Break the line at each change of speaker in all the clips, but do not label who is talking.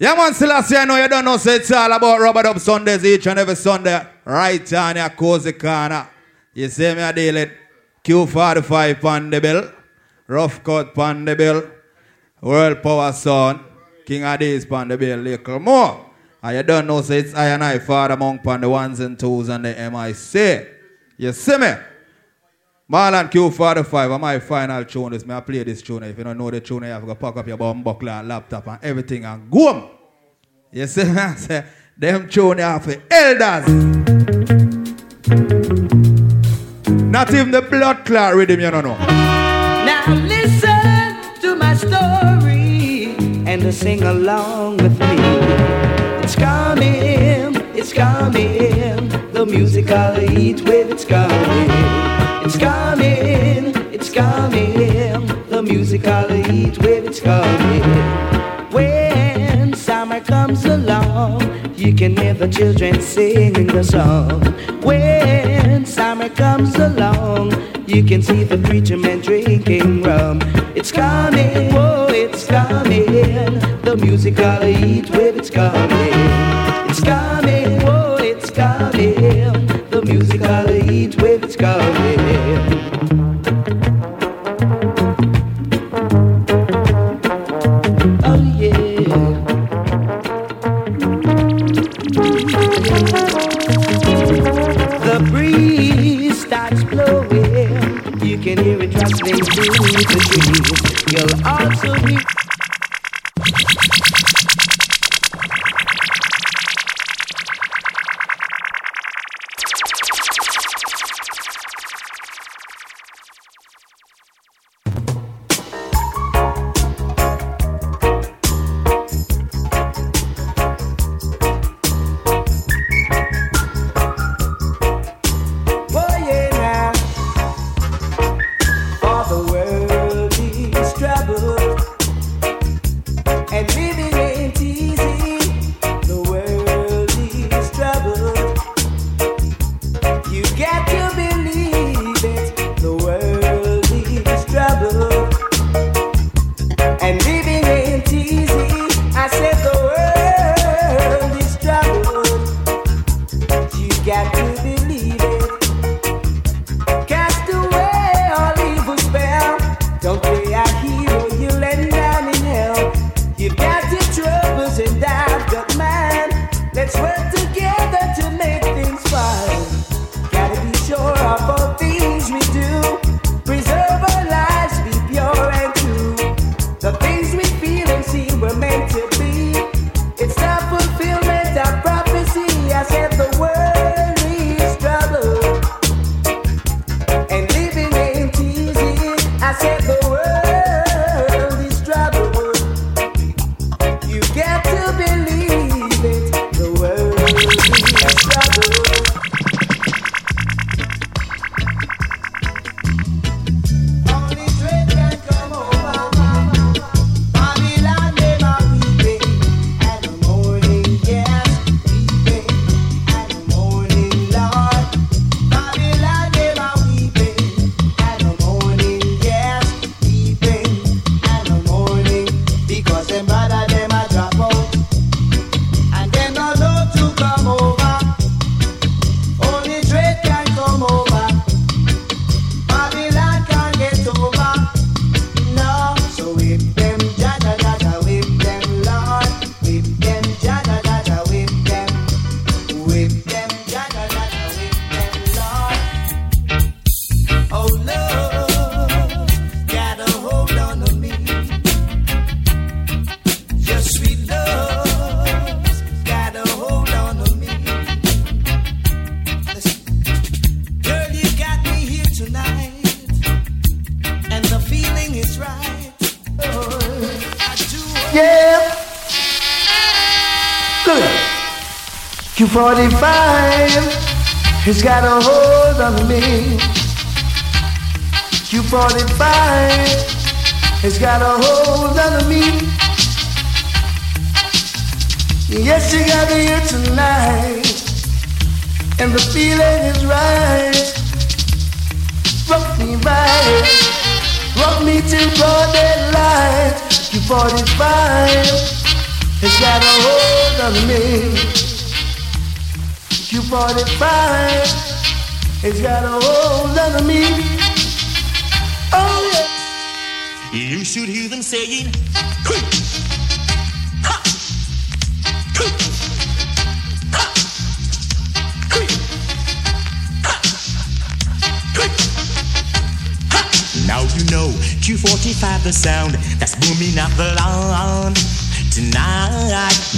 Yeah, man, Selassie, I know you don't know, so it's all about Rub a Dub Sundays each and every Sunday. Right on your cozy corner. You see me, I deal it. Q45 on the. Ruff Cut the. World Power Sound. King on the bill. Little more. And you don't know, so it's I and I, Father Monk on the ones and twos and the MIC. You see me? Marlon Q45 are my final tune. This me I play this tune. If you don't know the tune, you have to pack up your bum buckler and laptop and everything and go. on. You see me? I say, them tune are for elders. Not even the blood clot rhythm, you don't know.
Now listen to my story and sing along with me. It's coming, it's coming. The musical heat wave, it's coming. It's coming, it's coming. The musical heat wave, it's coming. When summer comes along, you can hear the children singing the song. When summer comes along, you can see the preacher man drinking rum. It's coming, oh, it's coming. The musical heat wave, it's coming. It's coming, oh, it's coming. The musical heat wave, it's coming. You'll also hear.
Q45 has got a hold on me. Q45 has got a hold on me. Yes, you got me here tonight, and the feeling is right. Rock me right, rock me till broad daylight. Q45
has got a hold on me. Q45 has got a me. Oh yeah.
You should hear them saying, Now you know Q45 the sound that's booming up the tonight.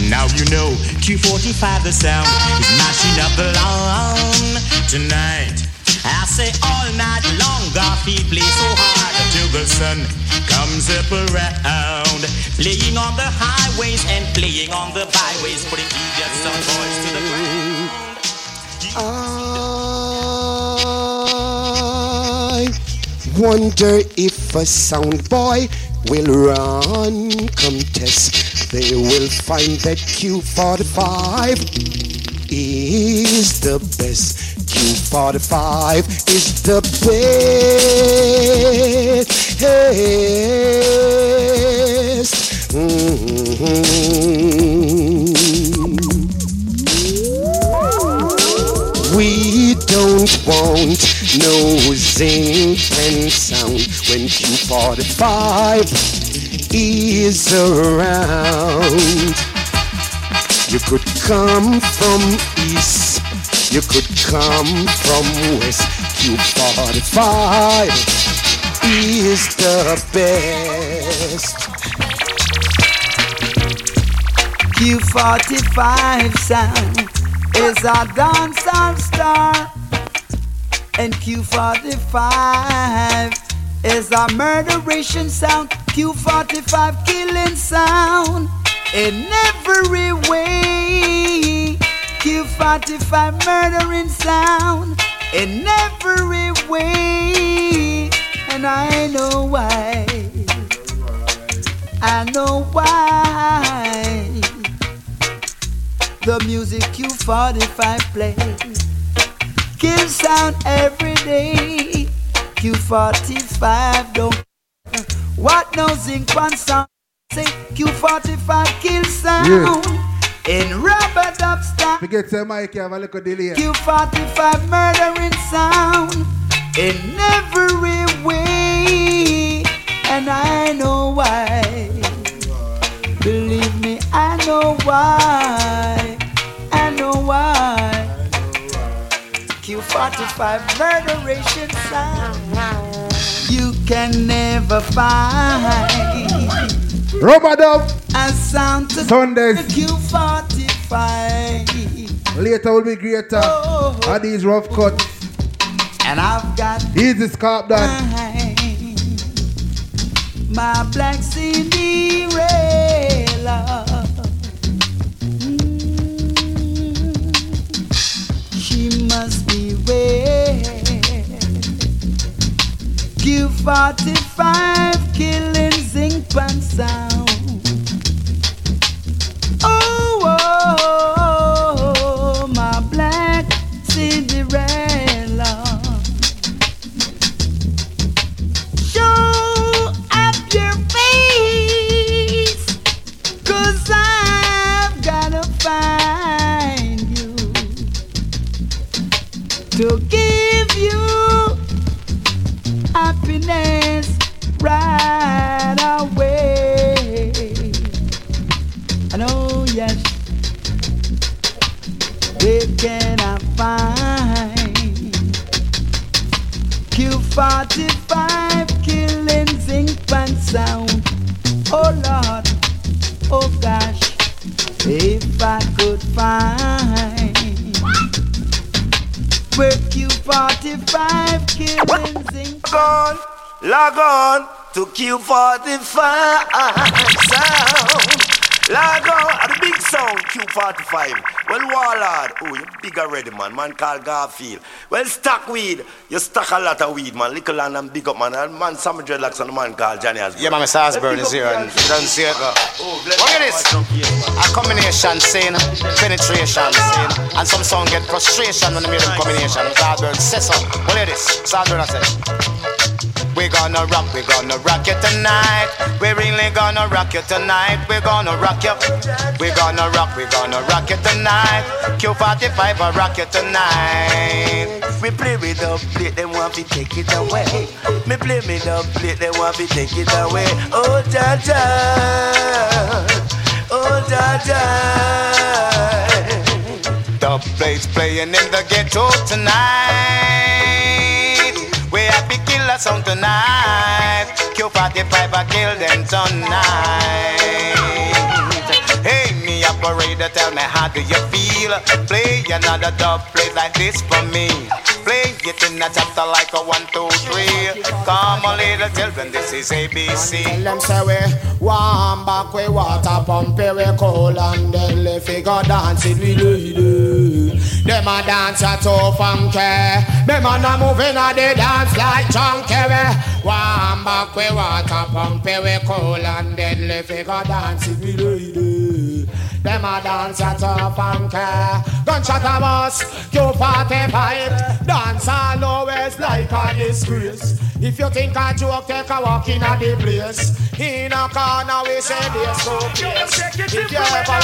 Now you know Q45 the sound is mashing up the land tonight. I say all night long, Garfield play so hard till the sun comes up around. Playing on the highways and playing on the byways, putting idiots some boys to the ground.
I wonder if a sound boy will run contest. They will find that Q45 is the best. Q45 is the best. Mhm. We don't want no zing and sound when Q45 is around. You could come from east, you could come from west. Q45 is the best.
Q45 sound is a dancehall star. And Q45 is a murderation sound. Q45 killing sound in every way. Q45 murdering sound in every way. And I know why. I know why. The music Q45 plays. Kill sound every day. Q45 don't what no zinc one sound. Say Q45 kill sound. In rubber dubstep.
Forget to Mike, have a little delay.
Q45 murdering sound in every way. And I know why. Believe me, I know why. I know why. Q45 murderation sound. Can never find
dub.
a sound to
Sundays.
Q45.
Later will be greater.
Oh.
Are these rough cuts?
And I've got
Easy scarp done.
my black Cinderella. Mm, she must be red. Q45 killing zinc pan sound. Oh, oh, oh, my black Cinderella. Show up your face, cause I've gotta find you to right away. I know, yes, where can I find Q45 killing zinc pan sound? Oh Lord, oh gosh, if I could find where Q45 killing zinc
on, log on to Q45 sound. Log on at the big sound Q45. Well, Warlord, oh, you big already, man. Man called Garfield. Well, stack weed. You stack a lot of weed, man. Little land and big up, man. And man, some dreadlocks and the man called Johnny Osborne.
Yeah, man, Mr.
Well,
is here and you don't see it.
Oh,
Look at this. A combination scene, penetration scene, and some song get frustration when they make them combination. Mr. Osborne says so. Well, hear this. Mr. Osborne said.
We gonna rock, we gonna rock you tonight. We really gonna rock you tonight. We gonna rock you. We gonna rock, we gonna rock you tonight. Q45 will rock you tonight.
We play with the plate, they want to take it away. Me play with the plate, they want to take it away. Oh, ja, ja. Oh, ja, ja.
The place playing in the ghetto tonight. Song tonight. Q45 I kill them tonight. Hey, me operator, tell me how do you feel? Play another dub play like this for me. Play it in a chapter like a one, two, three. Come on, little children, this is ABC.
Tell them say we warm back we water pump we cold and deadly figure dance it we do it do. Them a dance a too funky. Them a no moving a they dance like chunky we. Warm back we water pump we cold and deadly figure dance it we do it do. Them a dance at a funky. Gunshot a bus, Q45. Dance all always like a disgrace. If you think a joke, take a walk in a the place. In a corner, we say this so place. If you ever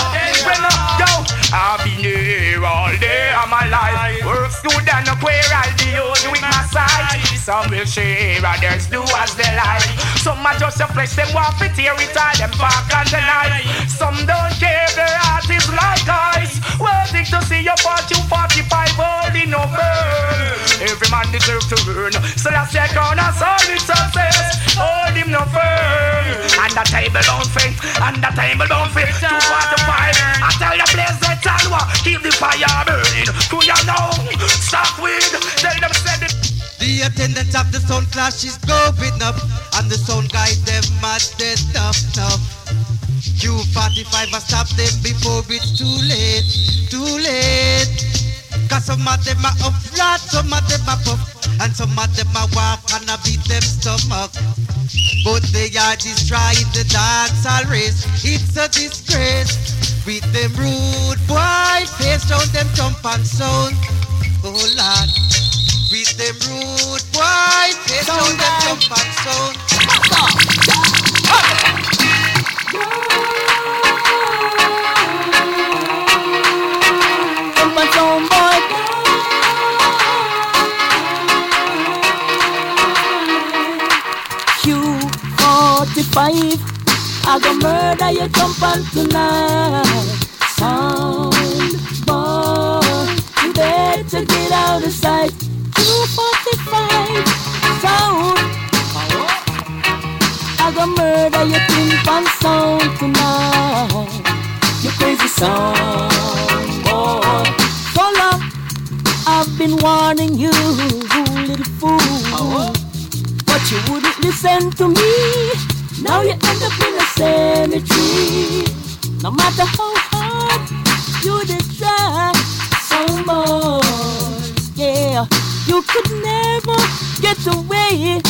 yo, I've been here all day of my life. Work student, no queer, I'll be on with my side. Some will share, others do as they like. Some are just a flesh, them want to tear it all, them back on the deny. Some don't care, their heart is like ice. Waiting to see your fortune 45 holding no burn. Every man deserves to earn. So let's check on a solid success. Hold him no firm. And the table don't fit, and the table don't fit. Two quarter five. I tell you, blaze the talwa, keep the fire burning. Do you know? Stop with, tell them send it.
The attendance of the sound clash is going up, and the sound guys them mad dead tough tough. Q45 I stop them before it's too late, too late. Cause some of them are up flat, some of them are puff, and some of them are walk and I beat them stomach. But they are destroying the dance all race. It's a disgrace. With them rude boy face round them jump and sound. Oh Lord. With them rude boy face round them jump and sound.
Q45, I go murder you jump on tonight. Sound boy, you better get out of sight. Q45, sound. I go murder you think sound tonight. You crazy sound boy. So long, I've been warning you, little fool. But you wouldn't listen to me. Now you end up in a cemetery. No matter how hard you did try, some more. Yeah, you could never get away.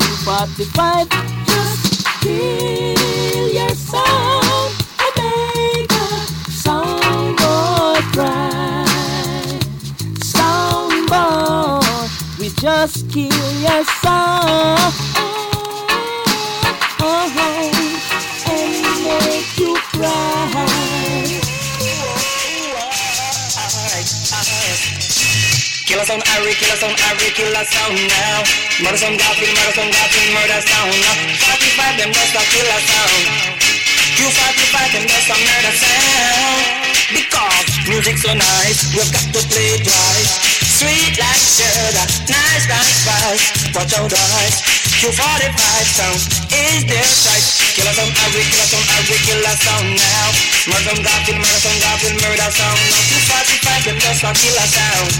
You 45, just kill your soul. Omega, sound boy cry. Sound boy, we just kill your soul.
Killer sound, Harry, killer sound, Harry, killer sound now. Murder sound, Garfield, murder sound, Garfield, murder sound now. 45 them just a killer sound. Q45 them just a murder sound. Because music so nice, we've got to play twice. Sweet like sugar, nice like spice. Watch out eyes. Q45 sound is their sight. Killer sound, Harry, killer sound, Harry, killer sound now. Murder sound, Garfield, murder sound, Garfield, murder sound now. Q45 them just a killer sound.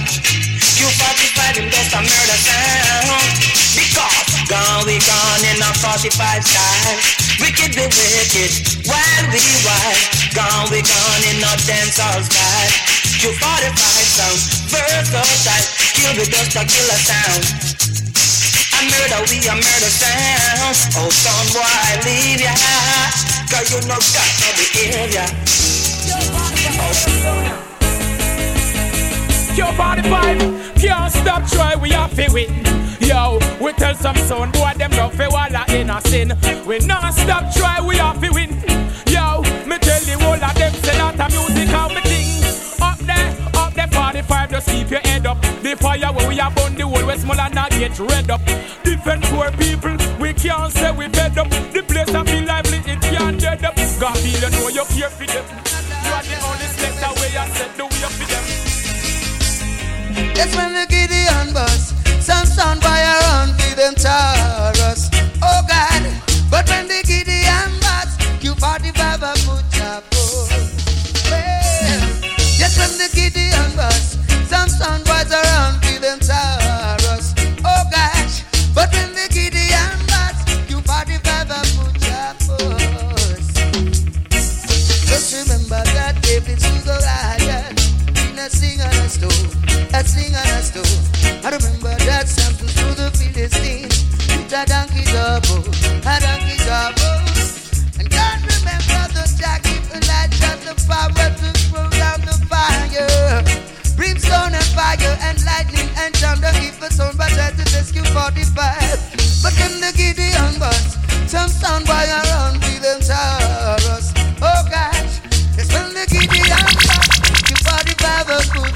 Q45 them just a murder sound Because gone we gone in a 45 style Wicked we wicked, wild we wild Gone we gone in a dancehall style Q45 sound, versatile Kill with just a killer sound. A murder we a murder sound. Oh son boy leave ya? Cause you know got no behavior
Q45, can't stop try, we have to win.
Yo, we tell some son boy them love fi walla in a sin. We non stop try, we have to win. Yo, me tell the whole of them say lot of music how me there 45, just keep your head up. The fire where we are burn the whole west small and not get red up. Different poor people, we can't say we fed up. The place I feel lively, it can't dead up. God feel you know you care for them. You are the only selector where you set the way up for them.
That's when the Gideon bus. Some sound by around feed them Taurus. Oh God. But when the Gideon a sing and a stone. I remember that Samson through the Philistines with a donkey double, a donkey double. And God remember the jacket, Elijah, the power to throw down the fire. Brimstone and fire and lightning and thunder keep us on but try to rescue 45. But then the Gideon bus, some sound by around with them Taurus. Oh gosh, it's when the Gideon bus, you 45 a good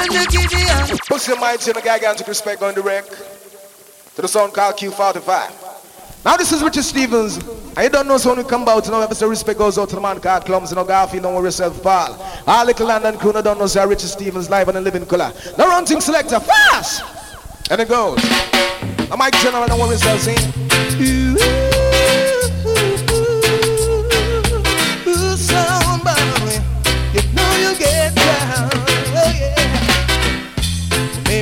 Push your minds in a gigantic respect the wreck to the song called Q45. Now this is Richard Stevens. I don't know so when we come out, know, ever respect goes out to the man called Clums, you know, Garfield, don't worry yourself, Paul. All little London crew, no don't know, say Richard Stevens live on the living color. Now run selector, fast! And it goes. I'm Mike General, don't worry yourself, see?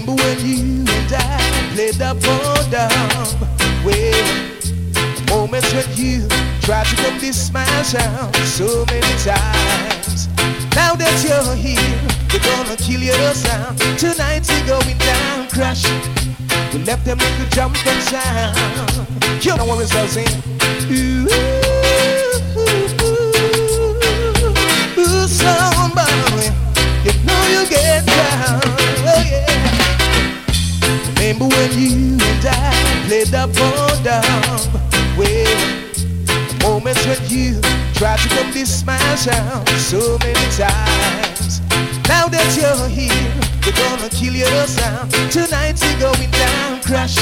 When you and I played the down? Well, moments when you tried to get this smile sound so many times. Now that you're here, we're gonna kill your sound. Tonight we're going down, crash. We left them make a jump and sound. You know what it's all saying? Ooh, ooh, somebody, Remember when you and I played the ball down? Well, moments when you tried to come this smile sound so many times. Now that you're here, we're gonna kill your sound. Tonight we're going down, crash.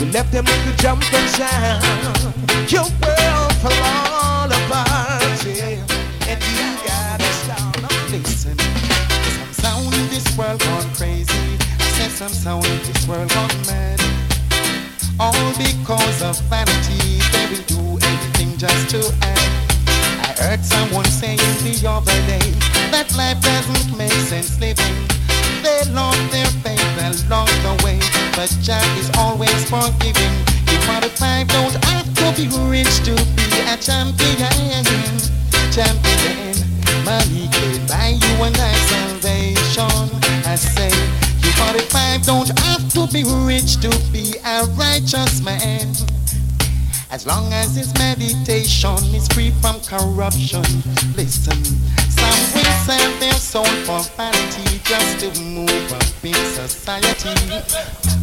We left them with the jump and sound. Your world fell all apart,
I said some sound in this world gone mad. All because of vanity, they will do anything just to add. I heard someone saying the other day that life doesn't make sense living. They lost their faith along the way, but Jack is always forgiving. You qualify, don't I have to be rich to be a champion. Champion, money can buy you a nice salvation. I say, you 45 don't have to be rich to be a righteous man. As long as his meditation is free from corruption. Listen, some will sell their soul for vanity just to move up in society.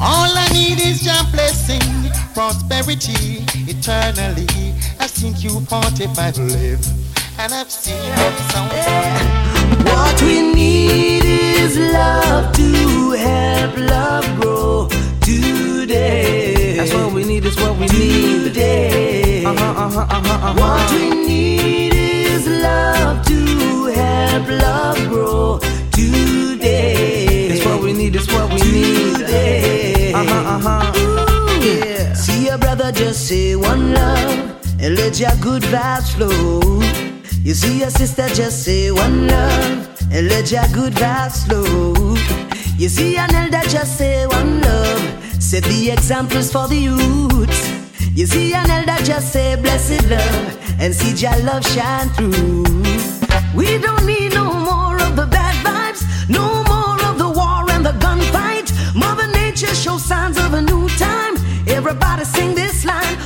All I need is your blessing, prosperity eternally. I've seen you 45 live, and I've seen the
What we need is love to help love grow today.
That's what we need, is what we need.
Today.
Uh-huh, uh-huh, uh-huh, uh-huh.
What we need is love to help love grow today.
It's what we need, it's what we need.
Today.
Uh-huh, uh-huh.
Yeah. See your brother just say one love and let your good vibes flow. You see your sister just say one love and let your good vibes flow. You see an elder just say one love, set the examples for the youths. You see an elder just say blessed love and see your love shine through. We don't need no more of the bad vibes, no more of the war and the gunfight. Mother Nature shows signs of a new time. Everybody sing this line.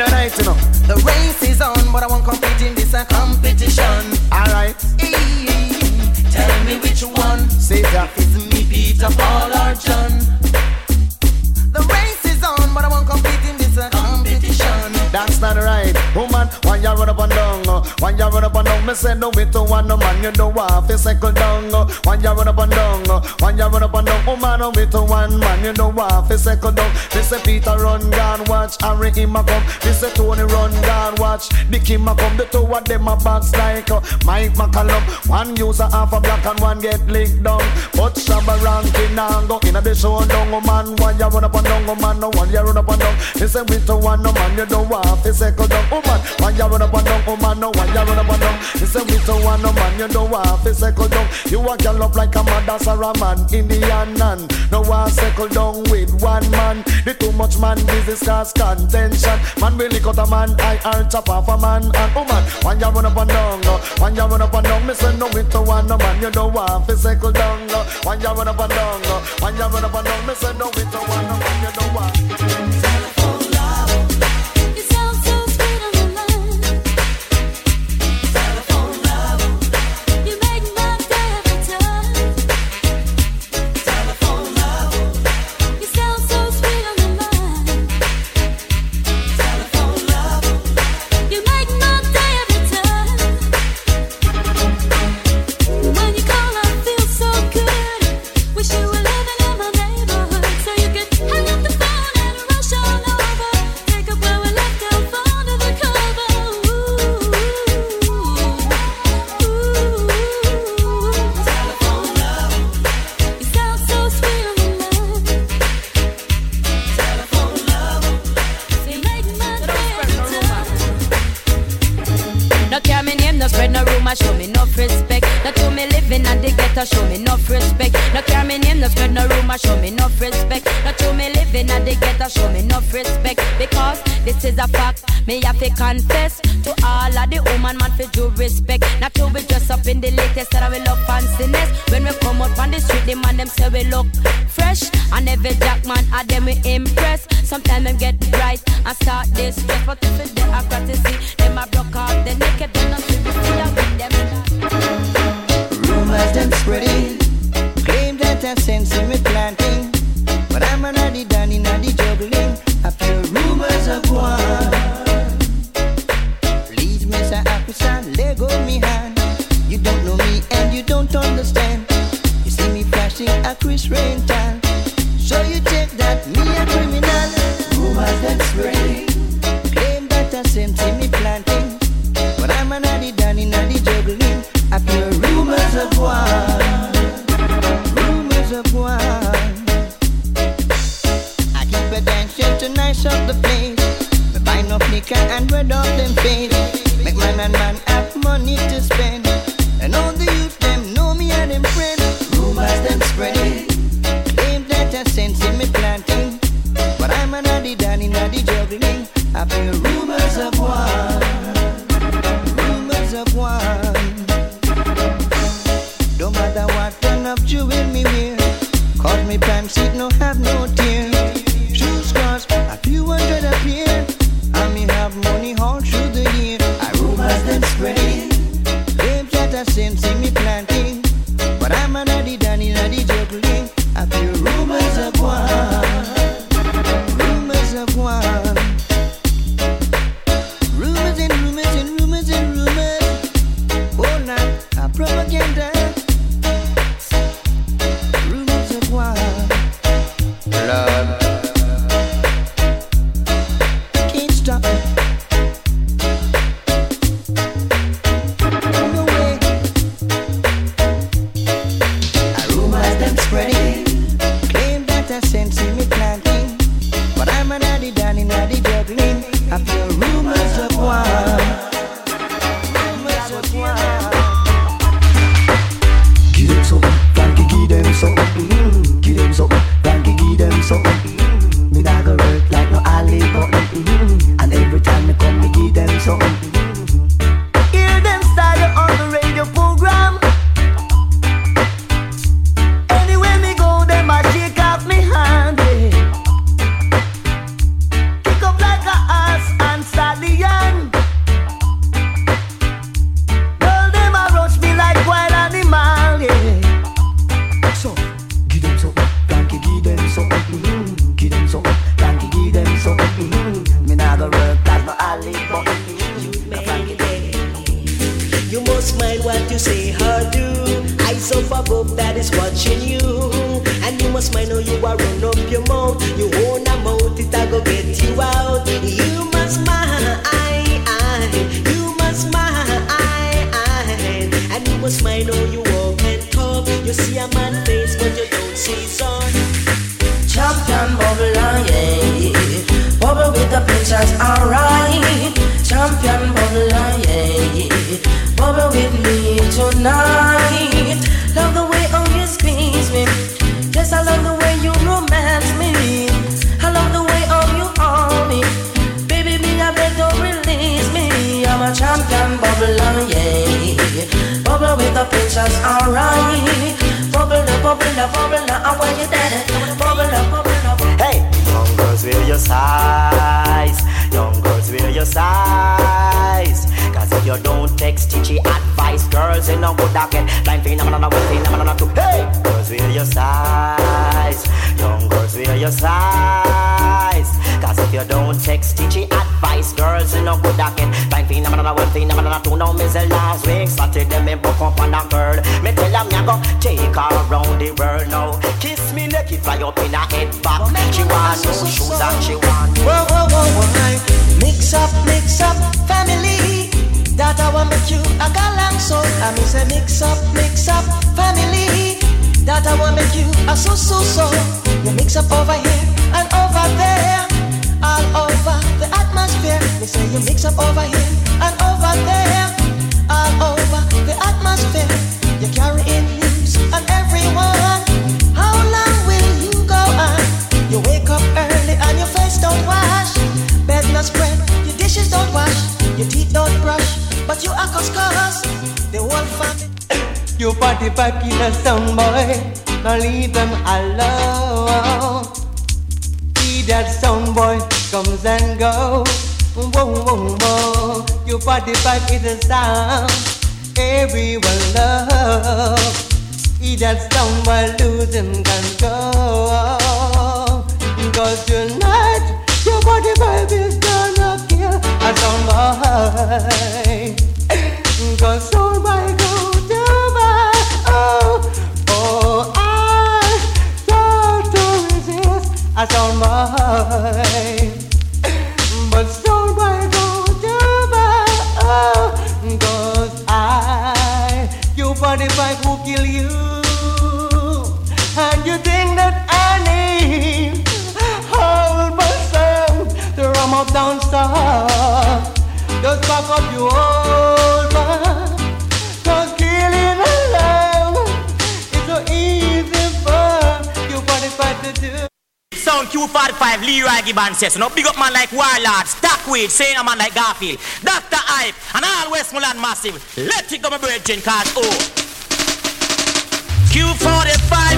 Right, you know.
The race is on, but I won't compete in this a competition.
Alright.
Tell me which one.
Say that.
Is me, Peter, Paul, or John? The race is on, but I won't compete in this a competition.
That's not right, woman. When you run up and down, uh, when you run up and down, me say no me to one no man. You know what? Fi second down. uh, When you run up and down, uh, when you run up and down, woman, no me to one man. You know what? Fi second down. Me say Peter run gone, watch Harry him a come. Me say Tony run gone, watch Dick him a. The two of them a box like Mike McCallum. One use a half a black and one get licked down. But Shabba ranking and go in a the show down, woman. When you run up and down, woman, no one you run up and down. Me say me to one no man. You know what? Fi second down, woman. When you run up and down, woman, no one you run up and down. Me say me to one no man. You know what? Fi second down. You a girl up like a mother or a man, Indian man. No one settle down with one man. The too much man business cause contention. Man really cut a man, I are chop off a man and woman. When you run up and down, when you run up and down, me say no me to one no man. You know what? Fi second down, when you run up and down, when you run up and down, me say no me to one no man. You know what?
Ghetto, show me no respect. No care me name, no spread no rumor, show me no respect. No to me living at the ghetto, show me no respect. Because this is a fact, me have to confess to all of the woman man for due respect. Not to be dressed up in the latest that we look fanciness. When we come out on the street, the man them say we look fresh, and every jack man at them we impress. Sometimes them get bright and start this but if it's the courtesy, them a broke off the naked, them not
spreading, claim that I've sense in me planting, but I'm an addy done in the juggling. I feel rumors of war. Please, Mr. Officer, let go me hand. You don't know me and you don't understand. You see me flashing a Chris rental,
yes.
No
big up man like Warlord, Stockweed, saying a man like Garfield, Dr. Hype, and all Westmoreland Massive. Let it go, my brethren, cause oh. Q45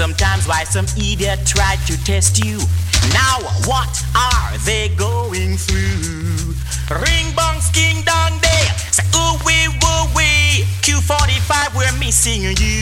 Sometimes why some idiot tried to test you. Now what are they going through? Ring bong sking dong day. Say ooh wee woo wee. Q45 we're missing you.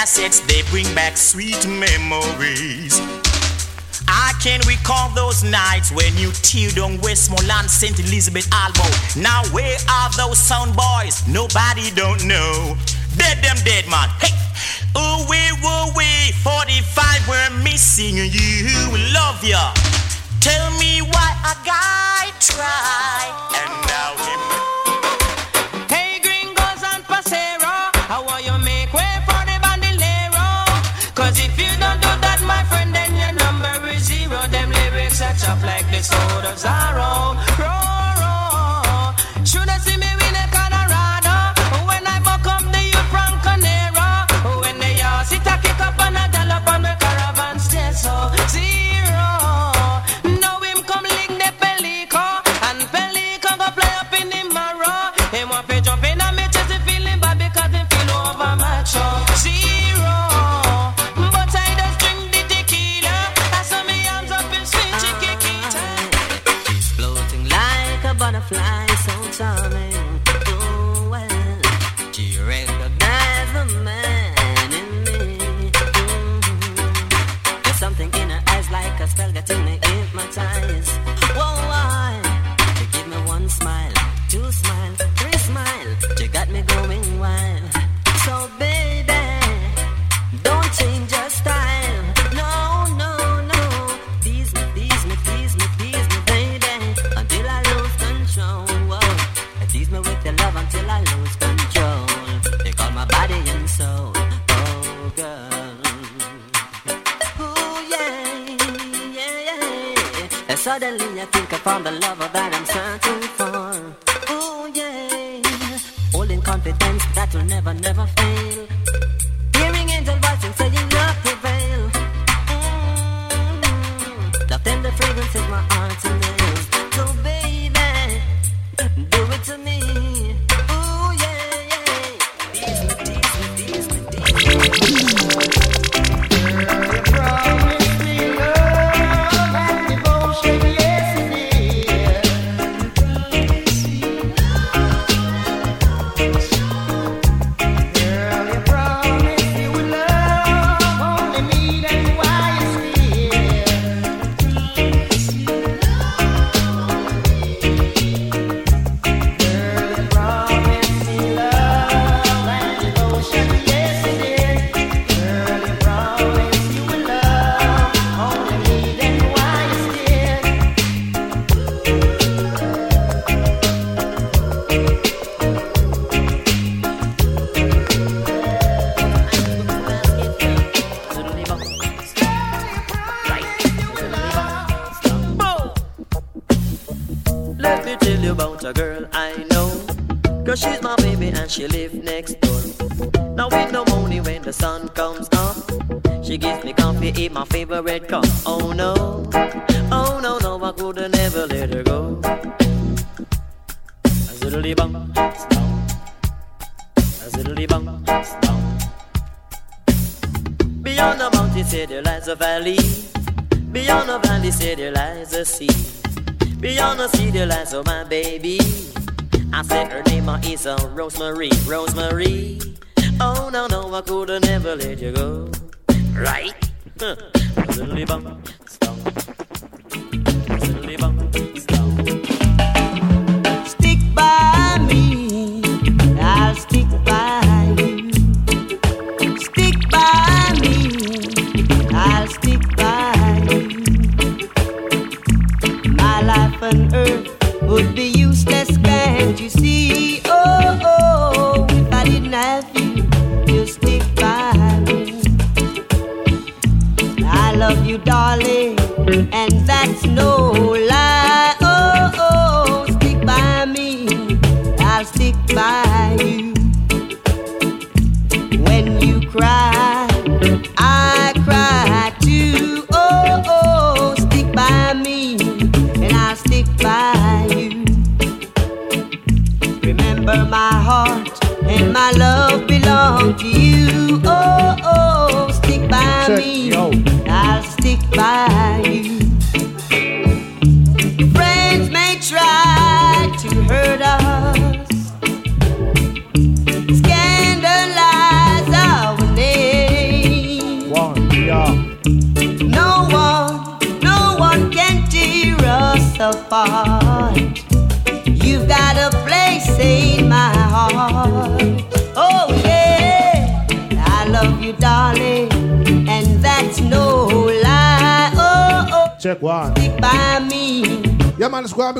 cassettes, they bring back sweet memories. I can recall those nights when you teared on Westmoreland St. Elizabeth Albo. Now where are those sound boys? Nobody don't know. Dead them dead man. Hey! Oh we were we 45 we're missing you. Love ya. Tell me why a guy tried and now him
disorders. I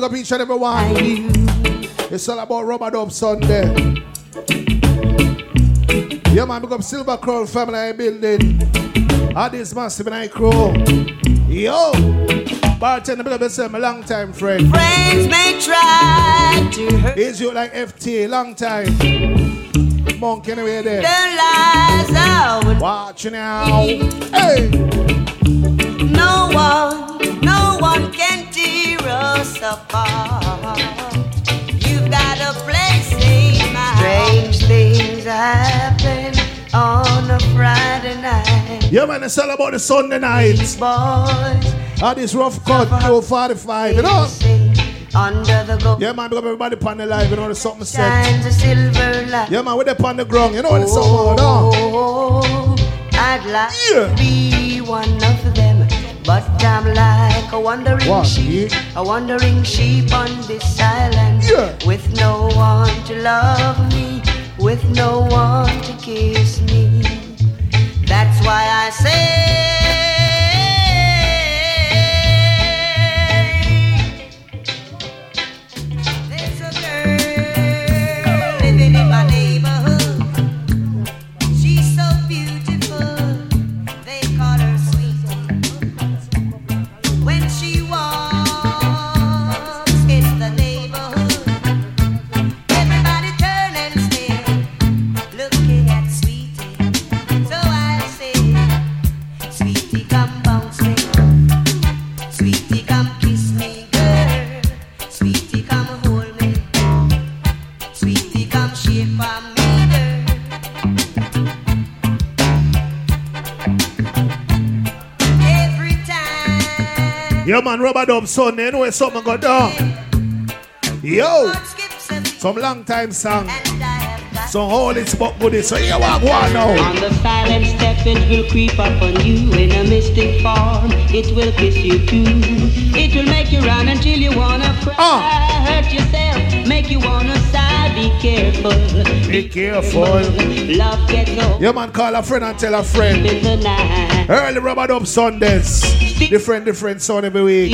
it
up
each and every one. It's all about Rub a Dub Sunday. Yeah, man, big up Silver Crown Family Building. Addis this massive and I crow. Yo! Bartender, big up yourself, my long time friend.
Friends may try to hurt.
Is you like FT, long time. Monk, anyway, there.
The lies I would
Watch now. Hey!
No one
Yeah, man, it's all about the Sunday night. All ah, Ruff Cut, 245, you know?
Under the gold.
Yeah, man, because everybody on the live, you know, the something set. Yeah, man, we're upon the ground, you know, the something, you know?
Oh, I'd like yeah. to be one of them. But I'm like a wandering
what?
sheep, a wandering sheep on this island, yeah. with no one to love me, with no one to kiss me. That's why I say.
Yo, man, Rub a Dub Sunday, you know where something go down. Uh. Yo, some long time song. Some holy spot goodies. So here what go on now.
On the silent step, it will creep up on you in a mystic form. It will kiss you too. It will make you run until you wanna cry. Ah. Hurt yourself, make you wanna sigh. Be careful.
Be careful.
Love gets old
Your man call a friend and tell a friend.
in the night.
Early Rub a Dub Sundays. Different, different sound every week.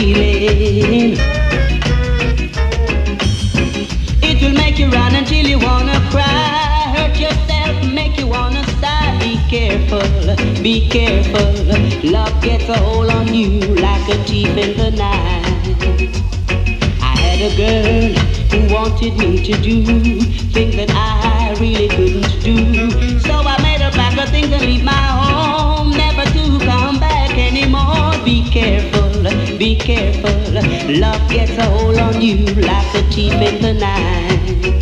It will make you run until you wanna cry. Hurt yourself, make you wanna sigh. Be careful, be careful. Love gets a hold on you like a thief in the night. I had a girl who wanted me to do things that I really couldn't do. So I made her pack her things and leave my home, never to come back anymore. Be careful, be careful. Love gets a hold on you like a thief in the night.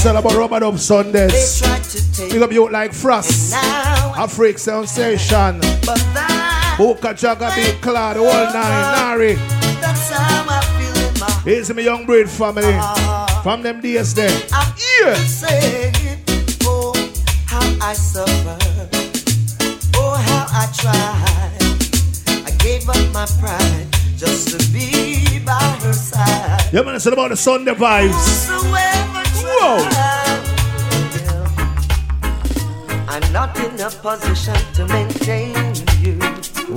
It's all about Rub a Dub Sundays.
They tried to take
Big up you like Frost. Afrik Sensation. Boca Jaga Big Cloud, the whole nine, Nari.
that's how I feel in my
Here's my young breed family. From them days.
I'm
Yeah.
saying, oh, how I suffer, oh, how I tried. I gave up my pride just to be by her side.
Yeah, man, it's about the Sunday vibes.
I'm not in a position to maintain you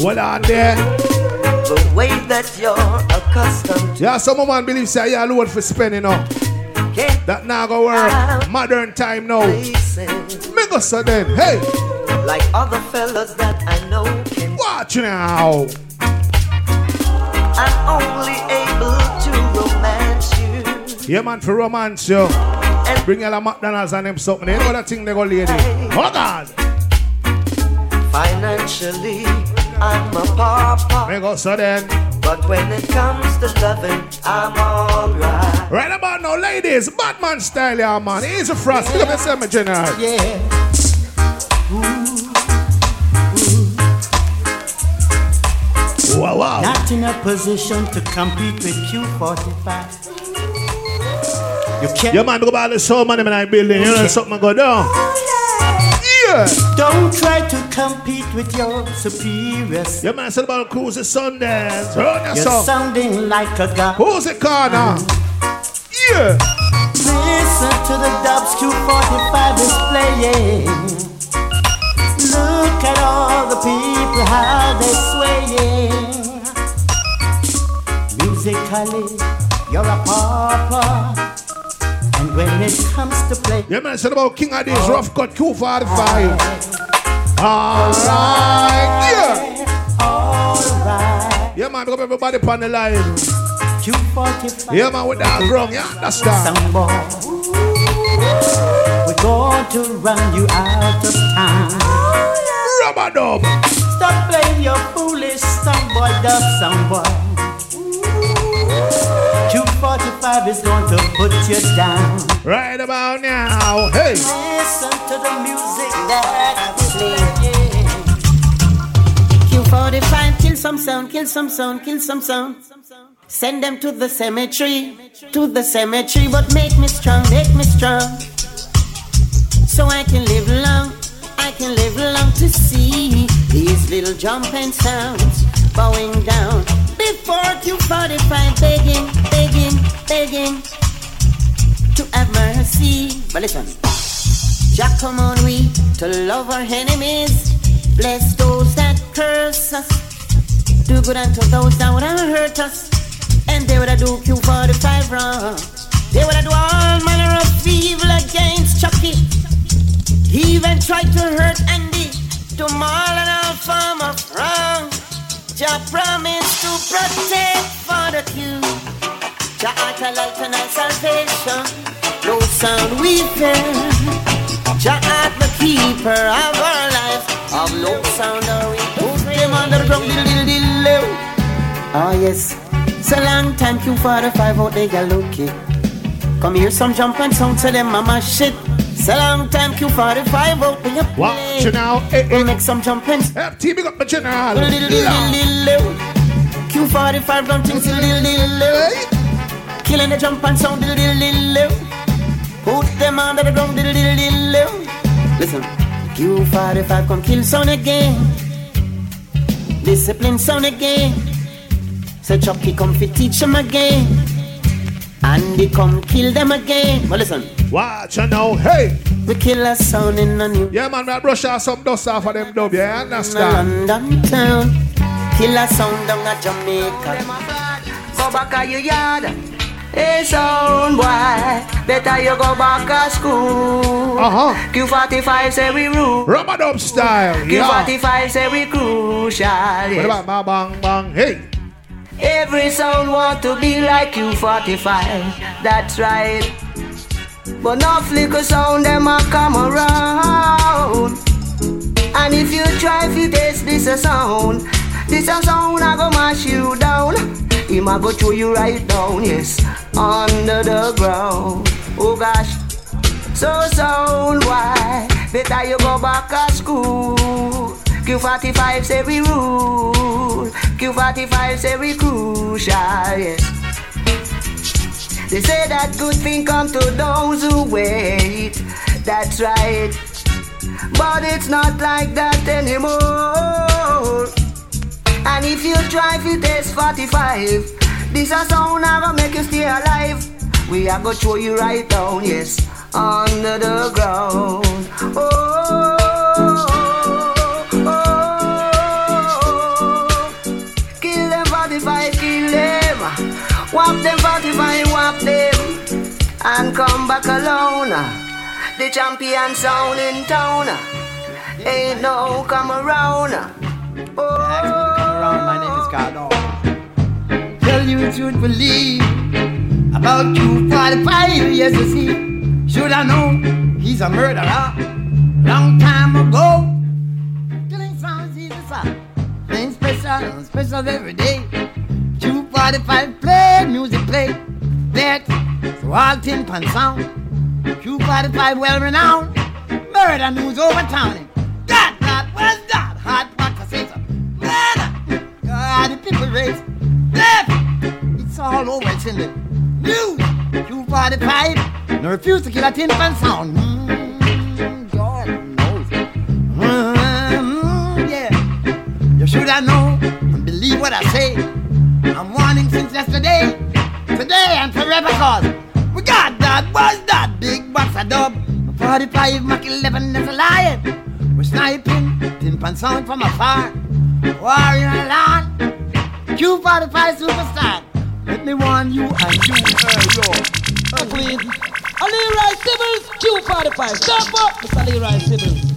What on there?
the way that you're accustomed
Yeah, some man believe say yeah, load for spending up. That now go work. Modern time now. Me go so then. Hey,
like other fellas that I know can.
watch now.
I'm only able to romance you.
Yeah, man, for romance, yo. Bring y'all a McDonald's and them something. You know that thing they go lady. Oh, God.
Financially, I'm a pauper.
Me go so then.
But when it comes to loving, I'm alright.
Right about now, ladies, Batman style, yeah, man. Easy frost. Pick up yourself, my general.
Yeah.
Wow, wow.
Not in a position to compete with Q45. You can't.
Yeah, man, go buy the soul money in I building. You know something go down. Yeah.
Don't try to compete with your superiors.
Yeah, man, it's all about Cruise Sundays. Run your
You're
song.
sounding like a god.
Who's the corner? Mm. Yeah.
Listen to the dubs Q45 is playing. Look at all the people, how they're swaying. Musically, you're a pauper. When it comes to play,
Yeah, man, said about King of Days, Ruff Cut Q45. Alright, yeah.
Alright.
Yeah, man, pick up everybody upon the line.
Q45.
Yeah, man, with that wrong, yeah, that's that.
Some boy. We're going to run you out of time.
Rub a Dub.
Stop playing your foolish song boy, dub song boy. Q45 is going to put you down.
Right about now. Hey.
Listen to the music that we play.
Q45, kill some sound, kill some sound, kill some sound. Send them to the cemetery, to the cemetery, but make me strong, make me strong. So I can live long, I can live long to see these little jumping sounds bowing down. Before Q45, begging, begging, begging to have mercy. But listen, Jack, come on, we to love our enemies. Bless those that curse us. Do good unto those that would hurt us. And they would do Q45 wrong. They would do all manner of evil against Chucky. He even tried to hurt Andy. Do all and all form of wrong. Jah promised to protect for the Q. Jah utter light and salvation. No sound we fear. Jah art the keeper of our life. Of no sound or we put them underground. Diddle, diddle, diddle, diddle. Oh ah, yes, it's a long time Q for the five out there, girl, okay. Come here, some jump and sound to them mama shit. It's a long time Q for the five out when you play.
Watch you now. Hey,
We'll make some jump and eh,
FT, big up my
diddle. Q45 run things diddle, diddle, diddle. Killing the jump and sound diddle, diddle. Put them under the ground diddle, diddle, diddle. Listen, Q45 come kill sound again. Discipline sound again. So Chucky come fi teach them again. And they come kill them again. Well, listen.
Watch you now. Hey.
The killer a sound in a new
Yeah, man, we brush off some dust off of them dub, yeah, understand?
London town. Killer a sound down at Jamaica.
Go back to your yard. Hey, sound boy, better you go back to school.
Uh-huh.
Q45 say we rule.
Rub a Dub style, yeah.
Q45 say we crucial.
What about bang, bang, bang, hey?
Every sound want to be like Q45. That's right. But no flicker sound them a come around. And if you try to taste this a sound, this a sound I go mash you down. Him a go throw you right down, yes, under the ground. Oh gosh, so sound why? Better you go back to school. Q45 say we rule. Q45 say we crucial, yes. They say that good thing come to those who wait. That's right. But it's not like that anymore. And if you drive to taste 45, this a sound I'ma make you stay alive. We are gonna throw you right down, yes, under the ground. Oh, And come back alone. The champion sound in town. Ain't no come around. Oh. Come around.
My name is Cardon. Tell you truthfully about you 45 years to see. Should I know he's a murderer? Long time ago. Killing sounds easy, sir. Ain't special, special every day. 245 play, music play. Through all tin pan sound. 245 well renowned. Murder news over town. That, that was that. Hot what to say. Murder. God, the people race. Death. It's all over. It's in the news. 245. No refuse to kill a tin pan sound. Mm, God knows. Mm, yeah. You should have known and believe what I say. I'm warning since yesterday, today and forever cause we got that, was that big box of dub. 45 Mach 11 is lion. We're sniping, tin pan sound from afar. War in a land, Q45 superstar. Let me warn you and you, uh, yo.
Queen. A Leroy Sibbles, Q45. Stop up, Mr. Leroy Sibbles.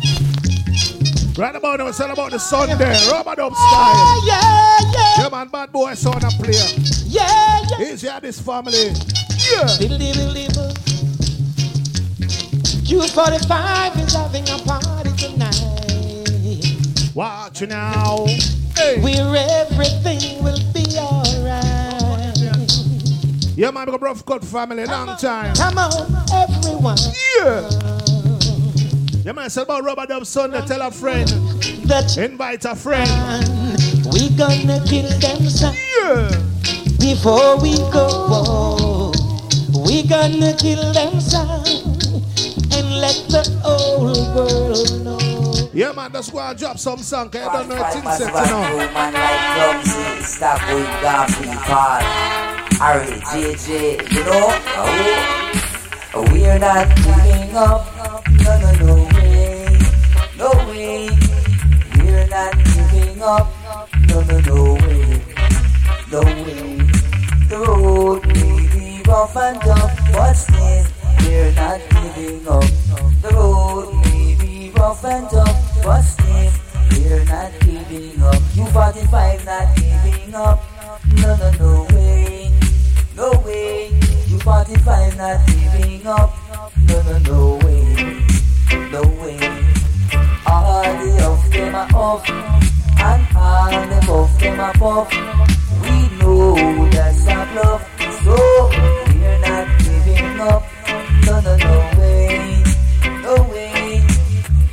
Right about now, it's all about the Sunday, Rub a Dub style.
Yeah, yeah.
Yeah, man, bad boy son and player.
Yeah, yeah.
Easy at this family. Yeah.
Diddly diddly boo. Q45 is having a party tonight.
Watch you now. Hey.
Where everything will be alright.
Yeah, man, big Ruff Cut family, long time.
Come on, everyone.
Yeah. Yeah, man, it's about Rub a Dub Sunday. Tell a friend. Invite a friend.
We gonna kill them son.
Yeah.
Before we go, we gonna kill them son and let the whole world know.
Yeah, man, that's why I drop some song, cause you don't know it's
Five
insect, you
massive
know.
man like clumsy, stop going Garfield Paul, Harry, JJ, you know, oh, we're not giving up, no, no, no not giving up, no, no, no way, no way, the road may be rough and tough, but still, we're not giving up, the road may be rough and tough, but still, we're not giving up. You 45 not giving up. No, no, no way. No way. You 45 not giving up. No, no, no way. No way. The off them are off. And all the off them are. We know that's a bluff. So we're not giving up. No, no, no way. No way.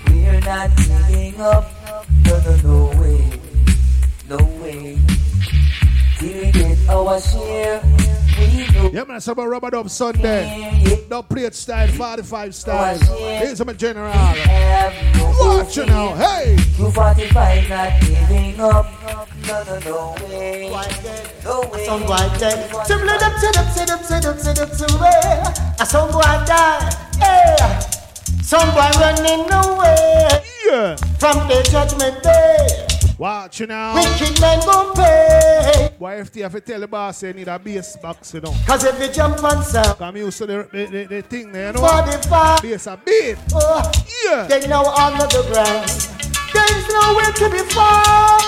We're not giving up. No, no, no way. No way. Till we get our share.
Yeah, man, it's about Rub a Dub Sunday. No plate style, 45 style. Here's my general. Watch you now, hey.
You 45 not giving up. No, no, no way. No way.
Some boy dead. Some let up, sit up, sit up, sit up, sit up, sit away. Some boy die. Hey.
Some boy running away
Yeah.
from the judgment day.
Watch you now.
Wicked men gon' pay.
Why if they have to tell the boss they need a bass box, you know?
Cause if you jump on some
Come used to the, the, the, the thing there, you know?
for the fire,
Bass a beat.
oh,
Yeah.
they know under the ground. There's nowhere to be found.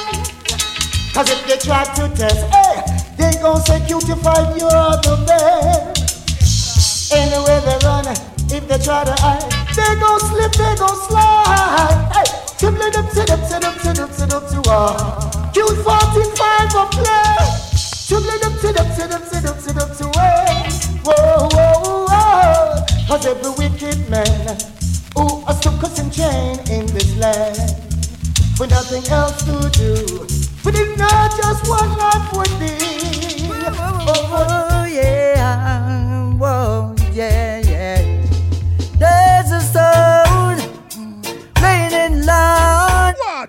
Cause if they try to test, hey, they gon' say cutify you're the best. Anywhere they run, if they try to hide, they gon' slip, they gon' slide. Hey, tippling up, sit up, sit up, sit up, sit up to uh. Cute 45 for play. Tippling up, sit up, sit up, sit up, sit up to uh. Whoa, whoa, whoa. Cause every wicked man who a stuck us in chain in this land with nothing else to do. But if not just one life would be.
Oh yeah, whoa, yeah, yeah.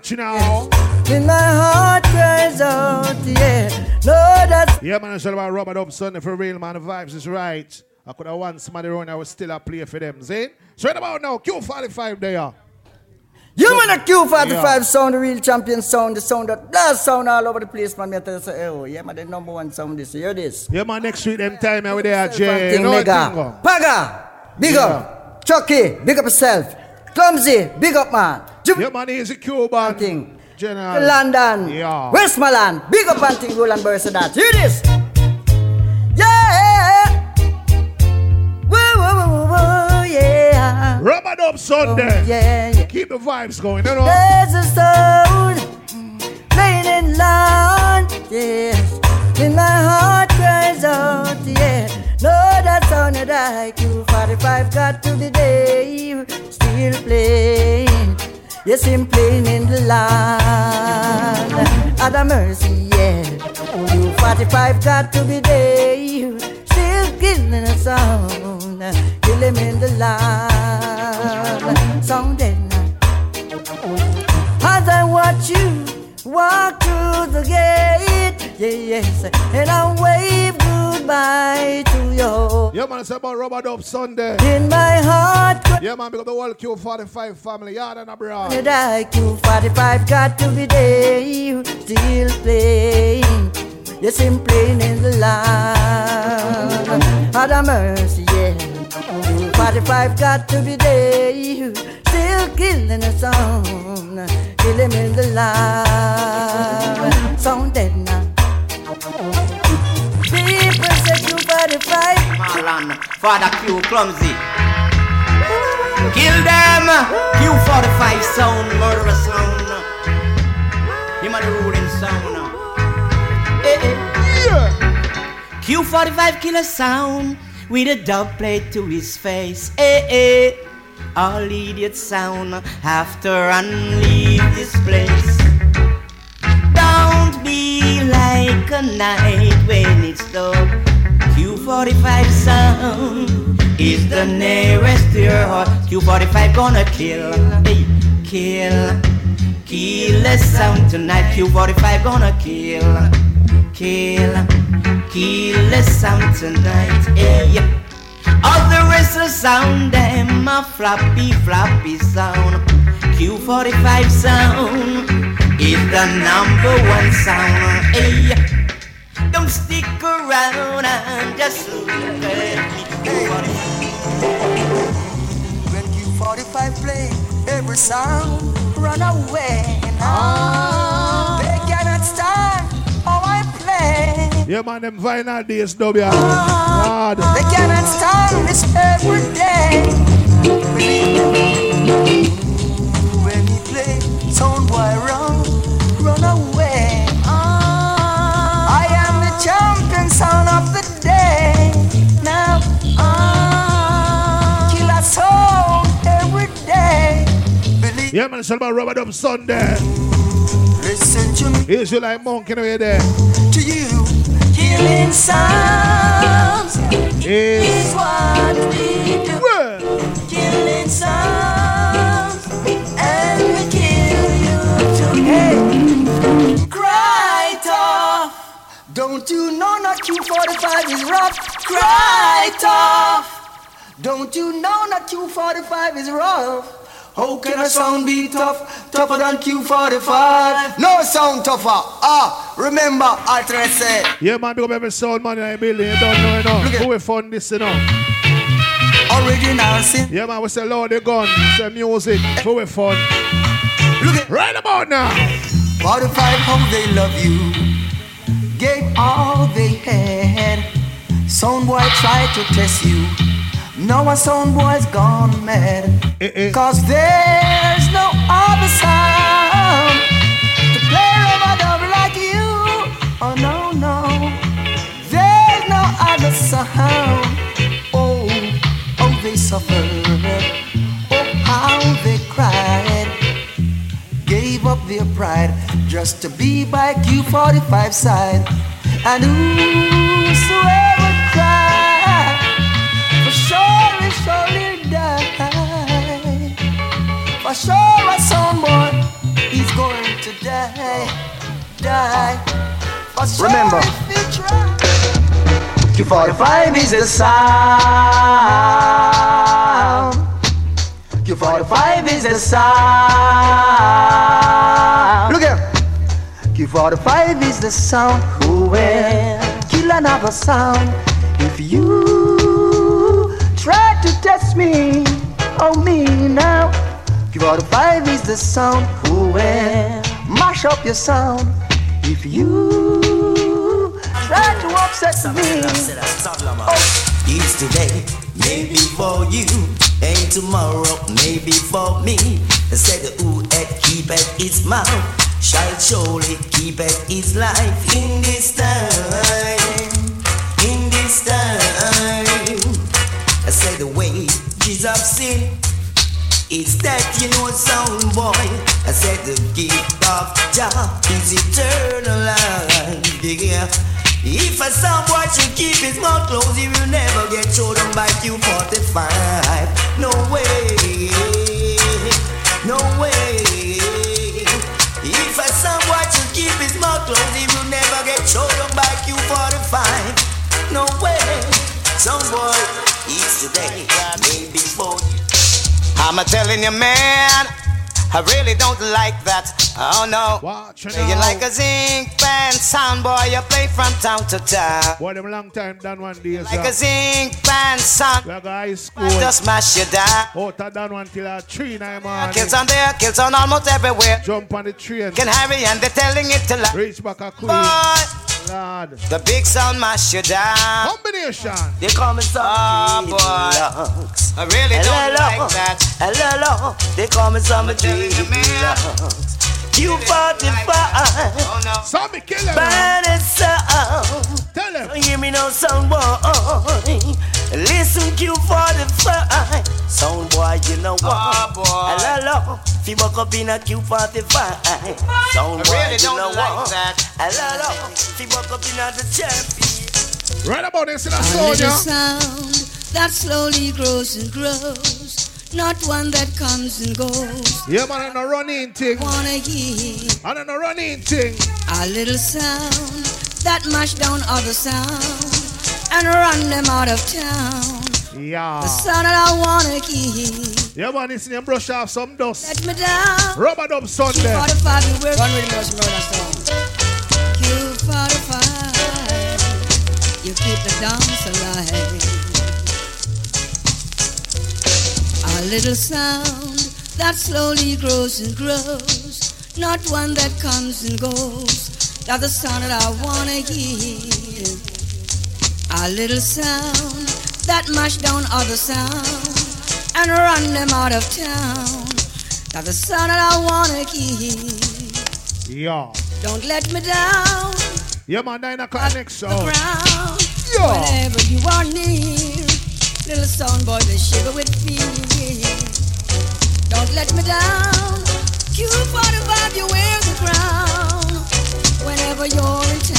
You now.
In my heart cries out, yeah. No, that's
Yeah, man, it's all about Rub a Dub Sunday for real, man. The vibes is right. I could have won somebody around, I was still a play for them, see? So right about now, Q45 there.
You man a Q45
Yeah.
sound, the real champion sound, the sound that blast sound all over the place, man. Me tell you, say, oh, yeah, man, the number one sound this. Hear this.
Yeah, man, next week, them time, we there, Jay.
Thing
You know what
mega.
thing go?
Paga, big
Yeah.
up. Chucky, big up yourself. Clumsy, big up, man.
Yeah, man, he's a Cuban.
Thing.
General.
London,
Yeah.
Westmoreland, big up and thing, Roland Burst that. Hear this. Yeah. Whoa, whoa, whoa, whoa, whoa, yeah.
Rub a Dub Sunday.
Oh, yeah, yeah.
Keep the vibes going, you know?
There's a sound playing in loud, yes. In my heart cries out, yeah. No, that sound that I Q45 got to the day still playing. Yes, him playing in the land. Other mercy, yeah. You 45 got to be there. Still killing a sound. Kill him in the land. Dead now. As I watch you walk through the gate, yes, and I wave goodbye to you.
Yeah, man, it's about Rub a Dub Sunday.
In my heart,
Yeah, man, because the whole Q45 family, yard and abroad.
and I Q45 got to be there, You still playing. Yes, him playing in the land. Have mercy, yeah. Q45 got to be there, you still killing a song. Kill him in the land. Sound dead Q45.
Father Q clumsy. Kill them! Q45 sound, murderous sound. Him are the ruling sound. Eh, eh. Q45 killer sound with a dub plate to his face. Eh, eh. All idiot sound after and leave this place. Don't be like a night when it's dark. Q45 sound is the nearest to your heart. Q45 gonna kill, kill, kill the sound tonight. Q45 gonna kill, kill, kill the sound tonight. Hey, all the rest of sound them a floppy, floppy sound. Q45 sound is the number one sound. Hey, don't stick around and just look at me.
When Q45 play, every sound run away. No, ah. they cannot stand how I play.
Yeah, man, them vinyl days, W. Ah. God.
They cannot stand this every day.
Yeah, man, it's all about Rub a Dub Sunday.
Listen to me.
You like monkey away there.
To you, killing sounds is what we do. Killing sounds, and we kill you too. Hey, cry tough. Don't you know not Q45 is rough? Cry tough.
Don't you know that Q45 is rough? How can a sound be tough, tougher than Q45? No sound tougher. Ah, remember, alternate say.
Yeah, man, because every sound man in the building, you don't know, you know. Who we fund this, you know.
Original sin.
Yeah, man, we say Lord the gun, say music, who we fund.
Look at
right about now.
45, how they love you. Gave all they had. Sound boy tried to test you. Now a sound boy's gone mad. Eh, eh. Cause there's no other sound to play rubber like you. Oh no, no. There's no other sound. Oh, oh, they suffered. Oh, how they cried. Gave up their pride just to be by Q45 side. And whosoever For sure a sound boy, he's going to die, die. For sure
Remember.
if he try.
Q45 is the sound. Q45 is the sound.
Look here.
Q45 is the sound. Who will kill another sound? If you try to test me, oh me now. Q45 is the sound. Who will mash up your sound? If you try to upset me.
It's today, oh. maybe for you, and tomorrow, maybe for me. I said the eh, who had keep at its mouth shall surely keep at its life in this time. In this time, I say the way of sin is that you know, sound boy. I said the gift of Jah is eternal life. Yeah. If a sound boy should keep his mouth closed, he will never get showed on by Q45. No way, no way. If a sound boy should keep his mouth closed, he will never get showed on by Q45. No way, sound boy, it's today, maybe you.
I'm a telling you, man, I really don't like that. Oh no. You like a zinc band sound boy, you play from town to town.
Boy, them long time done one day.
Like a zinc band sound.
We go high school.
Just smash you down.
Oh, of done one till a three in the morning.
Kills on there, kills on almost everywhere.
Jump on the train.
Can hurry and they're telling it to lie.
Reach back a queen.
Boy,
Lord.
the big sound mash you down.
Combination.
They call me some
Oh ah, boy. I really don't like that.
Hello, they call me some dreadlocks. Q45.
Oh no.
Zombie killer.
Burning sound.
Tell him.
Don't hear me no sound boy. Listen Q45. Sound boy, you know what?
Oh boy.
Hello, if you walk up in a Q45. Sound boy,
really
you know
like
what?
that.
Hello, if you walk up in a the champion.
Right about this in a
A
sound,
little
yeah.
sound that slowly grows and grows, not one that comes and goes.
Yeah, man, I'm a running thing.
Wanna hear
I'm a running thing.
a little sound that mash down other sound and run them out of town.
Yeah.
The sound that I wanna hear.
Yeah, man, it's in brush off some dust.
Let me down.
Rub a Dub Sunday.
Q45, you work. Run with the most murder sound. Q45, you keep the dance alive. A little sound that slowly grows and grows, not one that comes and goes. That's the sound that I wanna hear. A little sound that mash down other sound and run them out of town. That's the sound that I wanna hear.
Yeah.
Don't let me down
Yeah, man, nine o'clock next
the
sound. Yeah.
Whenever you are near, little sound boy, they shiver with fear. Don't let me down. Q45, you wear the crown. Whenever you're in town,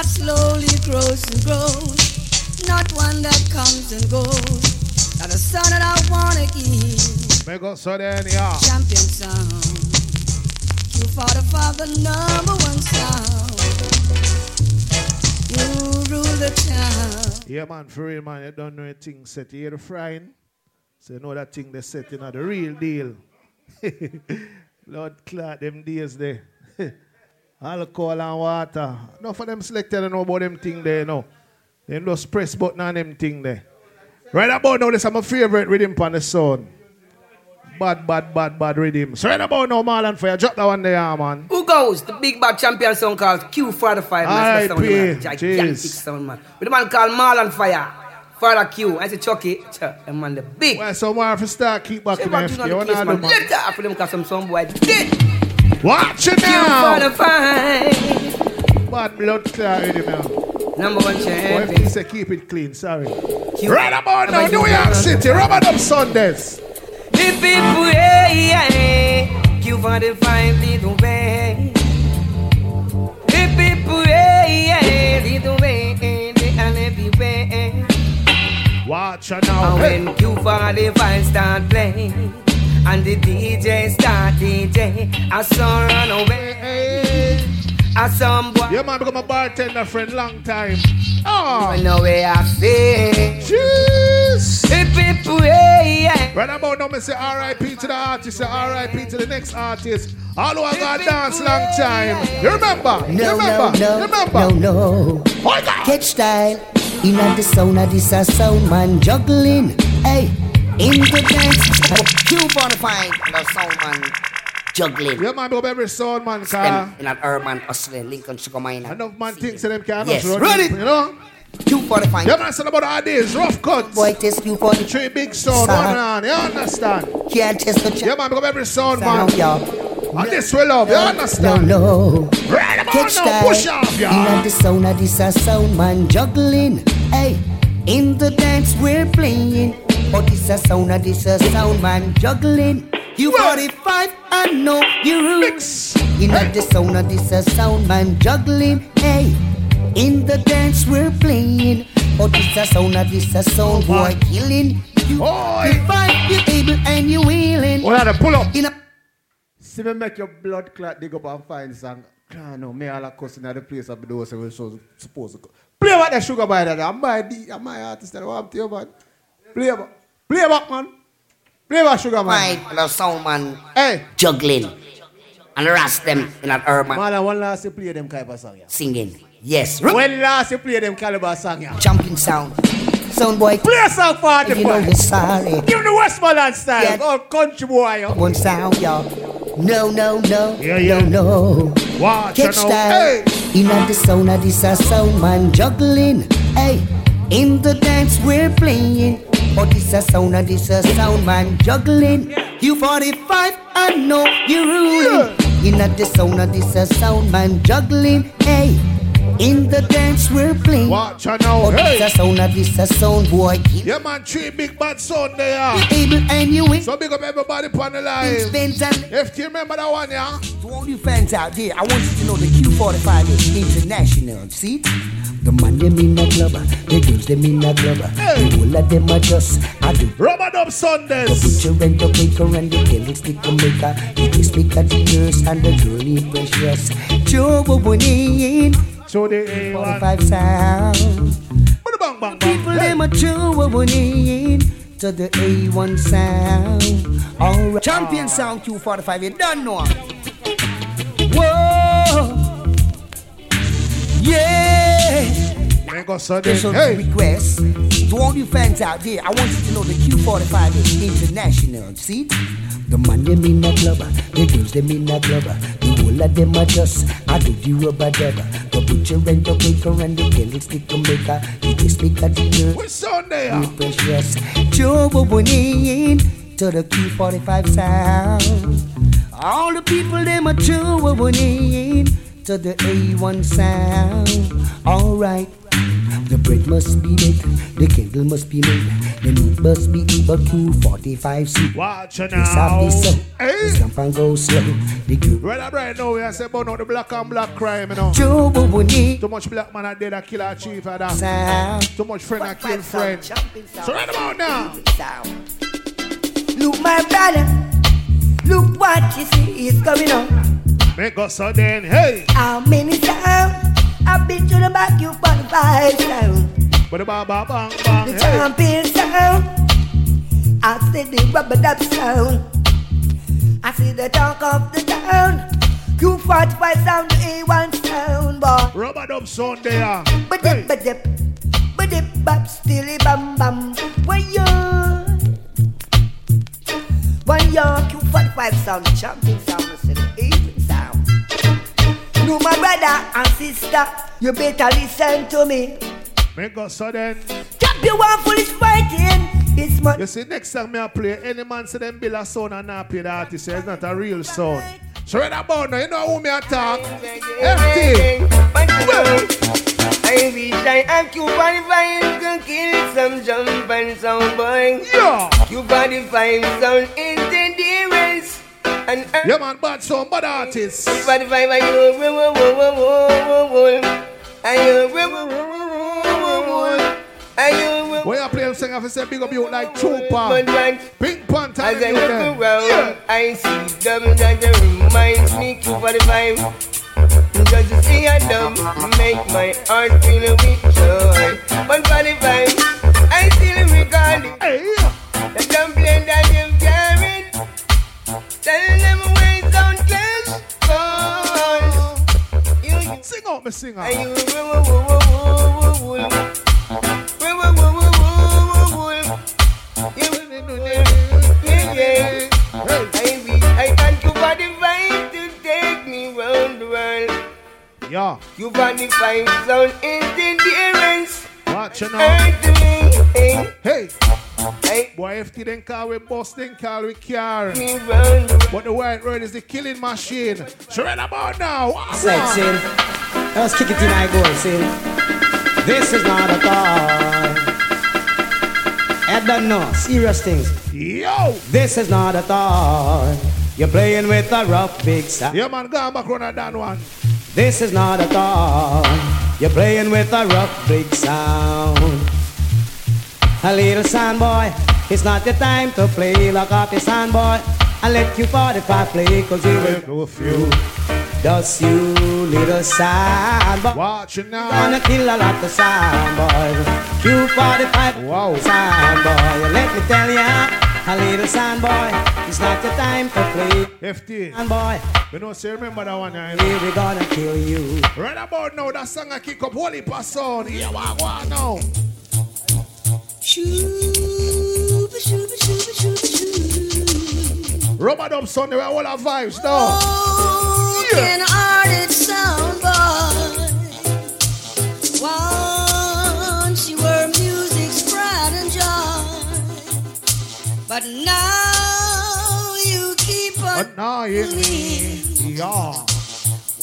that slowly grows and grows. Not one that comes and goes. Not a sound that I wanna hear.
Make us so then, yeah.
Champion sound. Q45, the father, number one sound. You rule the town.
Yeah, man, for real, man, you don't know a thing set. You hear the frying? So you know that thing they set, you know, the real deal. Lord clot them days there. Alcohol and water. No for them selected, I know about them thing there, no. Them just press button on them thing there. Right about now, this is my favorite rhythm on the sound. Bad, bad, bad, bad rhythm. So right about now, Marlon, for you, drop that one there, man.
Who goes? The big bad champion song called Q45. man. That's the sound,
R.I.P.
man. Gigantic
Jeez.
sound, man. With the man called Marlon Fire. Father Q. I say Chucky. Ch- That man the big.
Well, so more if you start keep back
Say
in
man, not
You
the case,
wanna
man. Later after them cause some some boy did.
Watch it now.
Q45.
Bad blood clot rhythm now.
Number one champion.
you say keep it clean, sorry. Right about now, New York City, Rub a Dub Sundays.
The people, yeah, yeah. Q45 lead the way. The people, yeah. Lead the way. They are everywhere.
Watch it now.
And
Hey.
when Q45 start playing and the DJ start DJ, I saw run away. I some boy.
Yeah, man, become a bartender friend long time. Oh.
I know where I feel.
Jeez.
The people, yeah, yeah.
Right about now, me say RIP to the artist, say RIP to the next artist. All who have got dance long time. You remember? you
No,
remember?
no,
you
no,
remember?
no, no. Catch style. In at the sound of this a sound man juggling. Hey, in the dance.
Q45, the sound man juggling.
Yeah, man, go every sound man, car.
In an urban hustling, Lincoln Sugar Mine.
Enough man thinks them can
Yes,
run,
run it.
You know?
Q45.
Yeah, man, said about our days, Ruff Cuts.
Boy, test you for the
Three big sound,
Sir.
one on. You understand?
Can't test the
Yeah, man, become every sound, man.
sound, y'all.
And this we love, you understand?
no.
Right about
Catch
now, push off,
In
y'all.
at the sound of this a sound man juggling. Hey, in the dance we're playing. Oh, this a sound of this a sound man juggling. Q45, I know you rules. In at the sound of this a sound man juggling. Hey, in the dance we're playing. Oh, this a sound of this a sound boy killing. Q45, you able and you willing.
Well, I pull up.
In a
See me make your blood clot dig up and find song. Ah, no, me all a cussing at the place of those who so supposed to go. Play what the sugar by that. I'm my I'm my artist that I want to you, man. Play back. Play back, man. Play back, sugar man.
Five, the sound man
Hey.
juggling. And rest them in an urban
Man, one last you play them of song, yeah.
singing. Yes.
When last you play them caliber song, yeah.
champion sound. Sound boy.
Play a song for the
If you know
boy.
sorry.
Give the Westmoreland style.
Yeah.
Oh, country boy, yo.
One sound, y'all. No, no, no.
Yeah, yeah.
No, no.
Watch
Catch style.
Hey.
In at the sound of this a sound man juggling. Hey, in the dance we're playing. Oh, this a sound of this a sound man juggling. Q45, I know you're ruling. In at the sound of this a sound man juggling. Hey, in the dance we're playing.
Watch out now.
Oh, this
Hey.
a sound of this a sound boy.
Yeah, man, three big bad sound there.
Able and you win.
So big up everybody on the line. If you remember that one, yeah?
To all you fans out there, I want you to know the Q45 is international. See? The man them in the club, the girls them in the club. The whole of them are just I do.
Rubber
The
Sundays.
butcher and the baker and the candlestick maker, the dismick and the nurse and the girly precious. Joe winning
So the A1.
45 sound.
Bang, bang, bang.
People them are Joe winning to the A1 sound. All right. Champion sound Q45, you don't know. Whoa. Yeah.
Sunday.
Special
Hey.
request to all you fans out there. I want you to know the Q45 is international. See? The man them in the club, the girls them in the club, the whole of them are just I do the Rub a Dub. The butcher and the baker and the candlestick maker, the dismick and the nurse.
Which Sunday?
We precious Joe winning to the Q45 sound. All the people them are Joe winning to the A1 sound. Alright. The bread must be made, the candle must be made, the meat must be eat, but Q45 soup.
Watch it
This have this
now.
so, the stamp and go slow. The Q
Right up right now, we are saying about the black and black crime, you know.
Joe winning
Too much black man are dead a kill a chief of that.
sound.
Too much friend a kill friend. So right about now.
Look, my brother, look what you see is coming on.
Make us so then, hey.
How many times I've been to the back, you 45 sound.
But bang bang bang bang.
The
Hey.
champion sound. I see the Rub a Dub sound. I see the talk of the town. Q45 sound, the A1 sound, boy.
Rub a Dub sound there.
But dip, but dip, but dip, bop, stilly bam bam. When you, when you Q45 sound, champion sound, I see the A1 sound. No, my brother and sister, you better listen to me.
Make us so then.
Stop your one foolish fighting. It's my
You see, next time me I play, any man say them bill a sound and not pay the artist, say it's not a real sound. So right about now, you know who me attack? FT.
I wish I had Q45 to kill some jump and some boy.
Yeah.
Q45 sound is the dearest and earth.
Yeah, man, bad song, bad artist.
Bad vibe, I you roll, you I you.
When you play them sing, I say big up you like
Chupa.
Pink Panther.
As I look around, yeah. I see them that reminds me keep for the vibe. Just to see a dumb make my heart feel with joy. One for the vibe, I still recall it. Hey. The dumb blend that you've Tell them. You.
Sing out, me singer.
The.
Yeah.
You find the sound the.
Watch.
Earth to me. Hey.
Hey.
Hey.
Boy, FT then call with bus, then call car.
The
But the white road is the killing machine. Right about now. what
Say. Let's kick it my goal, sin. This is not a toy. I don't know. Serious things.
Yo!
This is not a toy. You're playing with a rough big sound.
Yeah, man, go on back on that one.
This is not a toy. You're playing with a rough big sound. A little sound boy, it's not the time to play. Lock up your sound boy and let you 45 play, cause you will
go few.
Just you little sound boy.
Watch it now.
Gonna kill a lot of sound boys. Q45
wow.
sound boy. Let me tell ya, a little sound boy, it's not the time to play.
FT.
Sound boy,
You know, say remember that one. eh?
here we gonna kill you.
Right about now, that song I kick up holy person. Yeah, what, what now?
Rub
a Dub Sunday, we all have vibes now.
Oh, can hearted sound boy. Once you were music's pride and joy, but now you keep on
you me. Yeah.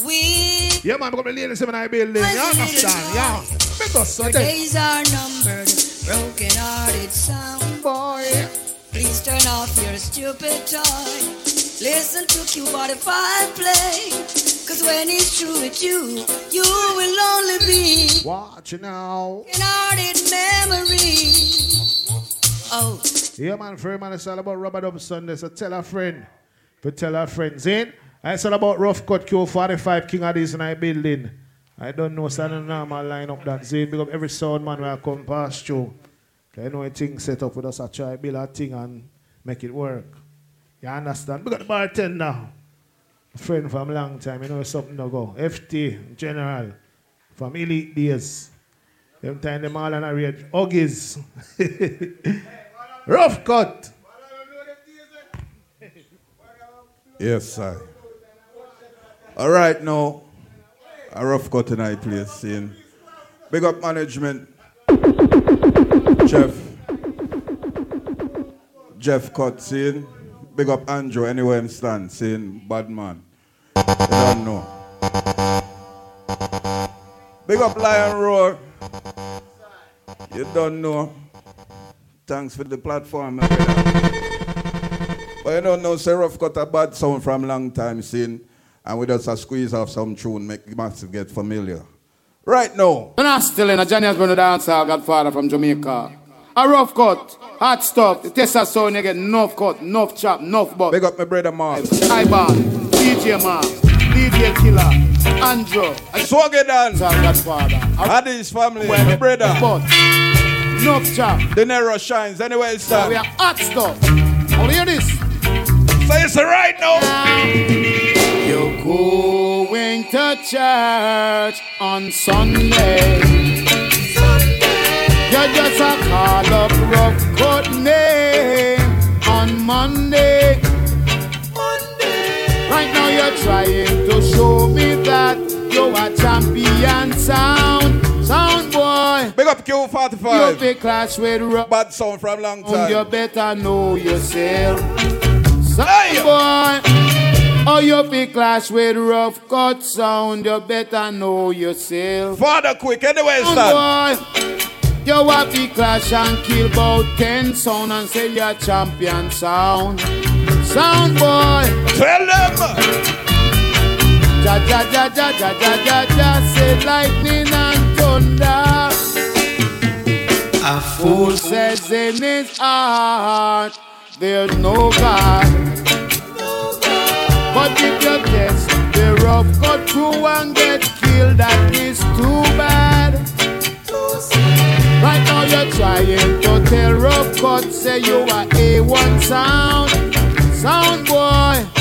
with
Yeah, man, I'm going to lay this in my building. You understand? Yeah.
Your days are numbered, broken hearted sound boy. Please turn off your stupid toy. Listen to Q45 play. Cause when it's true with you, you will only be
watching now.
an hearted memory. Oh,
Yeah, man, free man, it's all about Rub a Dub Sunday. So tell a friend. To tell our friends in. It's all about Ruff Cut Q45 King of this in our building. I don't know, so I don't normal line up that Zane. Because every sound man will come past you. I know a thing set up with us. I try build a thing and make it work. You understand? We got the bartender. Friend from long time. You know something to go. FT, General. From Elite Days. Them time them all on a rate. Huggies. Ruff Cut.
Yes, sir. All right, now, a Ruff Cut tonight, please. Seeing. Big up management. Jeff. Jeff Cut, seeing. Big up Andrew, anywhere him stand, seeing bad man. You don't know. Big up Lion Roar. You don't know. Thanks for the platform. But you don't know, Ruff Cut a bad sound from long time sin, and we just a squeeze off some tune, make the massive get familiar. Right now.
Not still in a Johnny Osborne dancer, Godfather from Jamaica. A Ruff Cut, hot stuff, the test of sound, you get enough cut, enough chop, enough butt.
Big up my brother Mark.
High bar, DJ Mark, DJ Killer, Andrew.
Swag it on.
Godfather.
Addies family,
Well,
my brother.
But, enough chop.
The Nero shines anywhere it's
We are hot stuff. Oh, hear this.
Say it's right now.
You're going to church on Sunday. You're just a call up Ruff Cut name on Monday. Right now you're trying to show me that you're a champion sound. Sound boy.
Big up Q45.
You big clash with rough.
Bad sound from long
oh,
time.
You better know yourself. Sound boy. Oh, you big clash with Ruff Cut sound. You better know yourself.
Father quick, anyway,
Sound
son.
boy. You a big clash and kill about ten sound and say you're champion sound. Sound boy.
Tell them.
Ja ja ja ja ja ja ja ja say lightning and thunder. A fool says in his heart there's no God. But if you test the Ruff Cut through and get killed, that is too bad. Right now you're trying to tell Ruff Cut say you are A1 sound, sound boy.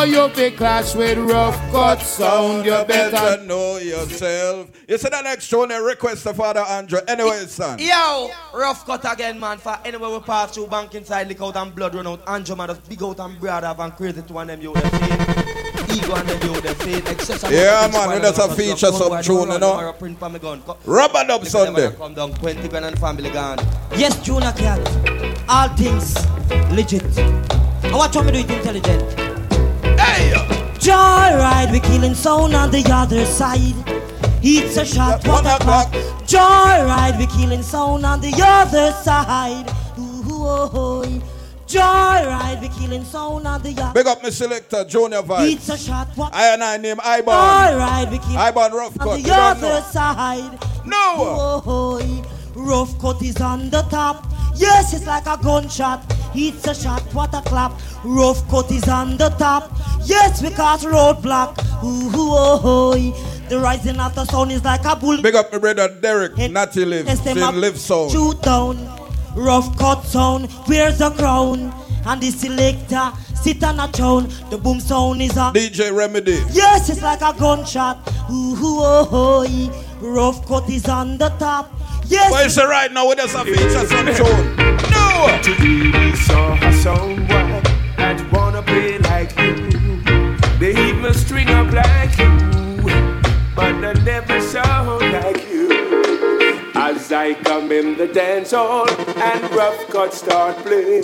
Oh, you big clash with Ruff Cut sound, you better
know yourself. You see that next tune, a request of Father Andrew. Anyway, son.
Yo, Ruff Cut again, man. For anywhere we pass through, bank inside, lick out and blood run out. Andrew, man, just big out and brother and crazy to one them, you the faith. Ego and them, you the faith. Excess amount
Yeah, man,
things
we just
while
a
I'm
feature
just
some
come
tune,
over,
you know.
tomorrow, print for me gun. Co-
Rub a Dub
If them ever
Sunday.
Come down, 20 gun and family gone.
Yes, Junior Cat. All things legit. I watch how me do it intelligent.
Hey!
Joyride, we're killing sound on the other side. It's a shot, one o'clock. Joyride, we're killing sound on the other side. Ooh, oh, oh. oh. Joyride, we're killing sound on the other side.
Big up my selector, Junior
It's a shot, what?
I and I name Ibon.
Joyride, we're killing
Ibon Rough
on the other side.
No.
Oh, oh, Ruff Cut is on the top. Yes, it's like a gunshot. It's a shot, what a clap. Ruff Cut is on the top. Yes, we cause roadblock. Ooh, oh, oh, the rising of the sun is like a bull.
Big up my brother Derek, Natty Live,
up,
live sound.
Shoot down, Ruff Cut sound. Where's the crown? And the selector sit on a throne. The boom sound is on.
DJ Remedy.
Yes, it's like a gunshot. Ooh, oh, oh, Ruff Cut is on the top. Yes.
But it's right now, we just a feature some tune. No!
Today we saw a someone that wanna be like you. They even string up like you, but they never sound like you. As I come in the dance hall and Ruff Cut start playing,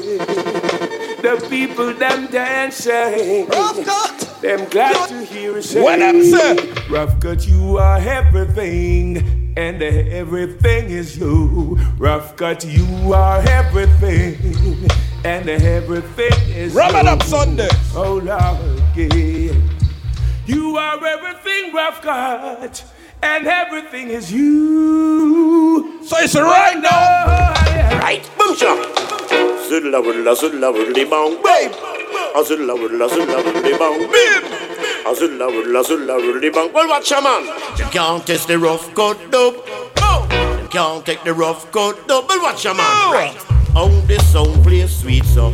the people them dancing. Ruff Cut. Them glad to hear it say.
What up, sir?
Ruff Cut, you are everything, and everything is you. Ruff Cut, you are everything, and everything is
Rub it
you.
up Sunday.
Oh Lord, yeah. You are everything, Ruff Cut, and everything is you.
So it's right now.
Right,
boom shot. Zilla willa zilla willy bong babe. Azilla willa zilla willy bong babe. Willa zilla willy bong. Well, watch your man. You can't test the Ruff Cut dub. Oh. You can't take the Ruff Cut dub. Well, watch your man. Right. On this song play sweet so.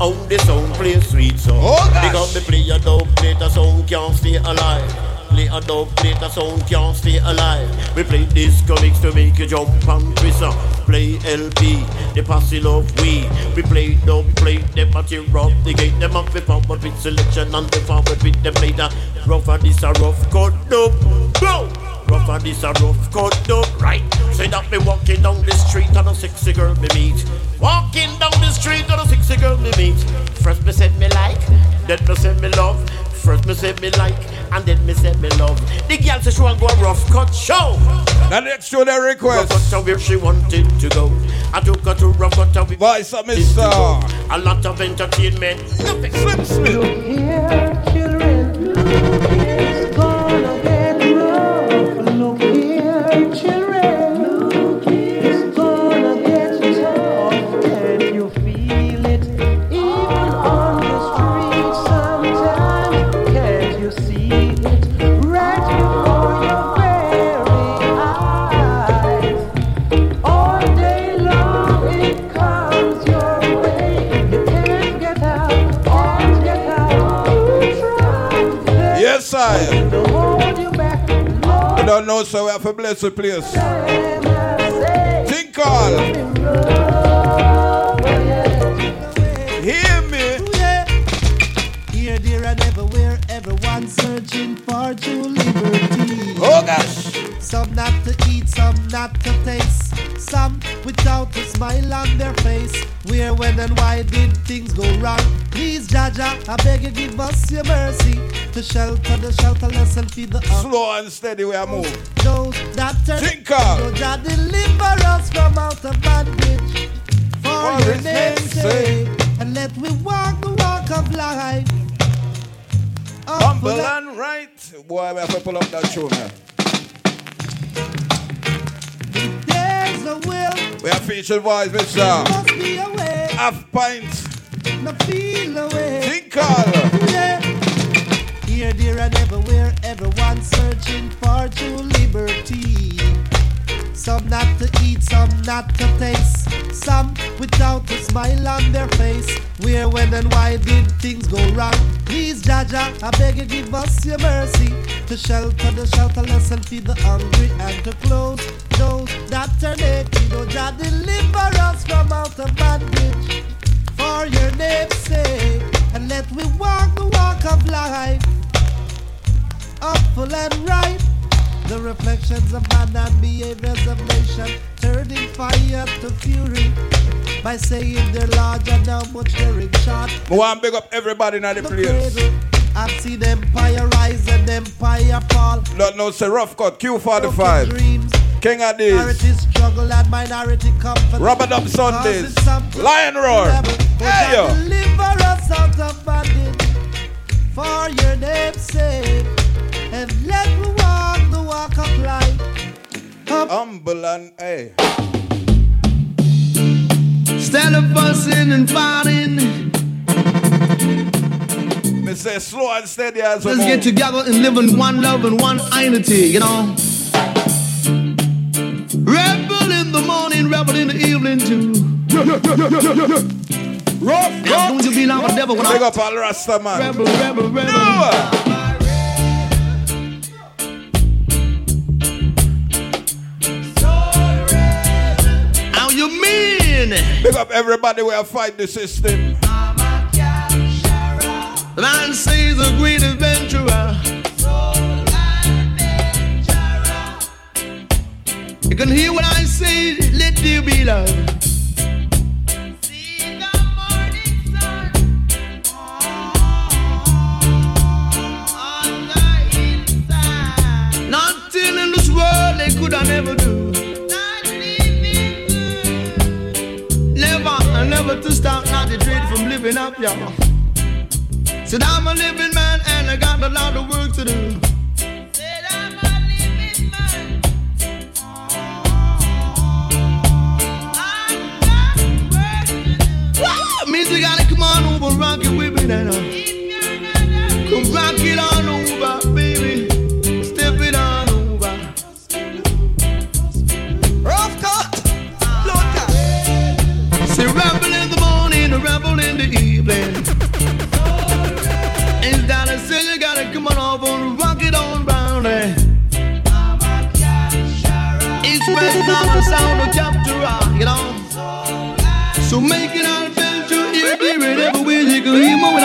On this song play sweet so.
Oh, gosh.
Because me play a dub, play the song can't stay alive. Play a play the song can't stay alive. We play disco mix to make you jump and twist up. Play LP, the passy love we. We play dub, play them at you rough. The gate them up with forward with selection and the forward with them play the rough and this a Ruff Cut dub. Go! Rough and this a Ruff Cut dub. Right. Say that me walking down the street and a sexy girl me meet. Walking down the street and a sexy girl me meet. First me said me like, then me said me love. First me said me like, and then me said me love. The girl said she want go a Ruff Cut show.
The next show they request.
Ruff Cut where she wanted to go. I took her to Ruff Cut and we
Voice of Mr.
A lot of entertainment. Nothing.
Slip, slip. don't know, so we have a bless the place. Think all. Hear me.
Here, there, and everywhere, everyone searching for true liberty.
Oh gosh.
Some not to eat, some not to taste, some without a smile on their face. Where, when, and why did things go wrong? Please, Jaja, I beg you, give us your mercy to shelter the shelterless and feed the hungry.
Slow and steady, we are move.
Those that turn
Think of.
So Jah deliver us from out of bondage. For,
For
your
his
name's sake, and let we walk the walk of life.
Humble and right. Boy, we have to pull up that show, man.
There's a will,
We have featured voice, Mr.
Uh, must be a way.
Half pint.
No feel away.
Think all.
Yeah. Here, there, and everywhere, everyone searching for true liberty. Some not to eat, some not to taste, some without a smile on their face. Where, when, and why did things go wrong? Please, Jaja, I beg you, give us your mercy to shelter the shelterless and feed the hungry and to clothe those that are naked. Oh, Jah, deliver us from out of bondage for your name's sake, and let we walk the walk of life, up full and right. The reflections of man and behaviors of nation, turning fire to fury by saying they're large and how much they're in short.
I want big up everybody in the place.
Cradle, I've seen empire rise and empire fall.
Don't know, say Ruff Cut, Q45.
Dreams,
King Addies.
minority struggle and minority comfort.
Rub a Dub Sundays. Lion Roar. Hey, yo.
Deliver us out of bondage for your name's sake. And let me walk walk of life.
Humble and, hey.
Instead of fussing and fighting,
Me say slow and steady as
let's get together and live in one love and one unity, you know. Rebel in the morning, rebel in the evening too.
Rough
Now, don't you be like a devil when
Big
I
up all Rasta man.
rebel, rebel, rebel.
No. Big up everybody have fight the system.
Man says a great adventurer. You can hear what I say, let there be love. See the morning sun. Oh, on the inside Nothing in this world they could I never do. Never, to stop, not to trade from living up, y'all. Said I'm a living man and I got a lot of work to do. Woo! Means we gotta come on over, rock it with me now. Come rock it on in the evening. And I say you gotta come on over and rock it on round. East, west, north, and south, no chapter, you know. So make it an adventure, here, there, and everywhere you hear me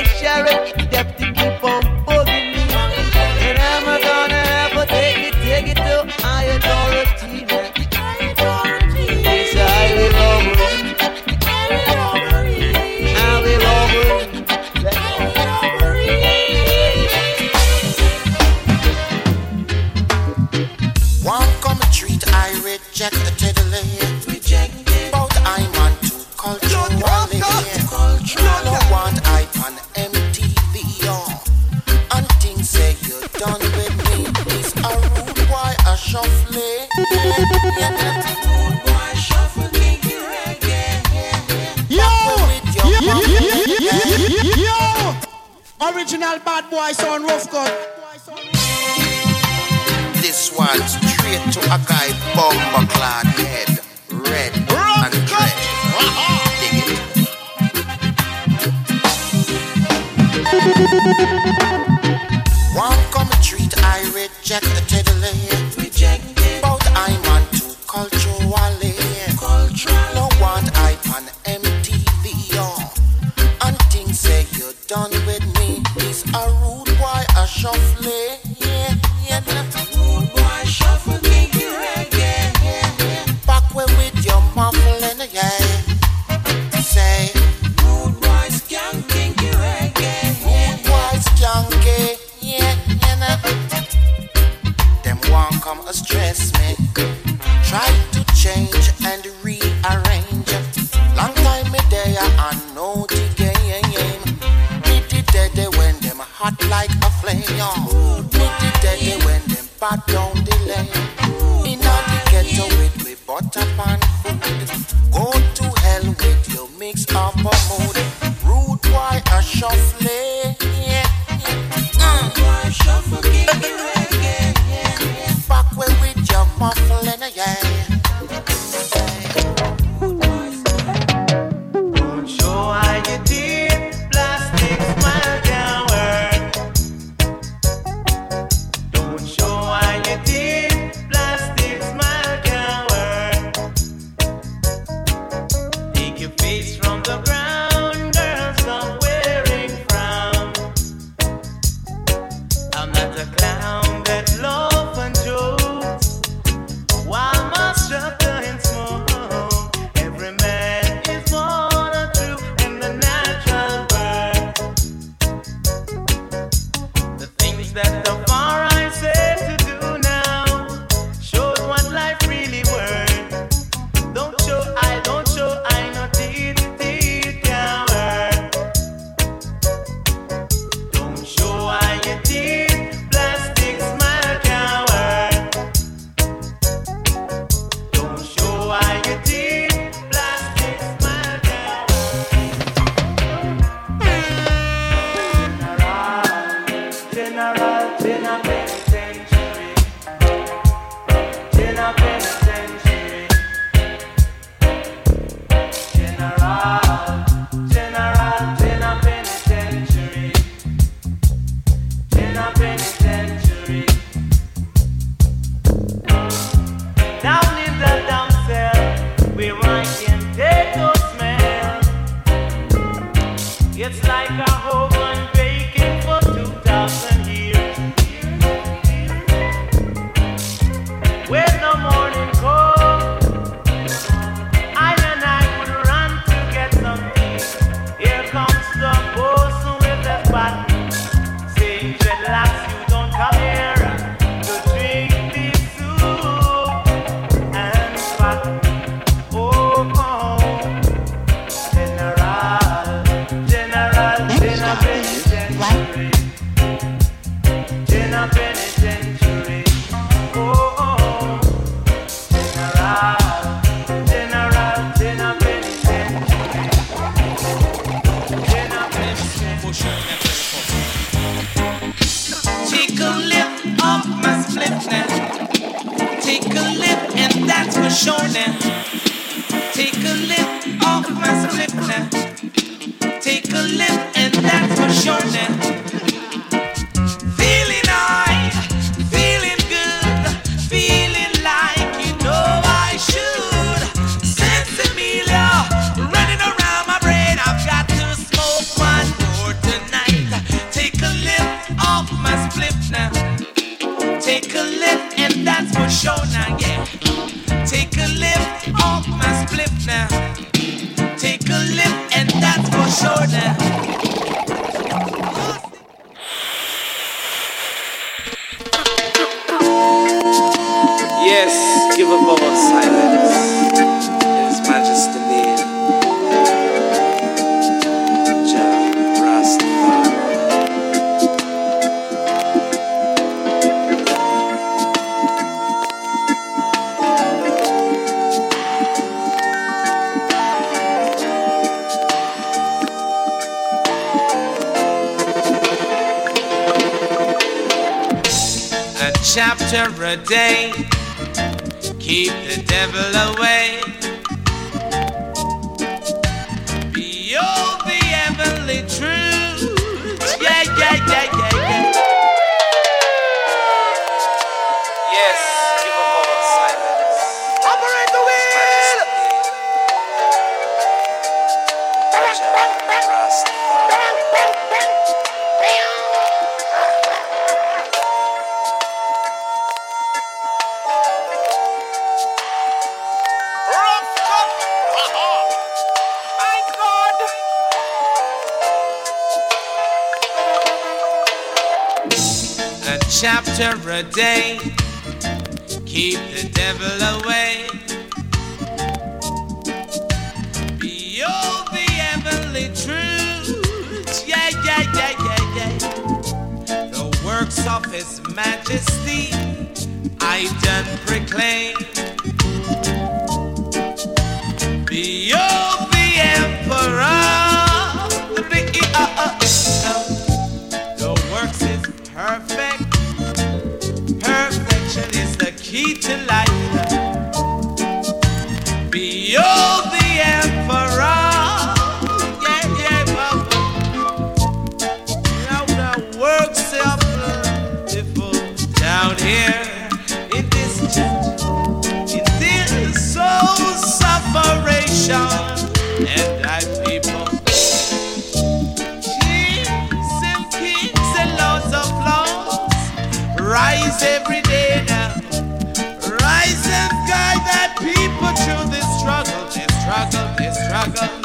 Hey, sheriff, keep the
devil away.
winter
a day. Keep the devil away. Behold the heavenly truth. Yeah, yeah, yeah, yeah, yeah. The works of His Majesty I done proclaim.
Chicago.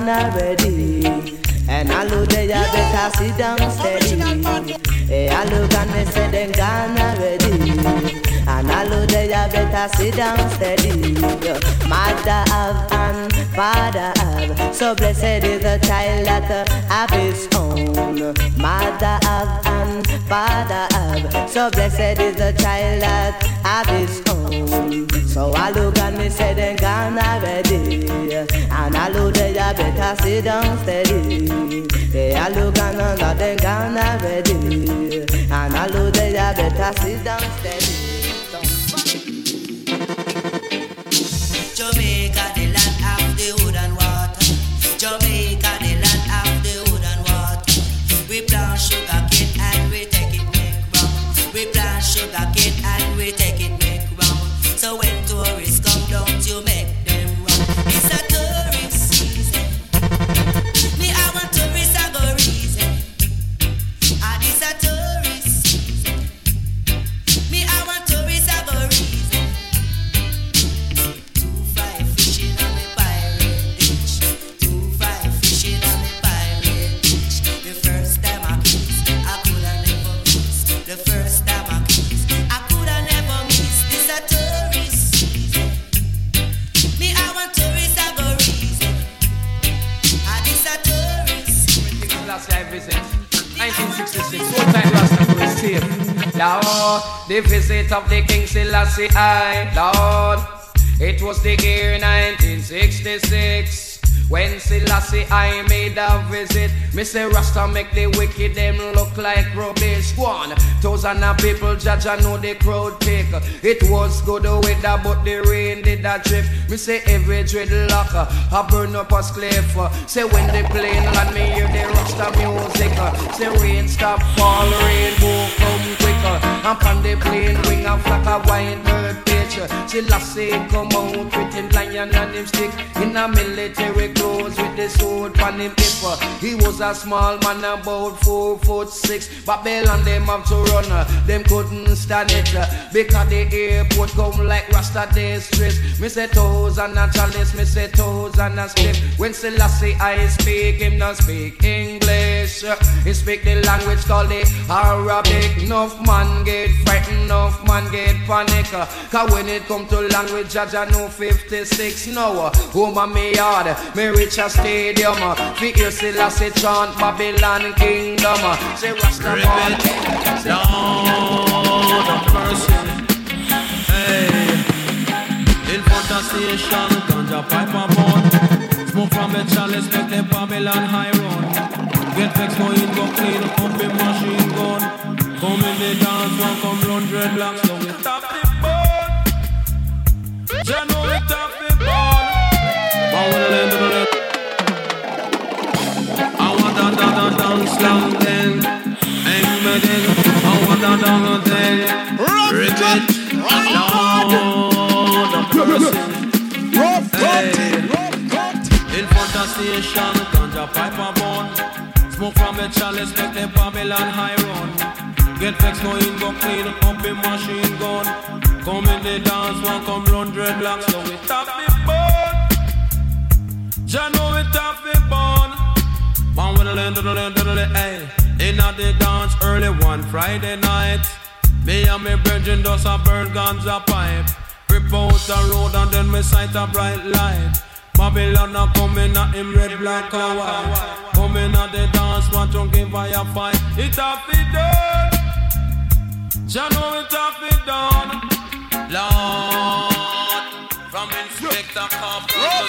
Gone already. And I look there, you better sit down steady. Hey, I look at me, say them gone already. And I look there, you better sit down steady. Mother have and father have. So blessed is the child that uh, have his own. Mother have and father have. So blessed is the child that have his own. So I look and me say them gone already. And I look there, you better sit down steady. Hey, I look and I know them gone already. And I look there, you better sit down steady.
Jamaica, the land of the wood and water. Jamaica,
Tape. Lord, the visit of the King Selassie I, Lord, it was the year 1966. When Selassie I made a visit, me say Rasta make the wicked them look like rubbish. One thousand of people judge I know the crowd take. It was good weather, but the rain did a trip. Me say every dreadlock I burn up a cliff. Say when the plane land, me hear the Rasta music. Say rain stop fall, rainbow come quicker. And on the plane wing a flock of white bird picture. Selassie come out with him lion and him stick in a military clothes with the sword on him hip. He was a small man about four foot six. Babylon them have to run, them couldn't stand it because the airport come like Rasta district. Me say toes and a chalice, me say toes and a split. When Selassie I speak, him not speak English. He speak the language called the Arabic. Enough man get frightened, enough man get panic. Cause when it come to language, I know 56 now. Home of me yard, me reach a stadium. Fi hear Selassie chant Babylon kingdom. Say Rasta man.
Lord of mercy. Hey. In front of station, ganja pipe a bun. Smoke from the chalice, make the Babylon high run. Get vexed, no in go clean, pump in machine gun. Come in the dance, one come run dreadlocks, so we tap dance slam then. Amen then. I want that that then. Ribbit. Lord of mercy. Hey. station, ganja pipe a bun. Smoke from the chalice, make the Babylon high run. Get vexed, no in go clean up in machine gun. Come in the dance, one come run dreadlocks, so we tap the bun. Jah know we tap In the dance early one Friday night. Me and me brethren does a burn guns a pipe. Rip out the road and then we sight a bright light. Babylon a coming at him red, black and white. Coming at the dance, want to give I a fight. It a be done. Jah know it a be done. Lord, from Inspector Corporal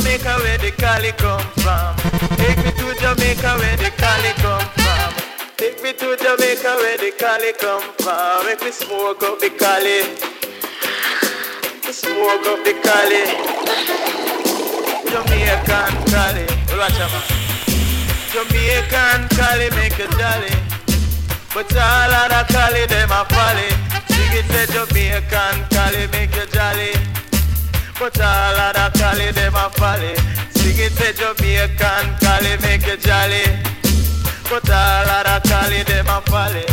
Jamaica where the Cali come from. Take me to Jamaica where the Cali come from. Take me to Jamaica where the Cali come from. Make me smoke up the Cali. Smoke up the Cali. Jamaican Cali. Watch out, man. Jamaican Cali make a jolly. But all of the Cali, them a folly. Sing it say Jamaican Cali make you jolly. But all of the Cali, them a folly. Sing it say Jamaican Cali make you jolly. But all of the Cali, them a folly.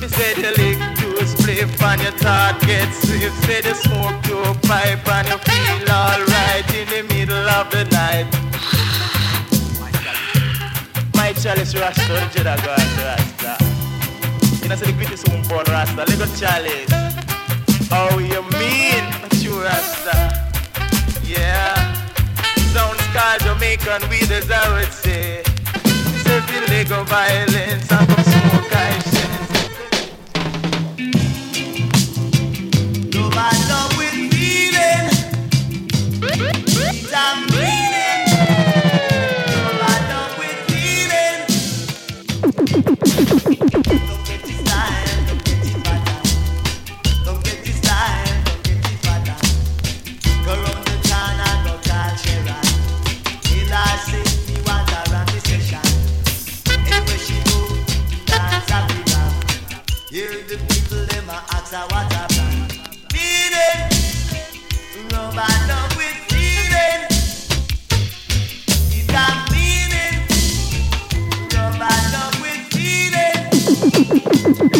Me say the lick to a spliff and your thought get swift. Say the smoke to pipe and you feel alright in the middle of the night. My chalice rasta, the Jedi God rasta. You know, say the greatest one born rasta. Lego chalice. Oh, you mean you rasta? Yeah. Sounds called Jamaican weed as I would say. Say feel Lego violence and smoke I sense.
No matter with it breathing. Matter with feeling,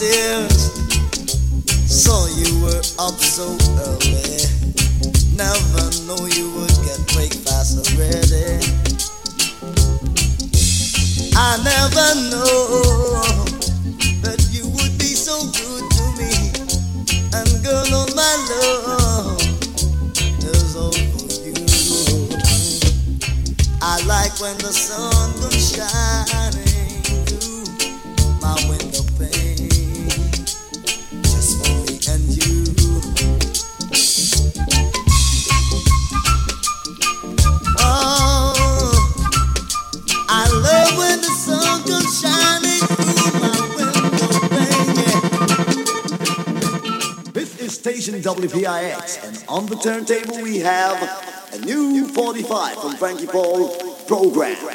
downstairs, saw you were up so early. Never knew you would get breakfast already. I never know that you would be so good to me. And girl, all my love is all for you. I like when the sun comes shining
station WPIX, and on the turntable we have a new 45 from Frankie Paul program.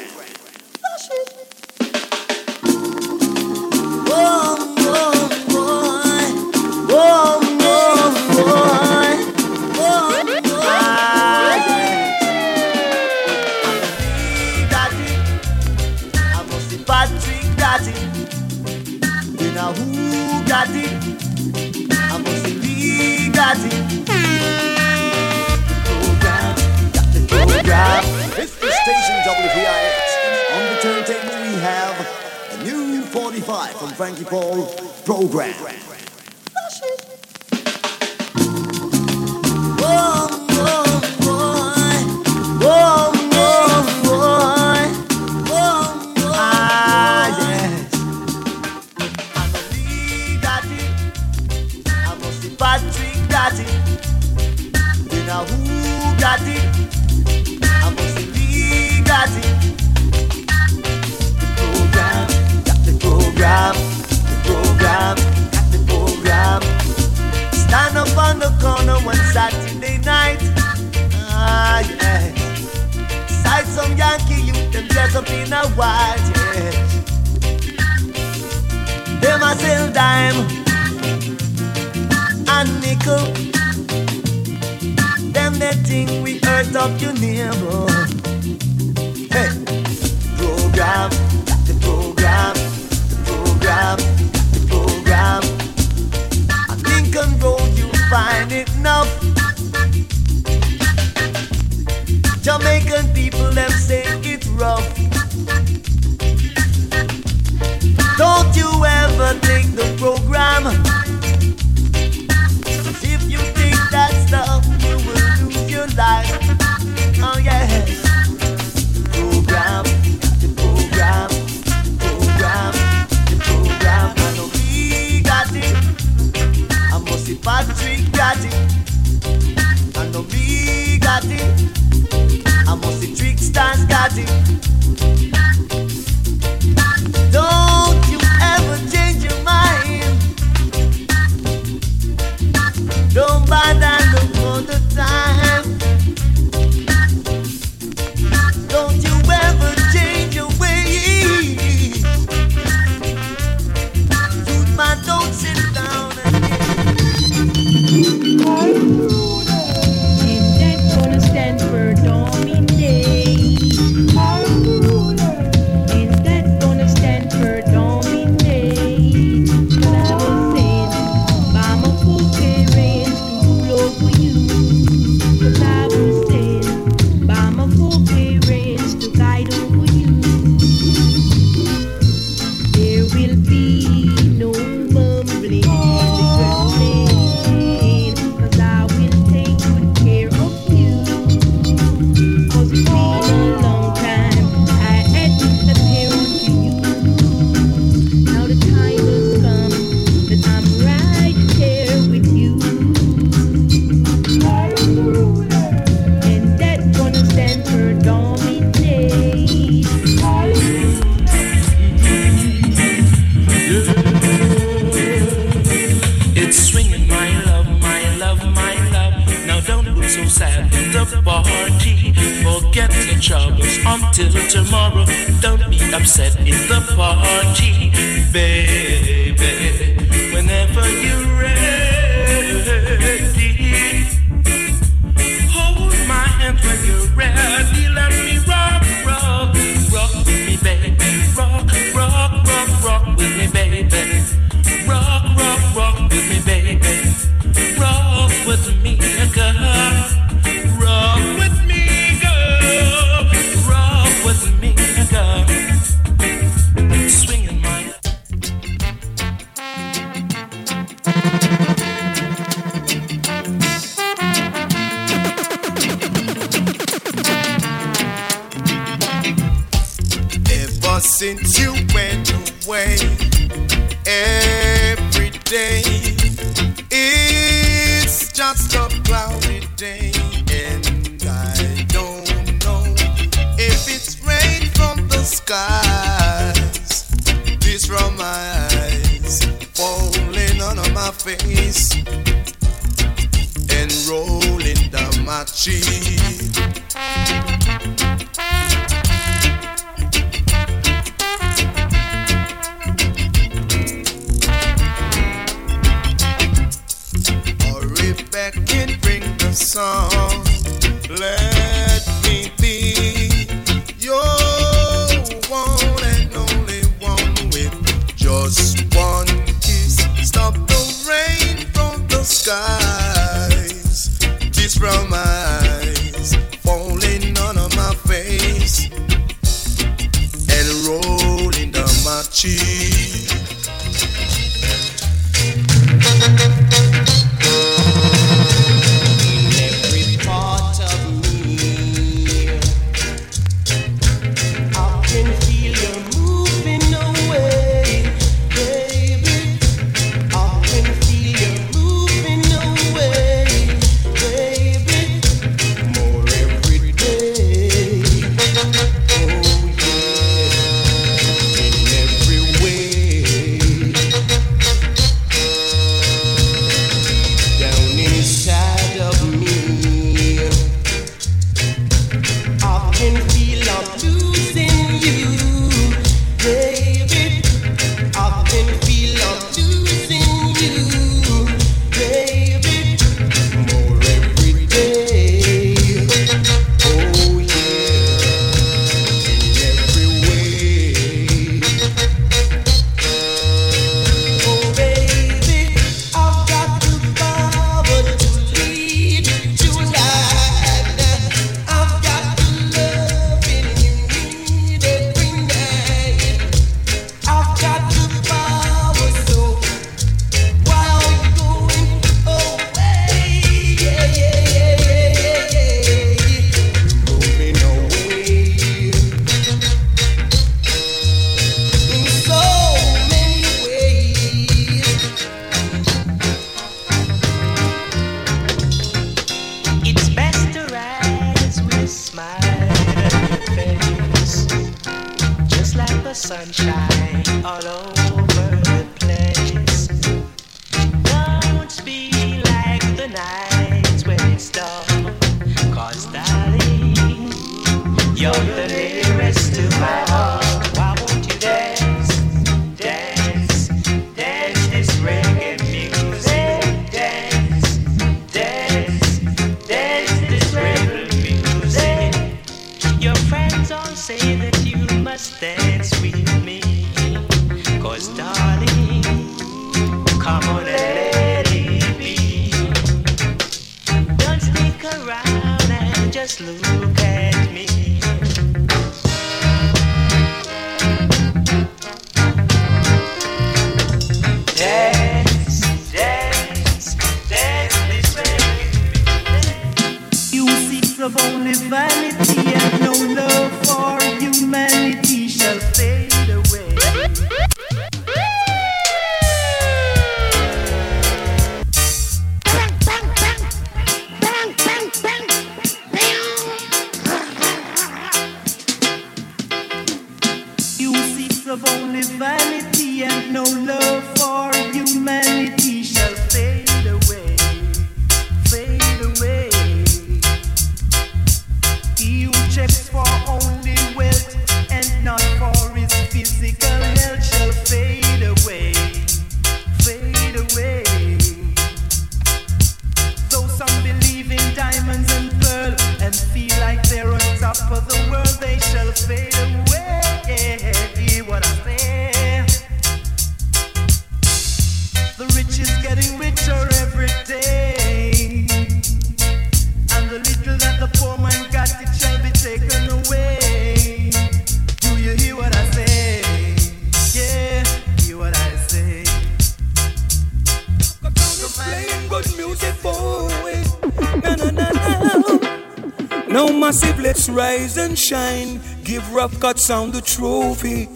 rise and
shine. Give Ruff Cut Sound the trophy.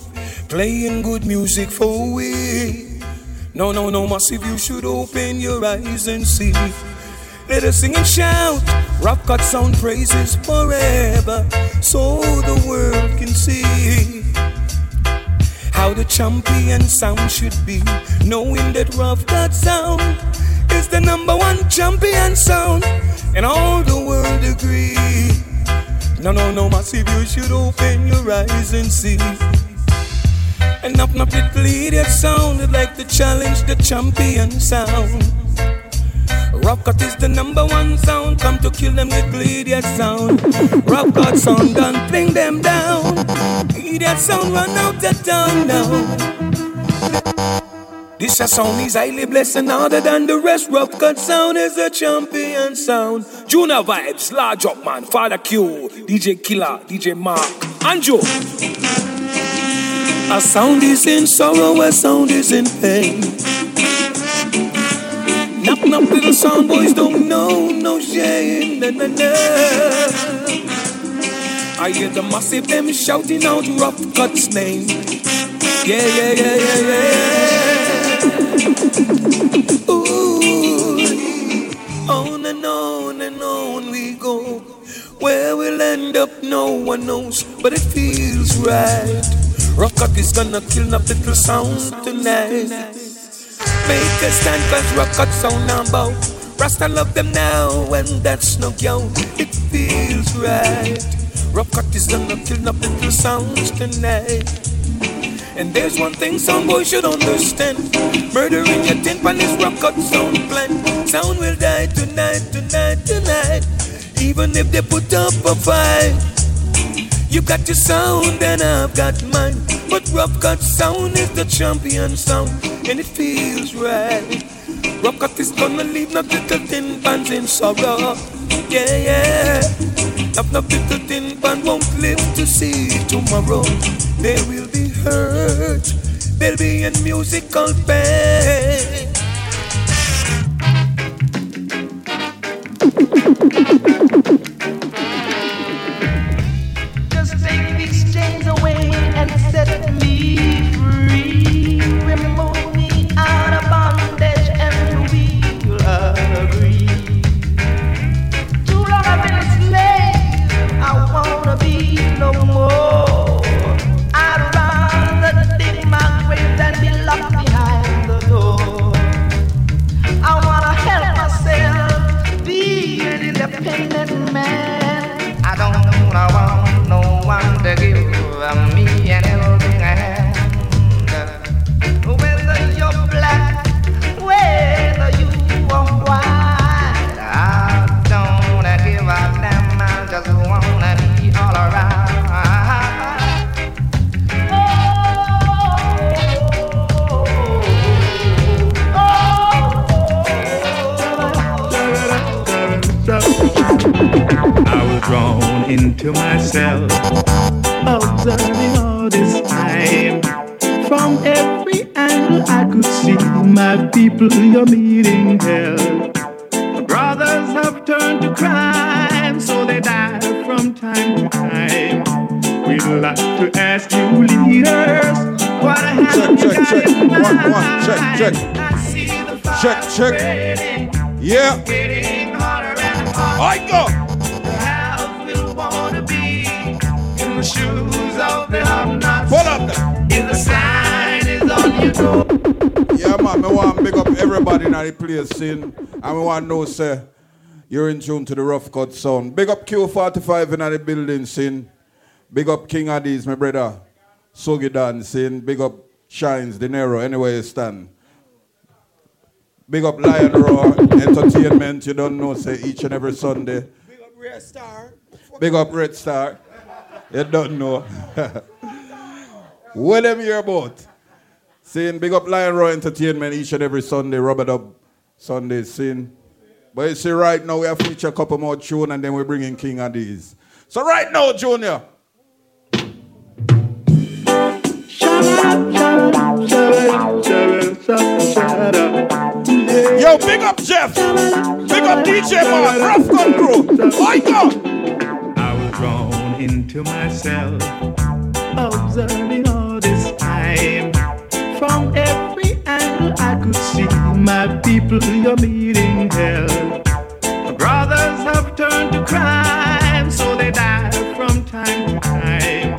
Playing good music for we. No, no, no, massive, you should open your eyes and see. Let us sing and shout. Ruff Cut Sound praises forever. So the world can see how the champion sound should be. Knowing that Ruff Cut Sound
is the number one champion sound. And all the world agree. No, no, no, massive, you should open your eyes and see. And up, up, little idiot sounded like the challenge, the champion sound. Rock cut is the number one sound. Come to kill them little idiot sound. Rock cut sound done bring them down. Idiot sound run out of town now. This a sound is highly blessed and harder than the rest. Ruff Cut sound is a champion sound. Juna vibes, large up man, Father Q, DJ Killer, DJ Mark, and Joe. A sound is in sorrow, a sound is in pain. Knock, knock, little sound boys don't know no shame. Na, na, na. I hear the massive them shouting out Ruff Cut's name. Yeah, yeah, yeah, yeah, yeah. Ooh, on and on and on we go. Where we'll end up, no one knows, but it feels right. Cut is gonna kill up little sound tonight. Make a stand cause rock cut sound bow. Rasta love them now and that's no yo. It feels right. Rock cut is gonna kill up little sounds tonight. And there's one thing some boys should understand. Murder in your tin pan is rock cut sound plan. Sound will die tonight, tonight, tonight. Even if they put up a fight. You got your sound and I've got mine. But Ruff Cut sound is the champion sound. And it feels right. Ruff Cut is gonna leave no little tin pans in sorrow. Yeah, yeah. No little tin pan won't live to see tomorrow. They will be hurt. They'll be in musical pain.
Into myself, observing all this time. From every angle I could see my people, you're meeting hell. Brothers have turned to crime, so they die from time to time. We'd like to ask you leaders, what have
Check,
you
check,
got
check.
in
One,
mind?
one, check, check. Check, check. Yeah. I go.
Is on.
Yeah, man, me want to big up everybody in the place scene. And we want to know, sir, you're in tune to the Ruff Cut sound. Big up Q45 in the building scene. Big up King Addies, my brother. Sogi Dan scene. Big up Shines, De Niro, anywhere you stand. Big up Lion Roar Entertainment, you don't know, say, each and every Sunday.
Big up Red Star.
Big up Red Star. You don't know. what them hear about? Saying big up Lion Roar Entertainment each and every Sunday, Rub a Dub Sunday scene. But you see, right now we have feature a couple more tune and then we bring in King Addies. So right now, Junior. Yo, big up Jeff. Big up DJ Mark. Rough Gun Crew. I go.
I was drawn into myself, observing all from every angle I could see. My people, you're meeting hell. Brothers have turned to crime, so they die from time to time.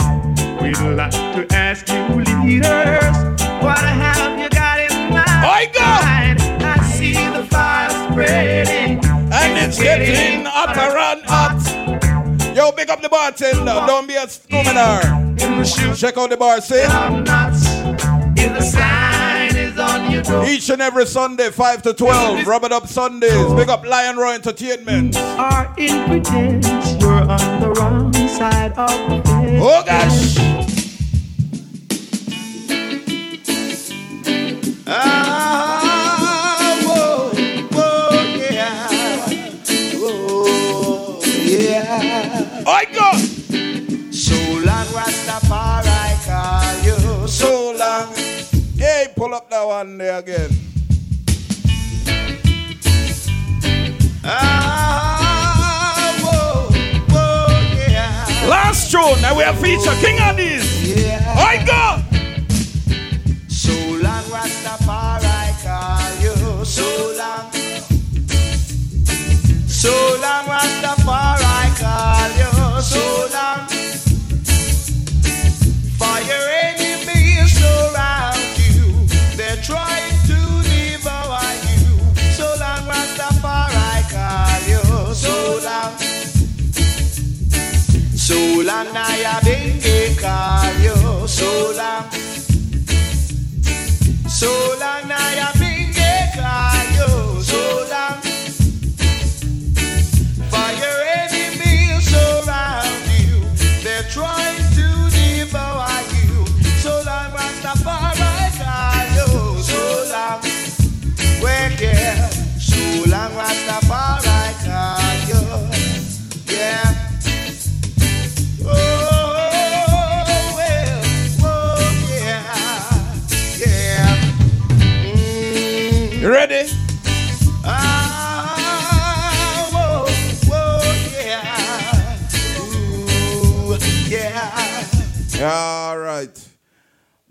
We'd like to ask you, leaders, what have you got in mind?
I
see the fire
spreading, and it's, it's getting, getting hotter and hot. Yo, pick up the bartender. Don't be a stoner. Check out the bar, see?
Eh?
Each and every Sunday, 5 to 12. Rub a Dub Sundays. Big up Lion Roar Entertainment.
Are in pretense, you're on the wrong side of the fence.
Oh gosh.
Ah, whoa, whoa, yeah. Whoa, yeah.
I go. Pull up that one there again.
Ah, whoa, whoa, yeah.
Last tune, now we have feature King Addies.
Yeah.
I go.
So long, Rastafari call you. So long. So long, Rastafari call you. So long. For your enemies surround you. They're to devour you. So long, Rastafari call you. So long. So long, Nyabinghi call you. So long. So long now you been call you so long For your enemies surround you They're trying to devour you So long Rastafari yeah So long Rastafari call you Yeah.
You ready?
Ah, whoa, whoa, yeah. Yeah.
All right.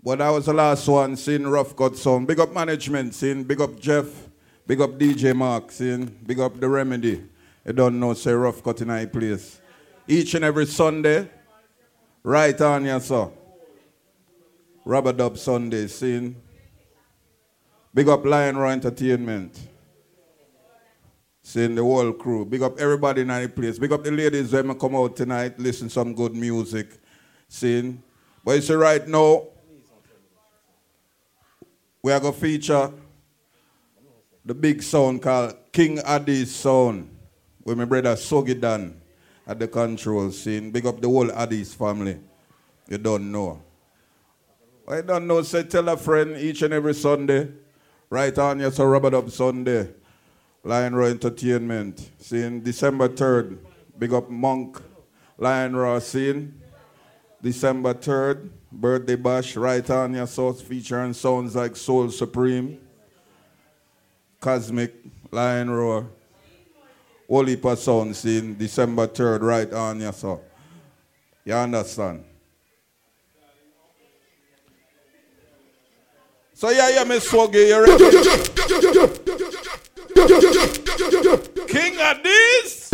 But that was the last one, seeing Rough Sound. Big up management, seeing Big up Jeff. Big up DJ Mark, seeing Big up The Remedy. You don't know, say Ruff Cut in high place. Each and every Sunday, right on your so. Rub a Dub Sunday, seeing Big up Lion Roar Entertainment. Seeing the whole crew. Big up everybody in the place. Big up the ladies when come out tonight, listen some good music. Seeing. But you see right now, we are going to feature the big sound called King Addies Sound with my brother Sogidan at the control scene. Big up the whole Addies family. You don't know. I don't know, say tell a friend each and every Sunday. Right on, yes, so Rub a Dub Sunday. Lion Roar Entertainment. Seeing December 3rd. Big up Monk. Lion Roar scene. December 3rd. Birthday bash. Right on your source featuring sounds like Soul Supreme. Cosmic. Lion Roar. Holy Sound scene. December 3rd. Right on your source. You understand? So yeah, yeah, Miss Swoggy, you ready? King of this.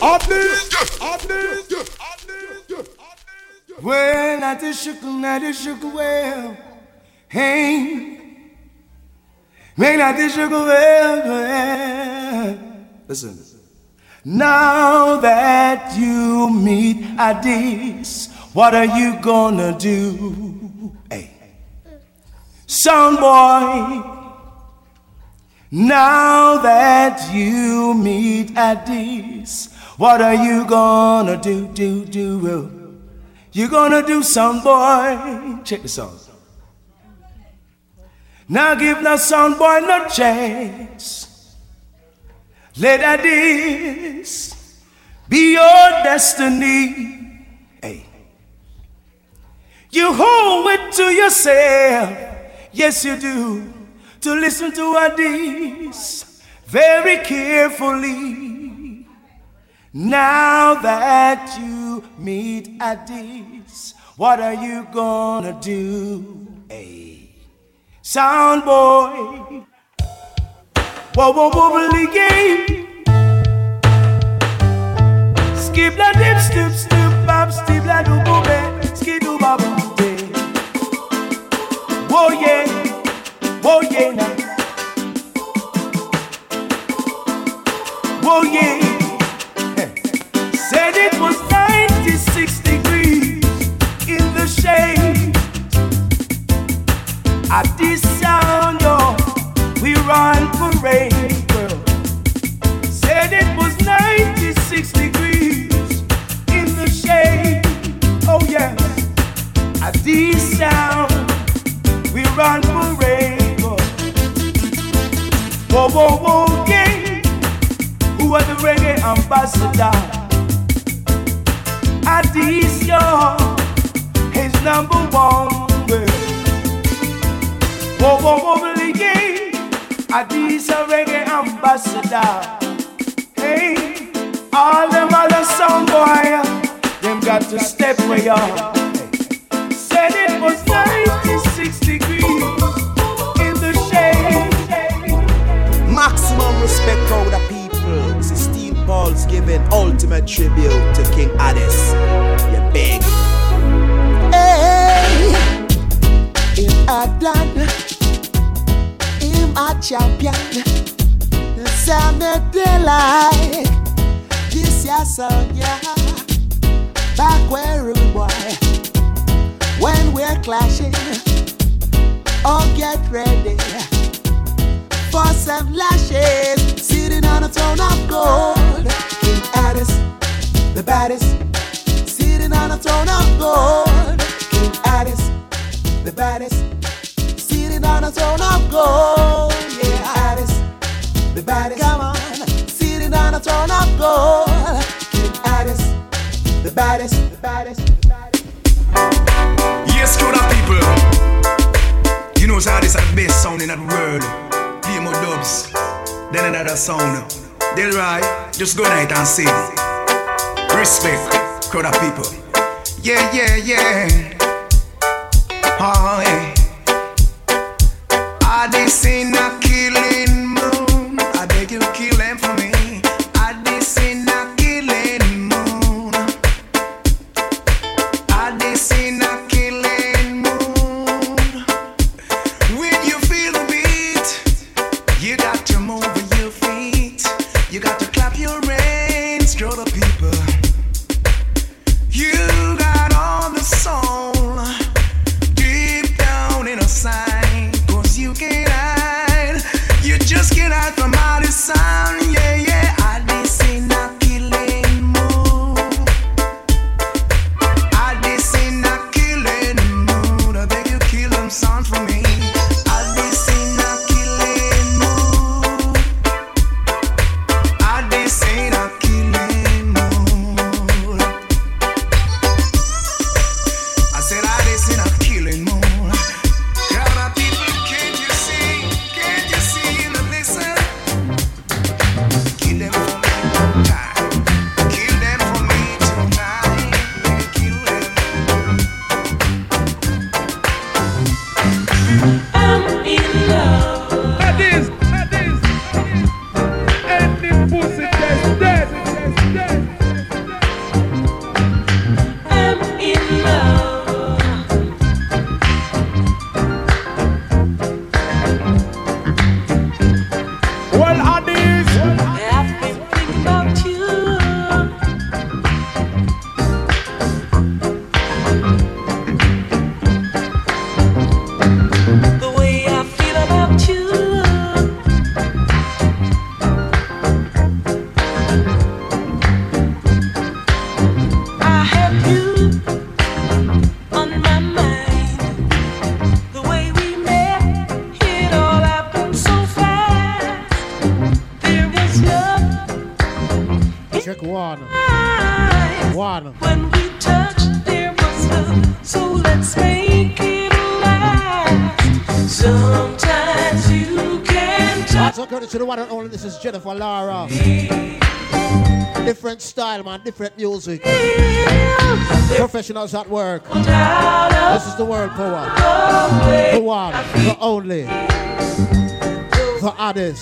Up this, up this. Well, not the sugar, not the sugar, well, hey, make not the sugar, well. Listen. Now that you meet Addies, what are you gonna do? Hey, sound boy. Now that you meet Addies, what are you gonna do? Do do? Oh? You gonna do, sound boy? Check this out. Now give the sound boy no chance. Let Addies be your destiny. Hey. You hold it to yourself. Yes, you do. To listen to Addies very carefully. Now that you meet Addies, what are you gonna do? Hey. Sound boy. Whoa, whoa, wobbly game. Skip la dip, stip, stip, bop, stip la do boobe, skip do bop, Whoa, yeah, whoa, yeah, now.
At this sound, yo, we run parade, girl. Said it was 96 degrees in the shade. Oh yes, at this sound, we run parade, girl. Whoa, whoa, whoa, gang. Who are the reggae ambassador? At this, yo, is number one. Whoa, whoa, whoa, Billy a reggae ambassador. Hey, all them other sound boy, them got to step way up. Said it was 96 degrees in the shade.
Maximum respect for the people. This is Steve Paul's giving ultimate tribute to King Addies. You big.
Hey, in Adlan, a champion. They like, this ya song, yeah. Back where rude boy, when we're clashing, oh get ready for some lashes, sitting on a throne of gold. King Addies, the baddest, sitting on a throne of gold. King Addies, the baddest, on a throne of gold. Yeah, Addies, the baddest. Come on, sitting on a throne of gold. King Addies, the baddest, the baddest.
Yes, crowd of people. You know how this is the best sound in that world. Play more dubs than another sound. They'll right, just go night and sing. Respect, crowd of people. Yeah, yeah, yeah. Oh, yeah. I this
Different music. Professionals at work. This is the world power. The one, the only. The Addies.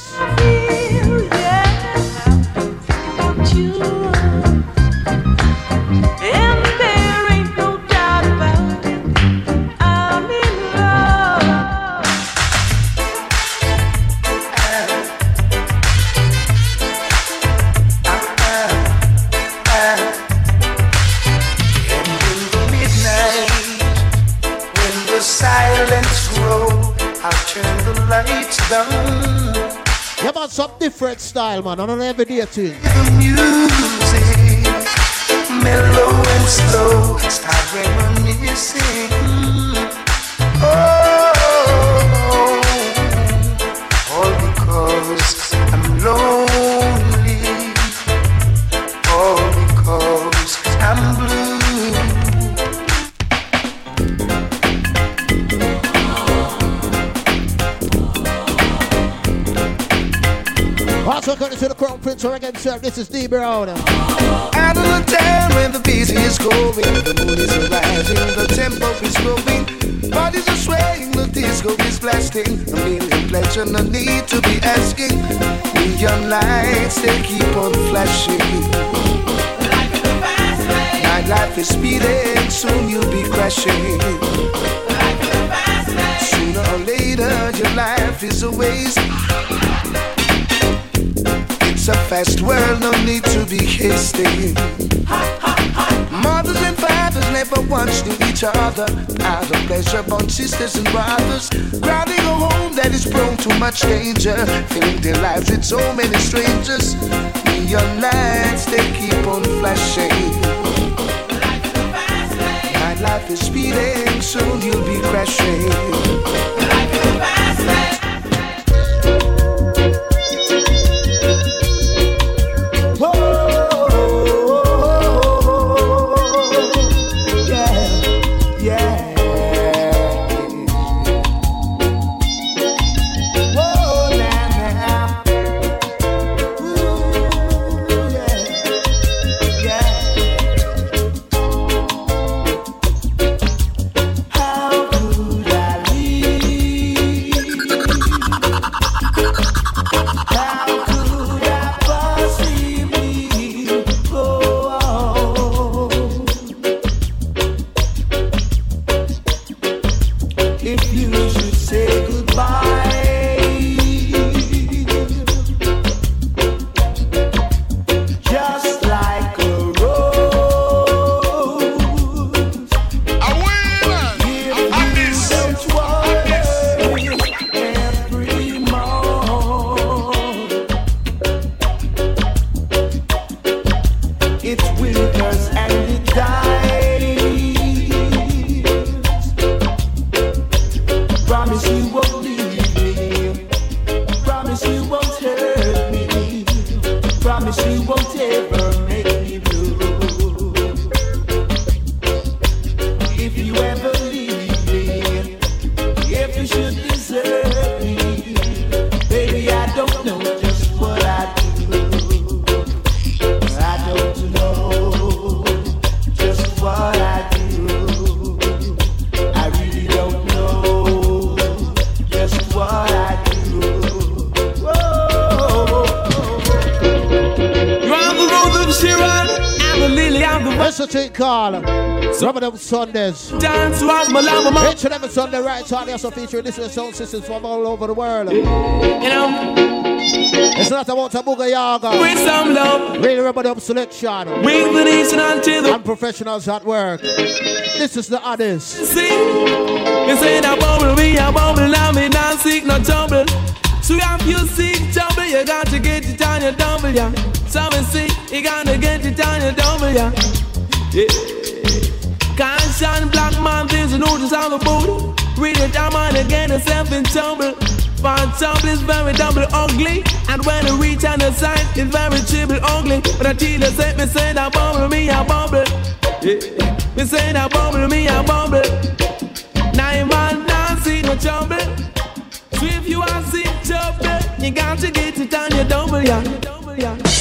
Style, man. On an everyday thing. This is D Brown.
Out of the town where the beat is going, the moon is rising, the tempo is growing, bodies are swaying, the disco is blasting. A million pleasure, no need to be asking. Neon lights, they keep on flashing. Nightlife is speeding, soon you'll be crashing. Sooner or later, your life is a waste. It's a fast world, no need to be hasty. Mothers and fathers never once knew each other. Out of pleasure, born sisters and brothers. Crowding a home that is prone to much danger. Filling their lives with so many strangers. Neon lights, they keep on flashing. Nightlife is speeding, soon you'll be crashing.
Sundays.
Dance was my love,
Each and every Sunday, right? So they also featuring this sound systems from all over the world.
You know,
it's not about a booga yaga.
With some love.
Really, everybody up selection.
With the nation until the
and professionals at work. This is the others.
See, you say that bubble, me a bubble, now me not sick, no trouble. So if you sick trouble, you got to get it on your double, yeah. So we see, you gotta get it on your double, yeah. Yeah. Conscious black man, there's a notice on the boat. Read it, I'm on again, yourself in trouble. But trouble is very double ugly. And when you reach on the side, it's very triple ugly. But I tell you, say, me say that bubble, me a bubble. Yeah. Me say that bubble, me a bubble. Now you man not see no trouble. So if you are see trouble, you got to get it on your double, yeah.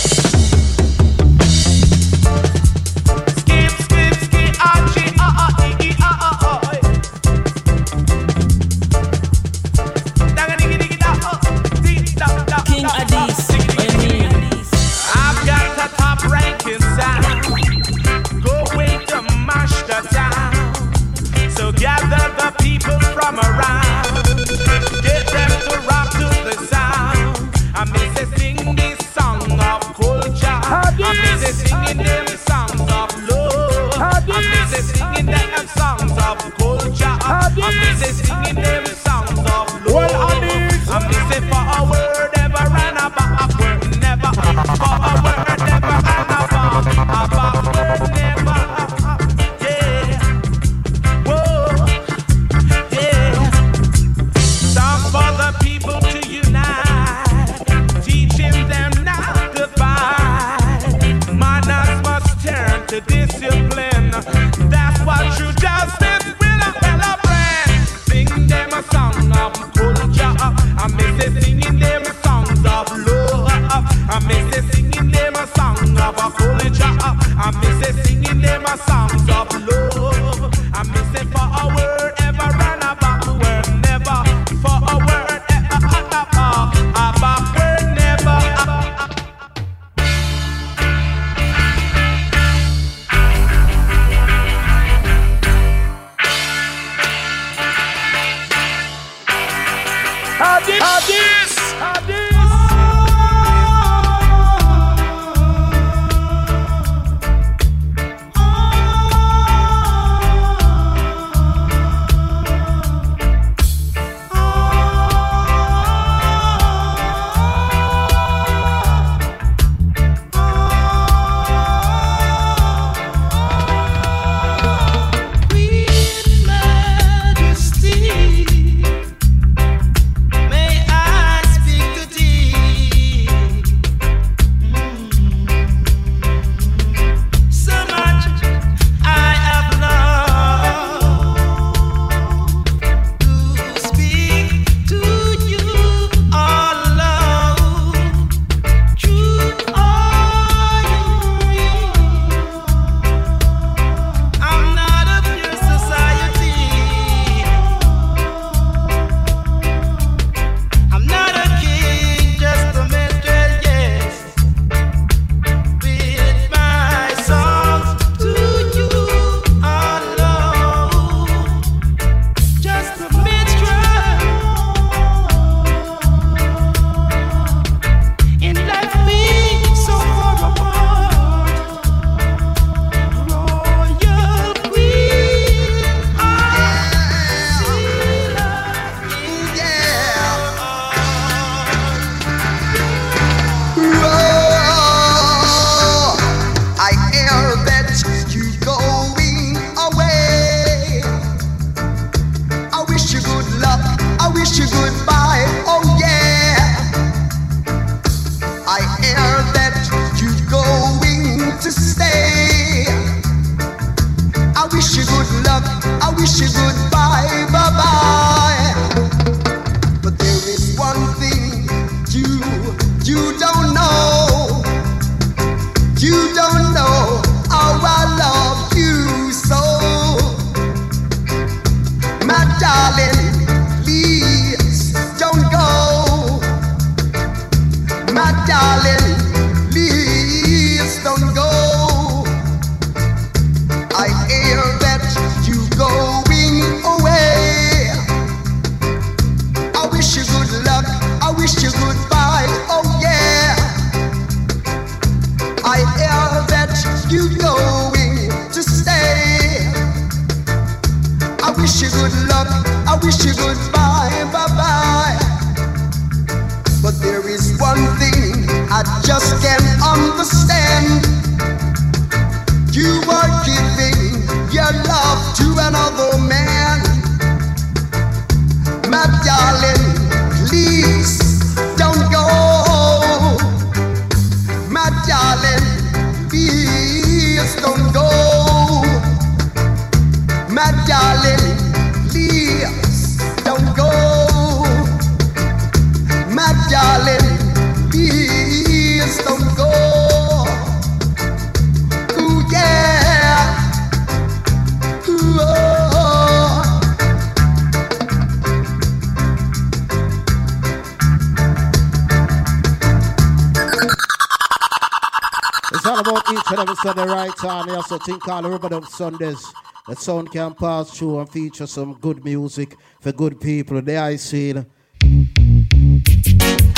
Think the Rubber Sundays. The sound can pass through and feature some good music for good people. There I see. And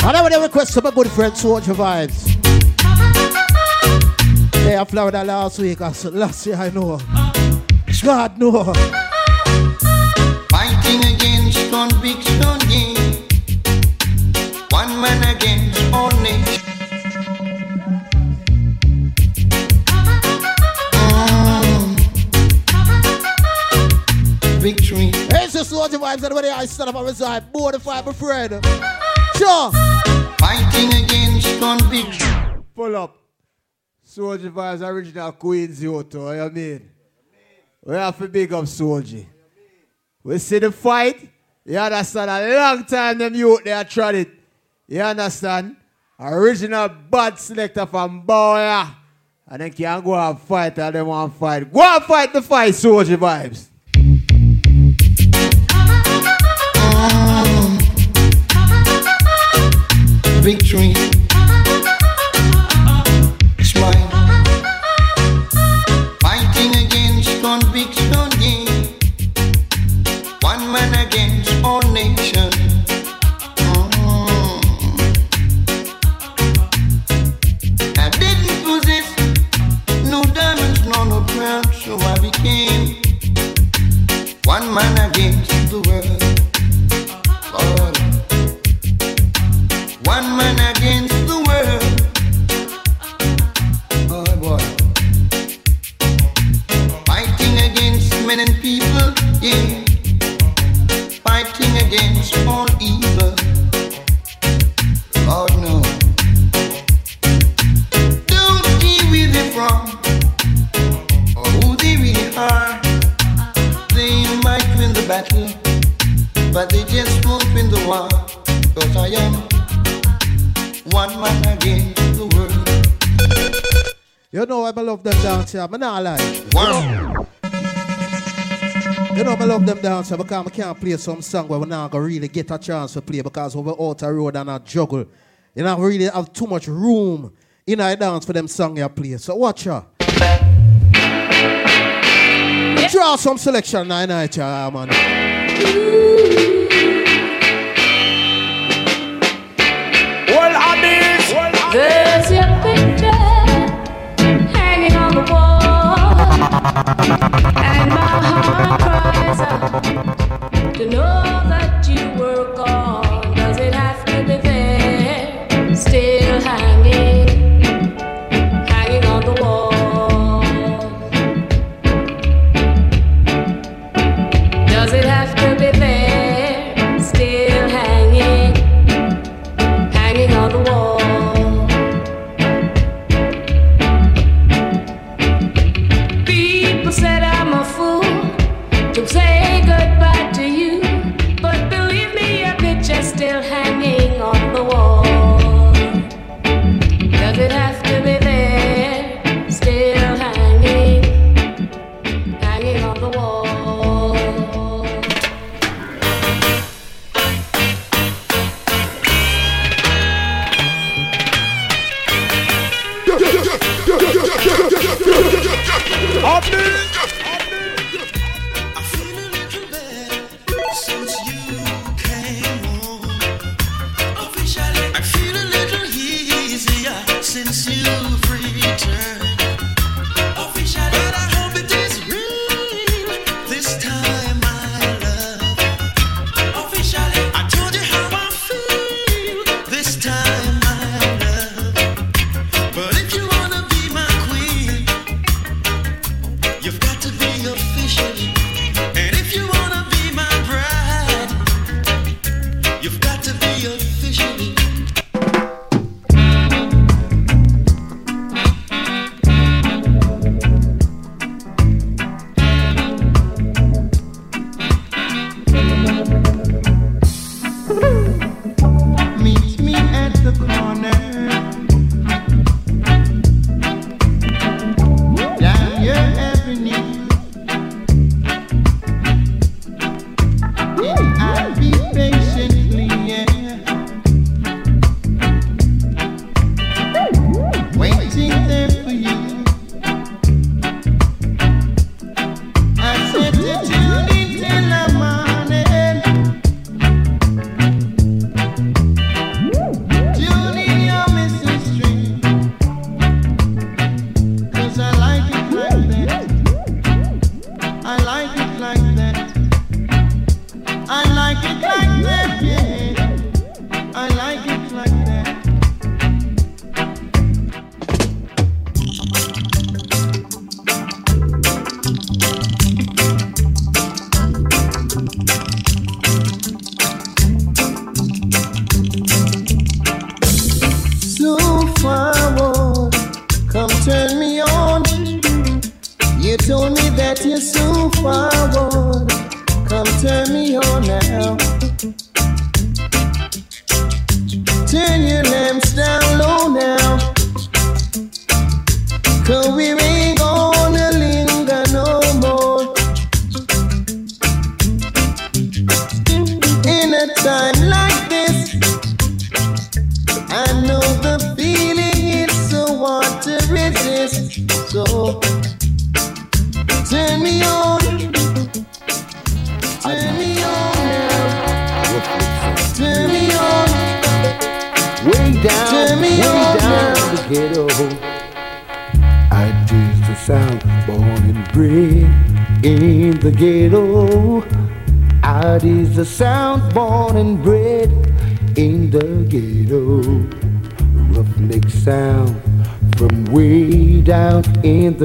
I would request my good friend Soldier Vibes. Yeah, Florida last week. I said, last year I know. God know. It's just Soldier Vibes. Everybody, I stand up and reside. More than five, my friend. Sure.
Fighting against conviction.
Pull up. Soldier Vibes original Queen's Yoto, you know what I mean? We have to big up Soldier. We see the fight. You understand? A long time them youth they are tried it. You understand? Original bad selector from Boya. And then can go and fight and they want to fight. Go and fight the fight, Soldier Vibes.
Victory. It's mine. Fighting against conviction. One man against all. Mm. I didn't no no no so I became one man against the world.
You know I love them dance here. I'm not lie.
Wow.
You know I love them dance here because I can't play some song where we not gonna really get a chance to play because we're out the road and a juggle. You not really have too much room in our dance for them song you play. So watch her. Draw some selection night night, yeah, man.
Well, Addies.
There's your picture and my heart cries out to know that you were gone.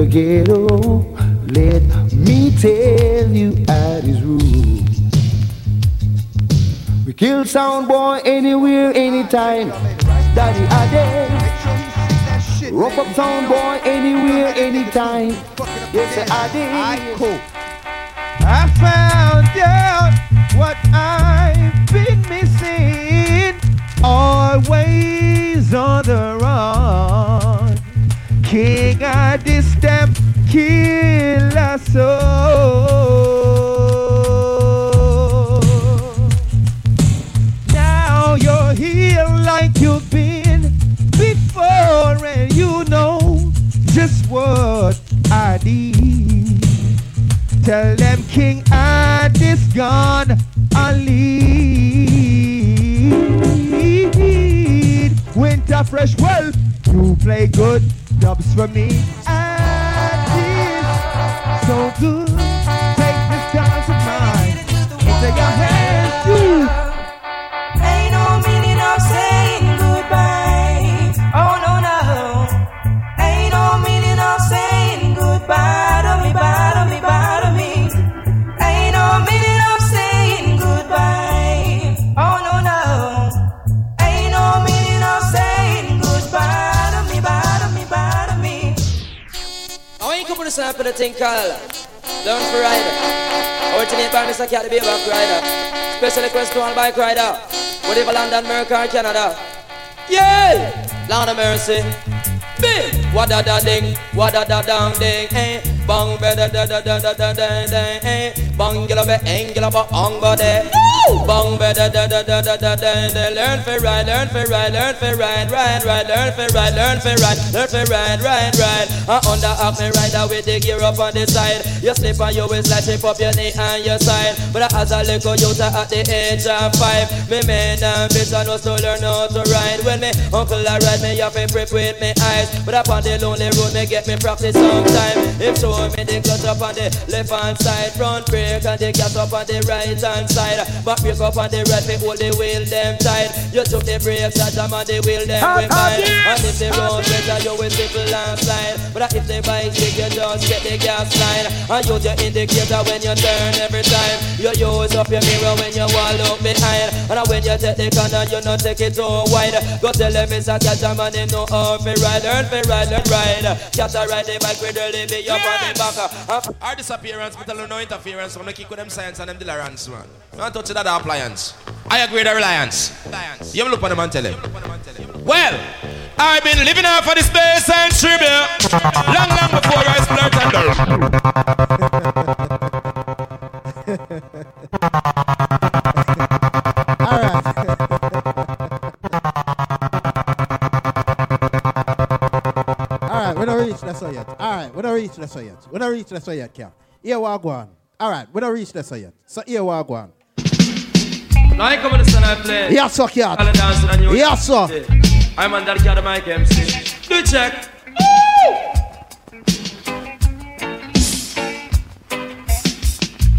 Ghetto. Let me tell you, I is rule. We kill sound boy anywhere, anytime. Daddy Ade. Rough up sound boy anywhere, anytime. Yes, Ade. Cool.
for me.
Thing called Learn for Rider. Originate by Mr. The baby back rider. Special request to all bike rider. Whatever London, America, or Canada. Yeah! Lord of mercy. Bim! Wada da ding, wada da dang ding, eh. Bang ba da da da da da da da da, eh. Bang gila ba angela ba ong ba de. Bang ba da da da da da da da da. Learn for ride, learn for ride, learn for ride, ride, ride, learn for ride, learn for ride, learn for ride, ride, ride. Uh, under up me rider with the gear up on the side. You slip on your waist, like up your knee and your side. But I as a little youth at the age of five, me man ambition was to learn how to ride. When me uncle a ride me, have to prep with me eyes. But upon the lonely road, me get me practice sometime. If show me the clutch up on the left hand side, front brake and the gas up on the right hand side. Back brake up on the right, me hold the wheel them tight. You took the brakes, I jam on the wheel them with mine. And if the road better, you will simple and slide. But if the bike big, you just get the gas line. And use your indicator when you turn every time. You use up your mirror when you wall up behind. And when you take the corner, you not take it too wide. Go tell them it's a catch a man, they know how to ride, learn to ride, learn ride. Cat a ride the bike with the be up on the back.
Our disappearance, but no interference. I'm gonna kick with them science and them delarance, man. Don't touch that appliance. I agree with the reliance. reliance. You look on them and tell him. Well, I've been living out for the space and tribute long, long before I splurt and
Alright, we don't reach that so yet. Alright, we don't reach that so yet. We don't reach that so yet, Cap. Here we go on. Alright, we don't reach that so yet. So here we go on.
Now I come to the stand I play.
Yes, sir, Cat.
All the dancing and you
Yes, sir.
I'm under the mic MC. Do check.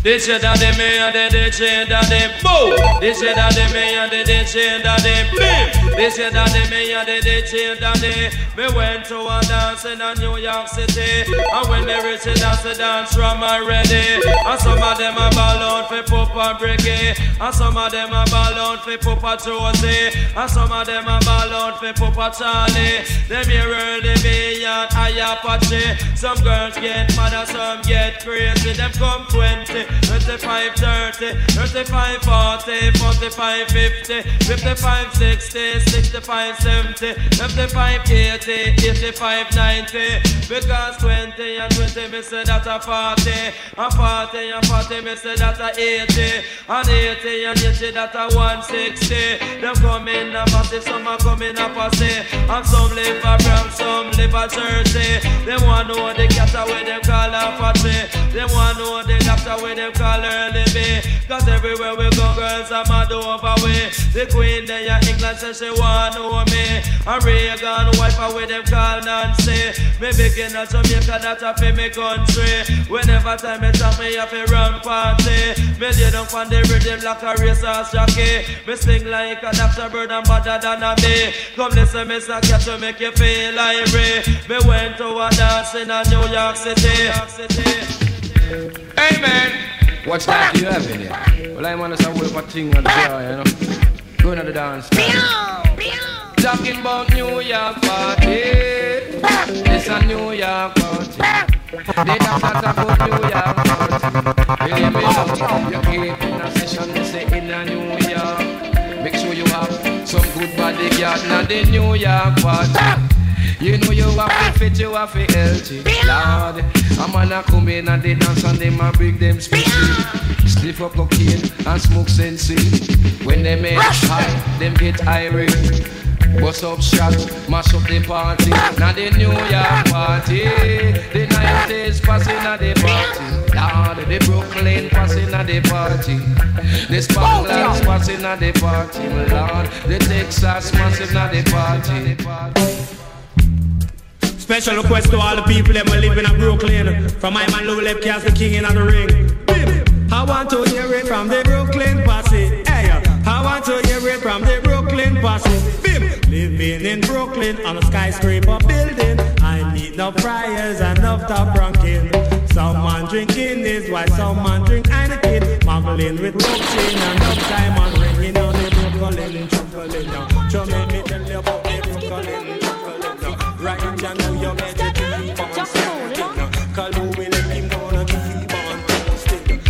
This year that they me and the this year that they boom. This year that they me and the this year that they bim. This year that they me and the this year that they. Me went to a dance in a New York City, and when me reach it, that's the dance from already. And some of them a ball out for Papa Bricky, and some of them a ball out for Papa Josie, and some of them a ball out for Papa Charlie. Them here early be and I Apache. Some girls get mad and some get crazy. Them come 20, 25, 30, 35, 40, 45, 50, 55, 60, 65, 70, 75, 80, 85, 90. Because 20 and 20 me say that a 40, and 40 and 40 me say that a 80, and 80 and 80 that a 160. Them come in a massive, some a come in a posse, and some live a from some live a churchy. Them want know the cat where them call a fatty. Them want know the doctor where them call early B. Cause everywhere we go, girls are mad over we. The queen there in England says she want know me. And Reagan wife where them call Nancy. Me begin at Jamaica that a fi me country. Whenever time me talk me have a run party. Me lay down on the rhythm like a racehorse jockey. Me sing like a Dr. Bird and better than a me. Come listen, me say catch to make you feel like me. Me went to a dance in a New York City. Hey man,
What time do you have in here? Well, I'm on some way for thing on the jar, you know. Going to the dance.
Talking about New York party. It's a New York party. They don't talk about New York party. Really, me love you keep in a session, they say in a New York. Make sure you have some good bodyguard in the New York party. You know you have to fit, you have to healthy. Lord, a man a come in and they dance and them a bring them speedy. Sniff up cocaine and smoke sensi. When they make high, them get irate. Bust up shot, mash up the party. Now the New York party, the 90s passing at the party. Lord, the Brooklyn passing at the party. The Sparklers passing at the party. Lord, the Texas massive at the party.
Special request to all the people that live in Brooklyn. From my man Lou Lep Cast the King in the ring. I want to hear it from the Brooklyn posse. Hey, I want to hear it from the Brooklyn posse. Bim. Living in Brooklyn on a skyscraper building. I need no fryers and no top ranking. Someone drinking is why someone drink Heineken. Mumbling with cocaine and no time on ringing on the Brooklyn. Brooklyn now. Make me tell keep on. Call who let him gonna keep on posting.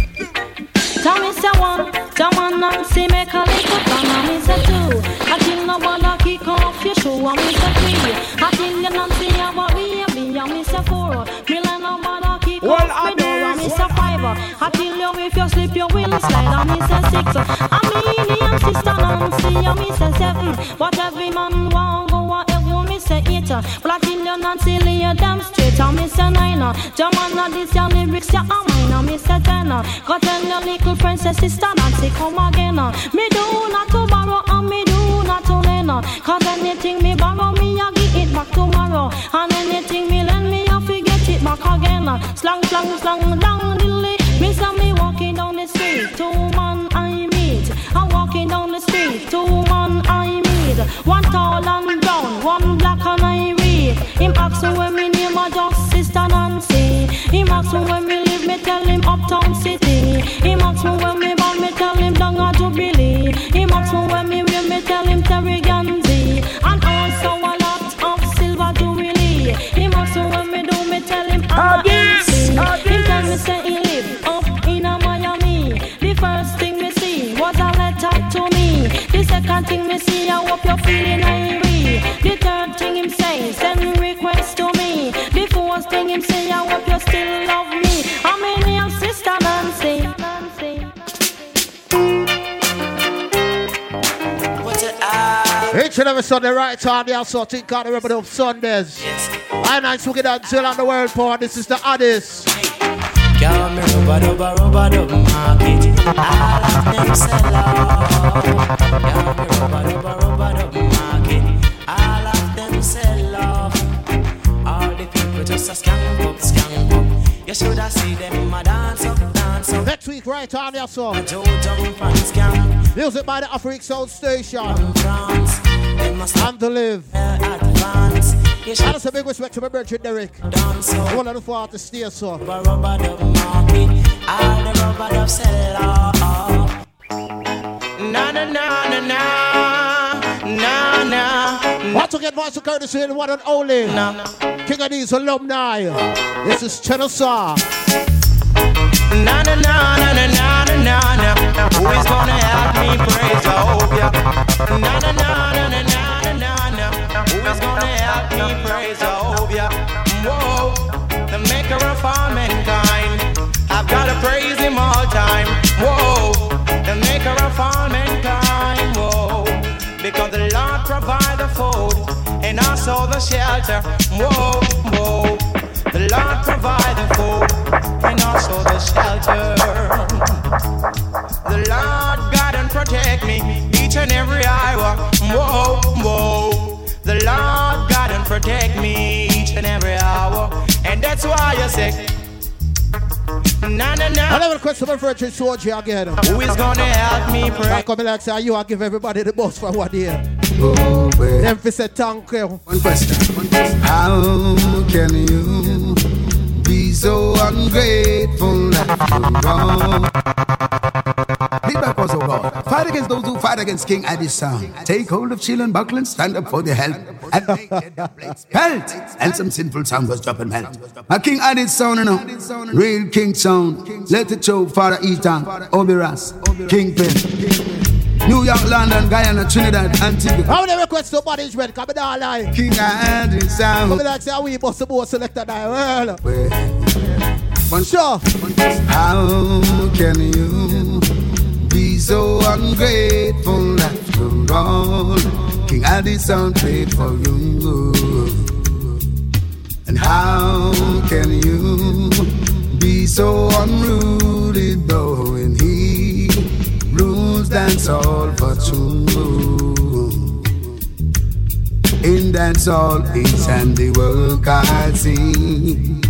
Tell me say one, tell one Nancy make a little fun and me say two. I think nobody kick off your shoe and me say three. I think you Nancy have a baby and me say four. Me like nobody kick
Well,
off door and me say five. I tell you if you slip you will slide and me say six. I mean me and sister Nancy and me say seven. But every man want go a every me say eight. Well I tell you you damn straight and me say nine. Jamana this your lyrics ya a mine and me say ten. Go tell your little say sister Nancy come again. Uh. Me do not to borrow and me do not to lend. Uh. Cause anything me borrow me I give it back tomorrow. And anything me lend me I forget it back again. Uh. Slang slang slang down dilly. Me say me walking down the street, two man I meet. I'm walking down the street, two man I meet. One tall and brown, one black and I read. Him ask me when me name a just sister Nancy. Him ask me when me live, me tell him uptown city. Him ask me when me born, me tell him down a Jubilee. Him ask me when me hope you're feeling irie. The third thing him say, send request to me. The fourth thing him say, I hope you still love me. I'm in your sister Nancy.
Each and every Sunday, right time, the also think on the Rebel of Sundays. I'm nice to get until on the world power. This is the Addies.
Can't me rubber dubber rubber dub market. All of them sell out. Can't me rubber dubber just a skank up, skank up. You shoulda see them a dance up, dance up.
Next week, right on your song. Music by the Afric Sound Station. And to live. And it's a big respect to my brother Derek. One of the four artists stay so.
Ah, ah. Na na na na na Nah, nah.
Want to get voice of Curtis in one and only. Nah, nah. King Addies alumni. This is
Chenosaw. Nah, nah, nah, nah, nah, nah, nah. Also the shelter. Whoa, whoa, the Lord provide the food and also the shelter. The Lord guide and protect me each and every hour. Whoa, whoa. The Lord guide and protect me each and every hour. And that's why I say, na na na.
I never request my virgin soldier again.
Who is gonna help me pray?
I come like say you I give everybody the bus for one year.
Oh.
Them fi say thank you.
One question. How can you be so ungrateful that you're wrong? Lead back us, oh God. Fight against those who fight against King Addies sound. Take hold of shield and buckle and stand up for their help. And make dead blades pelt. And some sinful sound was drop and melt. A King Addies sound, you know. Real King sound. Let it show Father Eton, Obiras, Kingpin. New York, London, Guyana, Trinidad, Antigua.
How many requests to management? Come down line.
King Addies sound.
Come like say we bust the boat selector now. Well, sure.
How can you be so ungrateful after all? King Addison played for you. And how can you be so unruly rules dance all for two? In dance all his handiwork I see.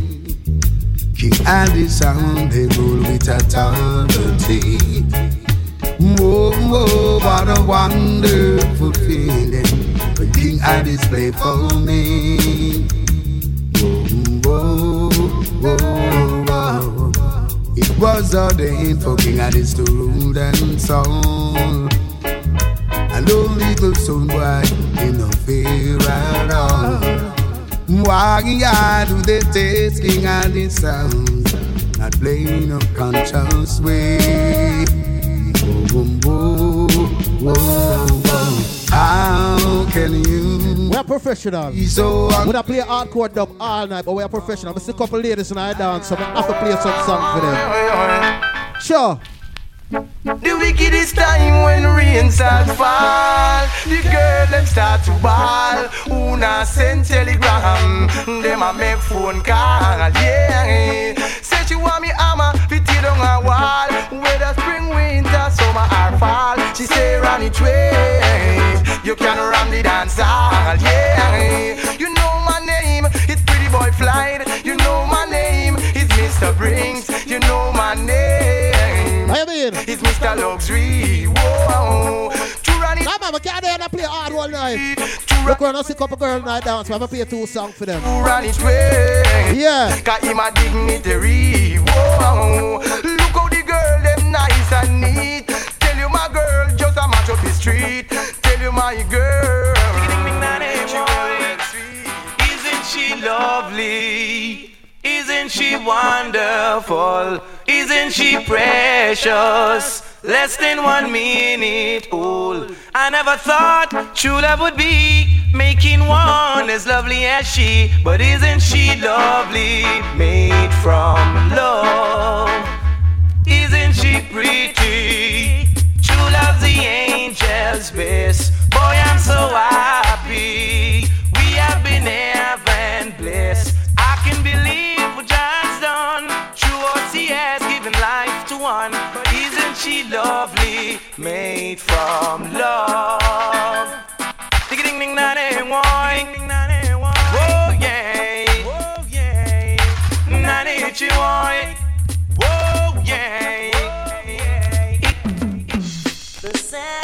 King Addison, they rule with authority. Whoa, whoa, what a wonderful feeling when King Addies play for me. Whoa, whoa, whoa. It was ordained for King Addies to rule and soul. And oh, little son, boy, in no fear at all. Why do they taste King Addies sound? Not playing a conscious way. Whoa, whoa, whoa, whoa. How can you?
We are professional.
So
we don't play hardcore dub all night, but we are professional. I see a couple ladies in our dance, so I have to play some song for them. Sure.
The wickedest time when rain start fall. The girl them start to ball. Who not send telegram. Them a make phone call. Yeah. Say she want me hammer Fit it on a wall. Whether spring, winter, summer or fall. She say run it way You can run the dance hall Yeah You know my name It's Pretty Boy Flight You know my name It's Mr. Brinks You know my name
you mean?
It's Mr. Luxury. Whoa.
Come on, we can't and play hard all night. Look around, I see a couple girls night dance. We have to play two songs for them.
Run it way.
Yeah.
Cause him a dignitary. Whoa. Look how the girl them nice and neat. Tell you my girl just a match up the street. You my girl. Isn't she lovely? Isn't she wonderful? Isn't she precious? Less than one minute old. I never thought true love would be making one as lovely as she. But isn't she lovely? Made from love. Isn't she pretty? The angel's best. Boy, I'm so happy. We have been heaven blessed. I can believe what God's done. True OCS giving life to one. Isn't she lovely? Made from love. Ding ding ding na? Oh yeah. Yeah. Oh yeah
said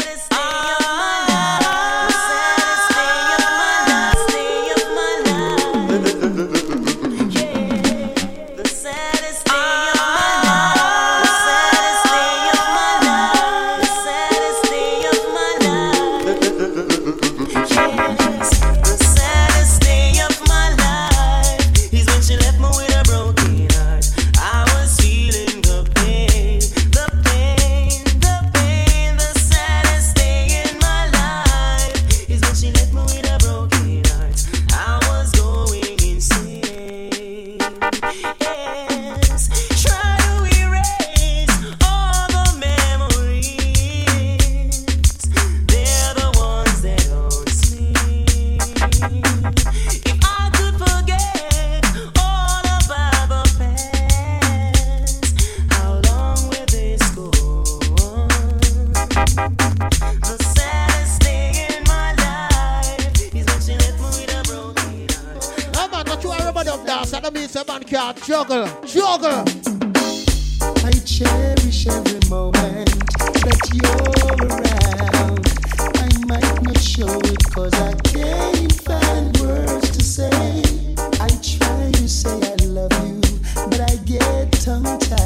man can't juggle, juggle.
I cherish every moment that you're around. I might not show it cause I can't find words to say. I try to say I love you, but I get tongue tied.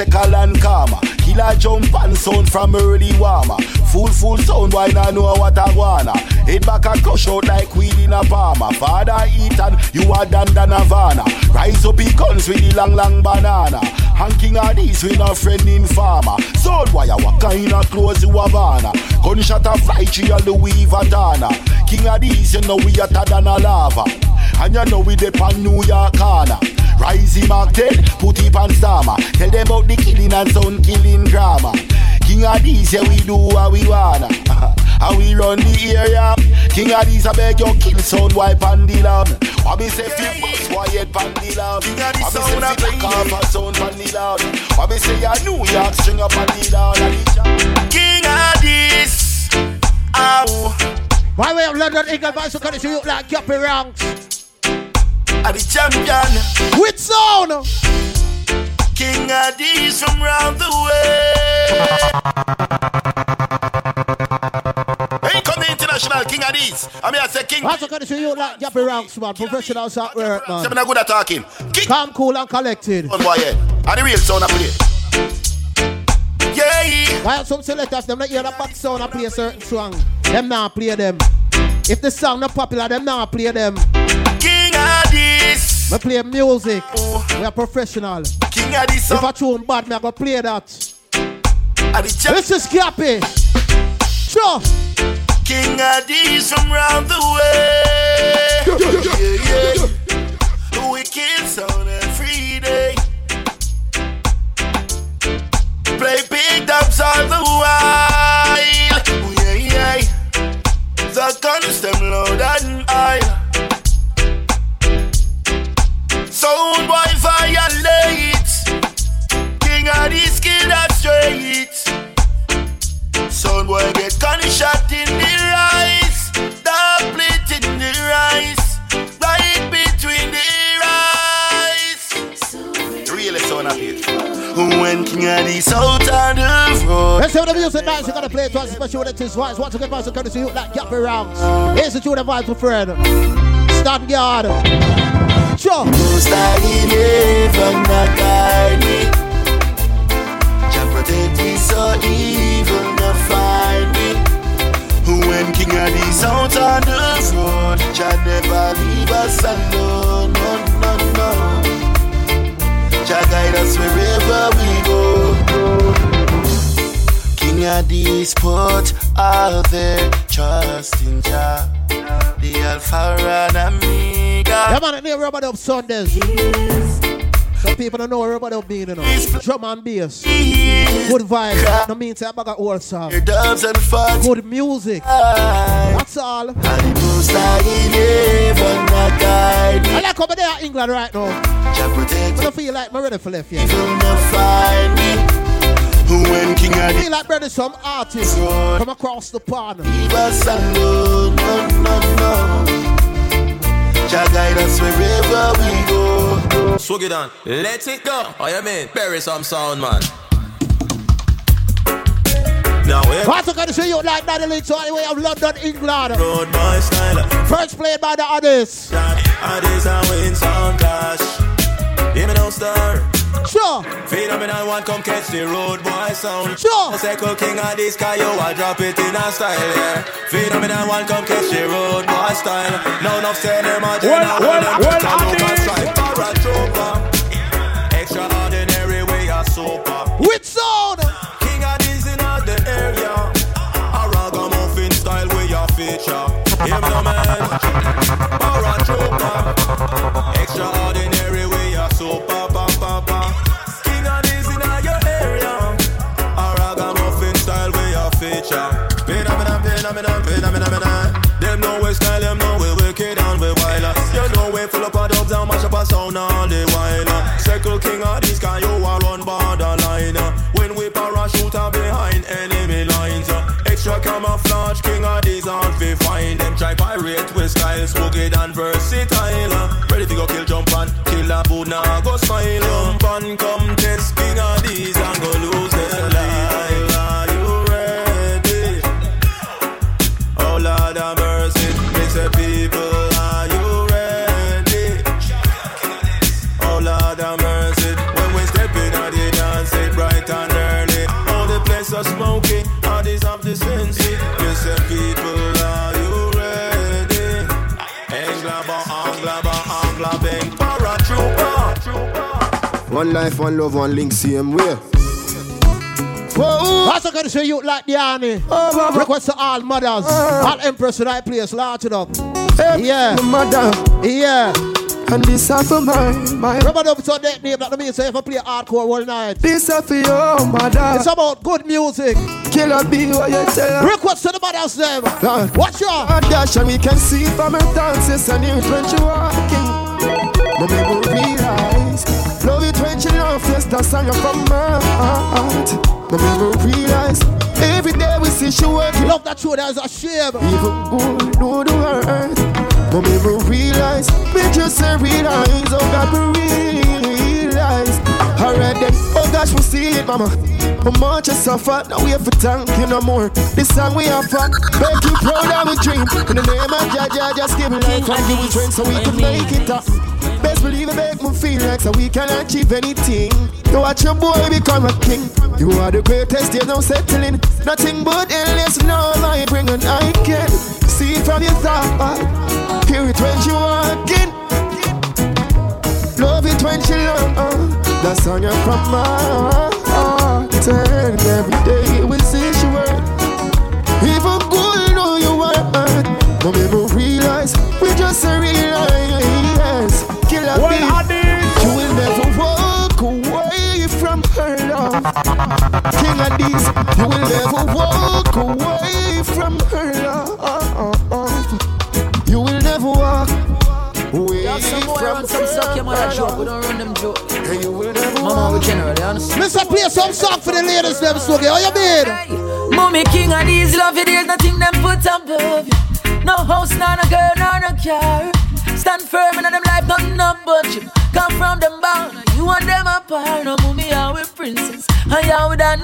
Second and karma. Killer jump and sound from early warmer. Full full sound, why not know what I wanna? Head back and crush out like weed in a palmer. Father Ethan, you are Dan Dan Havana. Rise up, he guns with the long long banana. And King Addies, we no friend in farmer. Sound wire, what kind of clothes you Havana? Gunshot a fly tree and Louis Vuitton. King Addies, you know we hotter than a lava. And you know we dip on New York corner. Rise Mark 10, eh? put it on stammer. Tell them about the killing and sound killing drama. King Addies, yeah, we do what we wanna. How we run the area. King Addies, I beg you, kill sound wipe and the land. What me say, feel boss, quiet pan the land. King Addies, sound a black off a sound pan the land. What me say, a New York string up on the land. King of this, ow.
My way of London, England, Vice of Country, you like Gappy Ranks.
Are the champion.
With sound.
King Addies from round the way. Hey, come the international King Addies. I mean, I say king.
Vice of Country, you like Gappy Ranks, man. Professionals at work, man.
Seven good at talking. King.
Calm, cool, and collected.
On boy, yeah. And the real sound I play. Yeah.
While some selectors, them not hear the back sound and play a certain song. Them not play them. If the song not popular, them not play them.
King of this.
We play music. We are professional.
King of this.
If I tune bad, me I go play that.
This
is Gappy. Sure.
King Addies from round the way. yeah, yeah. We kill sound every day. Play big dubs all the while. Yeah, yeah. The guns them loud and high. Sound boy violate. King Addies kill that straight. Sound boy get gunshot in the rise, double it in the rise, right between the eyes. Really sound up here. When King Addies out on the road.
Let's have the music nice. You gotta play it once, especially when it is wise. Once again, Master Courtesy, you like Gappy Ranks. Here's the tune of vibes for friend. Stand guard. Sure.
Most I never not guide me. Jah protect me so evil not find me. When King Addies out on the road, Jah never leave us alone. No, no, no. Jah guide us wherever we go. King Addies put out there, trust in Jah, the Alpha and Omega.
Yeah, man, I never about up Sundays. Some people don't know everybody up being, you know. Drum and bass. Good vibes. No mean say I bag a whole song.
Dubs and fun.
Good music. That's all.
And the most I never not guide.
I like over there in England right now. I don't feel like I'm ready for left yet.
When King of
I feel like brother some artists from across the pond.
Leave us alone, no, no, no. Jah guide us wherever we go.
Swag it on. Let it go. Oh, you mean? Bury some sound, man. Now, we
What's it gonna show you like that? It's all the of London, England.
road boy style.
First played by the others.
Others are win sound clash. Hear me now, star.
Sure.
Phenomenal one, come catch the road boy sound.
Sure.
Circle king of this guy, yo, I drop it in a style, yeah. Phenomenal one, come catch the road boy style. No enough say them a
Well, well, well,
well, strike paratrooper. Extraordinary way of super.
Which sound?
King of this in the area. A ragamuffin style way of feature. Me now, man. Paratrooper. Extraordinary sound all the while. Circle king of this guy, you are on borderline. When we parachute are behind enemy lines. Extra camouflage, King Addies aren't we find them. Try pirate with style, rugged and versatile. Ready to go kill, jump and kill a boot, now go smile.
One life, one love, one link, same way.
Whoa. Also gonna show you like the army.
Oh,
Request to all mothers, uh. all empress to that place, large it up. yeah.
mother.
Yeah.
And this are for my, my
Remember don't so that name that means so if I play hardcore all night.
This are for your mother.
It's about good music.
Killer be what you tell her.
Request to the mothers them. Watch out.
A dash and we can see from her dances and it when she walking. But me will realize, love it when she love yes, that's how you from my heart. But me will realize, every day we see she working.
Love that show, that's a shame.
Even good, no do hurt. But me will realize, me just say realize, oh God, me realize. Alright then, oh gosh, we see it, mama. How much you suffer, now we have to thank you no more. This song we have fun, make you proud of we dream. In the name of Jah, just give me life and give me strength so we can make it up. Believe it make me feel like so we can achieve anything. You watch your boy become a king. You are the greatest, there's no settling. Nothing but endless love I bring and I can see it from your thought. Hear it when you walk in. Love it when she love. That's on your from my heart. And every day will see she work. Even good know you work. But me realize we just a realize. Killer
Well,
bee. You will never walk away from her love. King Addies, you will never walk away from her love. You will never walk away
Y'all some boy
from
run some suck your mother joke. We don't run them joke.
You will never
Mama, we generally honest.
Mr. Play some song for the ladies them so How you mean?
Mommy King Addies love it is nothing them put above you. No house, nor no girl, nor no car. Stand firm in them life, nothing no but you. Come from them bound, you and them apart. No mommy, are we princess, and you we done.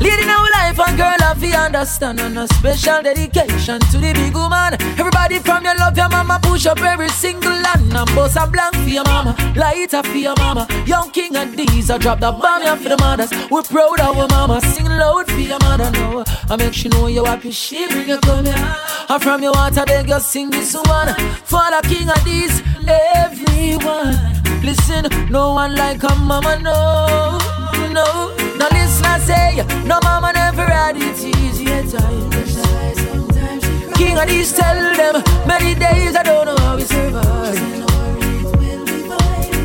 Leading our life, and girl, I feel understand. And a special dedication to the big woman. Everybody from your love, your mama push up every single land. And bust a blank for your mama, light up for your mama. Young King Addies, I drop the bomb here for the mothers. We're proud of our mama, sing loud for your mother now. I make she know you happy, she bring you come here. And from your water, beg you sing this one. For the King Addies, everyone. Listen, no one like a mama, no, no. Now listen, I say, no mama never had it easy at times. King Addies, tell them, many days I don't know how we survive.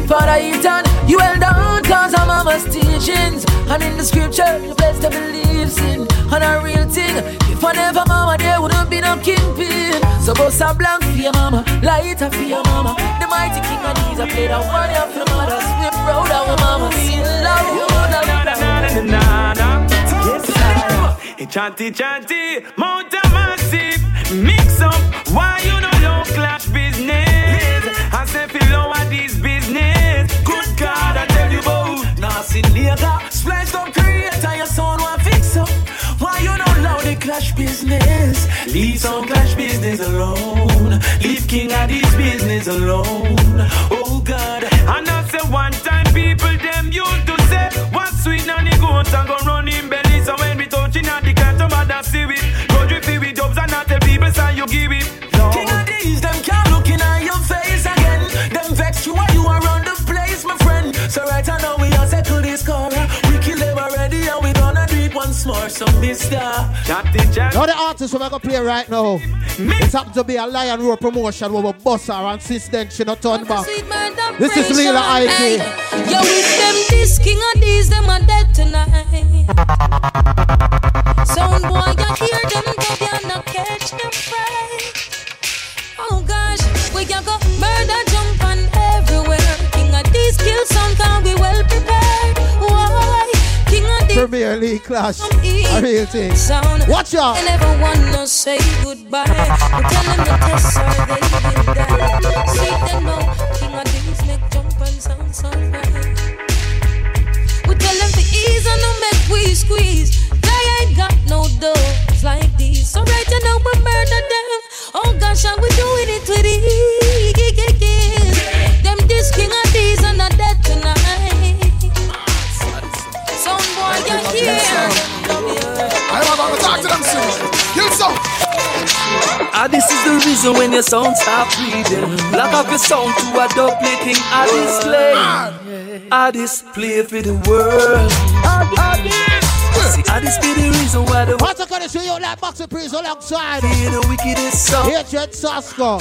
Father Ethan, you held down cause of mama's teachings. And in the scripture, you blessed the believes in. And a real thing, if I never mama, there wouldn't be no kingpin. So bust a blank for your mama, light up for your mama. The mighty king of these, I played a one year for mothers. We're proud of our mama, sing loud.
Yes, I. Chanty, chanty, Mount massive. Mix up, why you no low clash business? I say, feel lower this business. Good God, I tell you both. Now, see later, Leave some clash business alone. Leave king of business alone. Oh God. And I say one time people them used to
say, what's sweet nanny goat and go running belly. So when we touching at the cat, some that see it. Go drip it with jobs and not tell people so you give it. No. King Addies, them can't look in at your face again. Them vex you while you around the place, my friend. So right now we all settle this corner more. So Mister,
Now the artist we're gonna play right now. It happens to be a Lion Roar promotion where we bust her and since then she not turn back. This is Lila
Hey,
Ike.
Yo, with them this king of these, them are dead tonight. Sound boy, you hear them, but you not catch them fright. Oh gosh, we can go murder,
Premier League clash. A real thing.
sound.
Watch out.
They never wanna say goodbye. We tell them to test or they will die. Them know, king of these make jump and sound so right. We tell them to ease and no make we squeeze. They ain't got no doors like these. So right now we murder them. Oh gosh, and we doing it with ease.
I'm gonna talk to them soon. Kill some.
Ah, this is the reason when your sound stop breathing. Lock up your sound to a king. I display. I display for the world. See, I display the reason why the
What's gonna show you like Boxer Priest alongside?
Hear the wickedest song.
Hatred Sasko.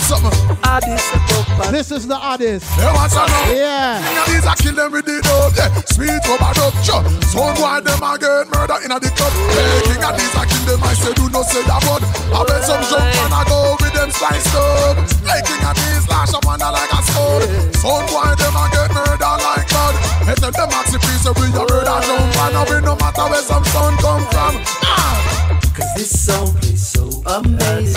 This is the oddest.
Yeah, what's up now?
Yeah.
These, I kill them with the dope, yeah. Sweet rubber dub, sure. Some boy them a get murder in a the club. Hey, King Addies, I kill them, I say do not say that word. I bet some jump and I go with them sliced up. Hey, King Addies, lash up under like a sword. Some boy them a get murder like God. Hey, tell them maxi please, we a murder jump and we no matter where some sun come from. Ah.
Cause this song is so amazing.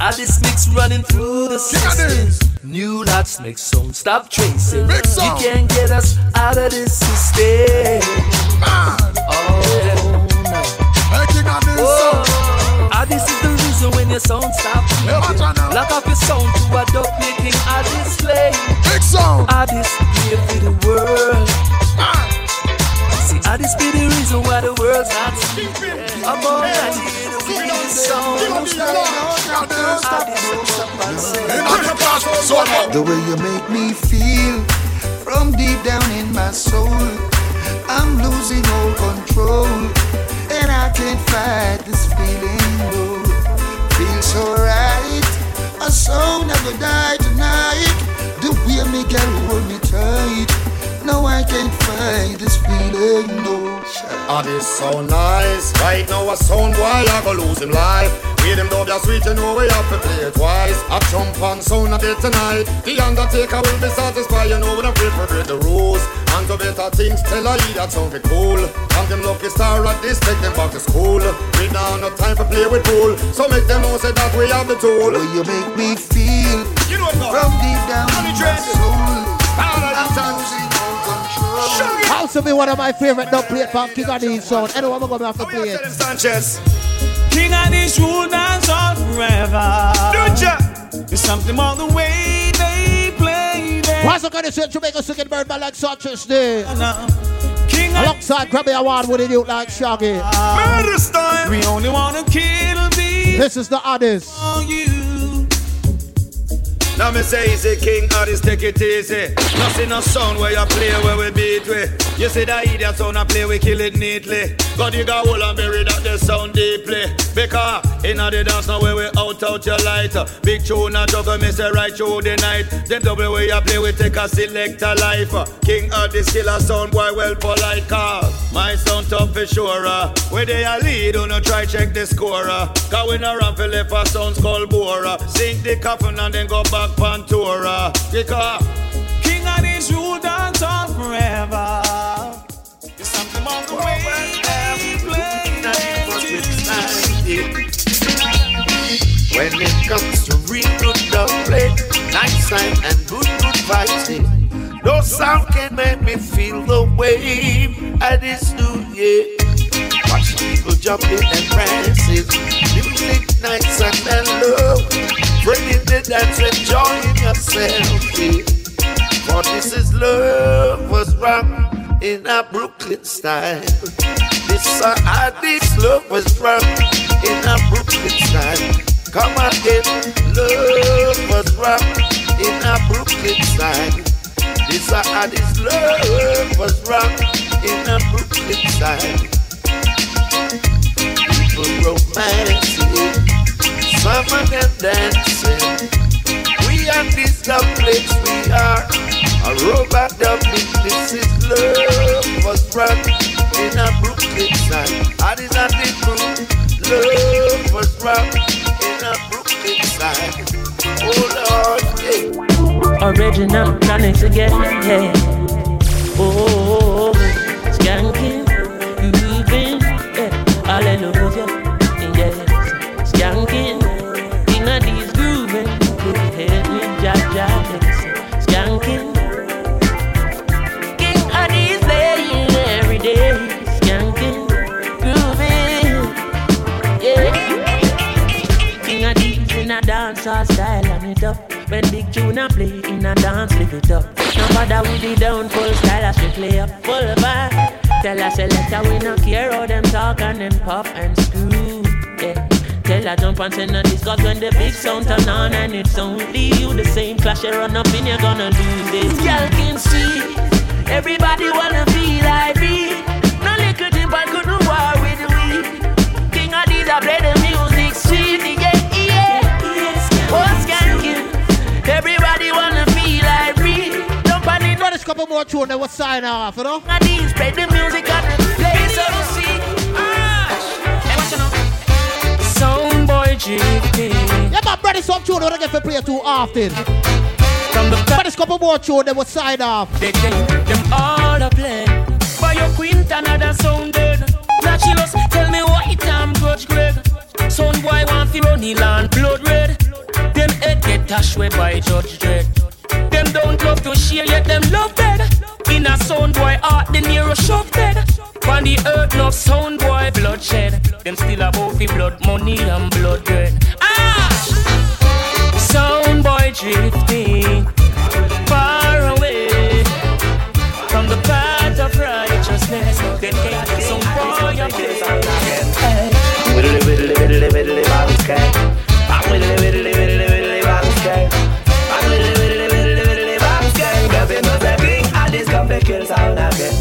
I this mix running through the system. New lots make some stop tracing. You
song.
can't get us out of this system. Oh, no.
Hey, King Addies,
Oh, ah, this is the reason when your sound stop
out.
Lock off your sound to a dub making a display.
Big song.
I display for why the world's. I'm all that hear the wicked sound.
The way you make me feel from deep down in my soul, I'm losing all control, and I can't fight this feeling. No, feels so right. My soul never die tonight. The way me girl hold me tight. No, I can't fight this feeling. No, shit.
Ah, this so nice. Right now, a sound boy, I go lose him life. Hear them dub ya sweet, you know we have to play it twice. I jump on sound a bit tonight. The Undertaker will be satisfied, you know when I break the rules. And to better things, tell I that sound be cool. And them lucky star at this, take them back to school. We now no time for play with pool. So make them know say that we have the tool.
Way you make me feel you know from deep down my soul, I'm all control.
House to be one of my favorite dub plate from King Addies sound. Anyone I'm gonna have to play it.
Sanchez. King of this rule dance on forever. There's something about the way they play it.
What's the gonna say Jamaica singing bird man like Sanchez Day?
King
Alongside Grammy Award with a youth like Shaggy.
Murder style. We only wanna kill the
This is the oddest.
Now me say easy, king artist, take it easy. Nothing no sound where you play where we beat we. You see that idiot sound I play, we kill it neatly. God you got hold and bury that the sound deeply. Because in the dance now where we out out your light. Big tune and juggle me say right through the night. Then double way you play, we take a selector life. King artist, killer sound boy well polite car. My sound tough for sure. Where they a lead, don't try check the score. uh. Cause we no run for left a sound skull bore. Sink the coffin and then go back Pantura. Because
King Addies rule dance on forever. There's something about the way they play.
When it comes to real good dub play, nice time and good good vibes, eh? no sound can make me feel the way I just do, yeah. Watch people jumping and prancing, music nice and mellow, the dance, enjoying yourself. For this is love was wrong in a Brooklyn style. This uh, this love was wrong in a Brooklyn style. Come again, love was rock in a Brooklyn side. This a uh, this love was rock in a Brooklyn style. People romancing, some of them dancing. We are this love place we are. A robot dubbing, this is love was rock in a Brooklyn side. And it's not the truth. Love was rock in a Brooklyn side. Oh Lord, yeah.
Original planets again, yeah. Oh, oh, oh, oh. It up. When big tune a play in a dance, lift it up. No bother with the down full style, I should play up full vibe. Tell us selector we no care how them talk and them pop and screw. Yeah. Tell her jump and send a discuss when the big sound turn on and it's only you. The same clash you run up in, you're gonna lose this. Girl can see, everybody wanna feel like me. No little dimple couldn't war with we. King of these, I play the on
a couple more tunes that will sign off, you know?
And play the music on the play so see. Ah. Hey, what you? Soundboy drifting.
Yeah, my brother, some tune don't get to play too often. From the but there's a couple more tunes that will sign off.
They think them all a play. But your queen another sounded. Naturalist, tell me why it am, Grudge Greg. Son boy want fi run the land blood red. Them head get tashed with by Judge Dredd. Them don't love to share yet them love bed. In a sound boy heart the near shove dead. On the earth no sound boy bloodshed. Them still about fi blood money and blood red. Ah! Sound boy drifting far away from the path of righteousness. Then came some boy a play.
Widdly, widdly, widdly, widdly. I'm widdly, widdly, widdly, widdly, come kill sound again.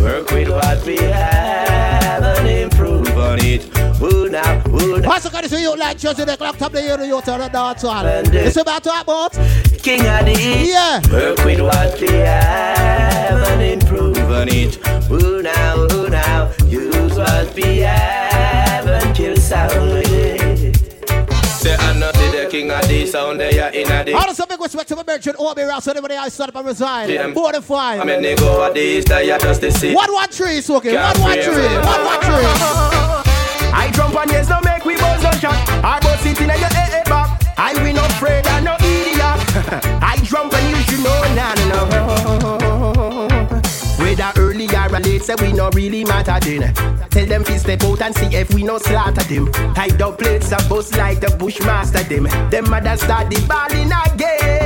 Work with what we have and improve on it. Who now, who now?
What's the kind of you like just the clock top the year you to the dance hall? It's about to about
King of the East.
Yeah.
Work with what we have and improve on it. Who now, who now? Use what we have and kill sound.
Say I'm not the king of the sound they are in a the
All the some big respect to my Bertrand Obi Ross whenever they I start up and reside.
Yeah.
Four to five.
I mean they go at the east they are just the see
One one three is okay. One
Can't
one
pray
three.
for
One one three.
I jump on yes, no make we buzz no shot. I bust it in your head head back. I we not afraid of no idiot. I jump and you should know nah nah no. Late, say we no really matter then. Tell them fi step out and see if we no slaughter them. Tied up plates and bust like the bushmaster them. Them mother start the balling again.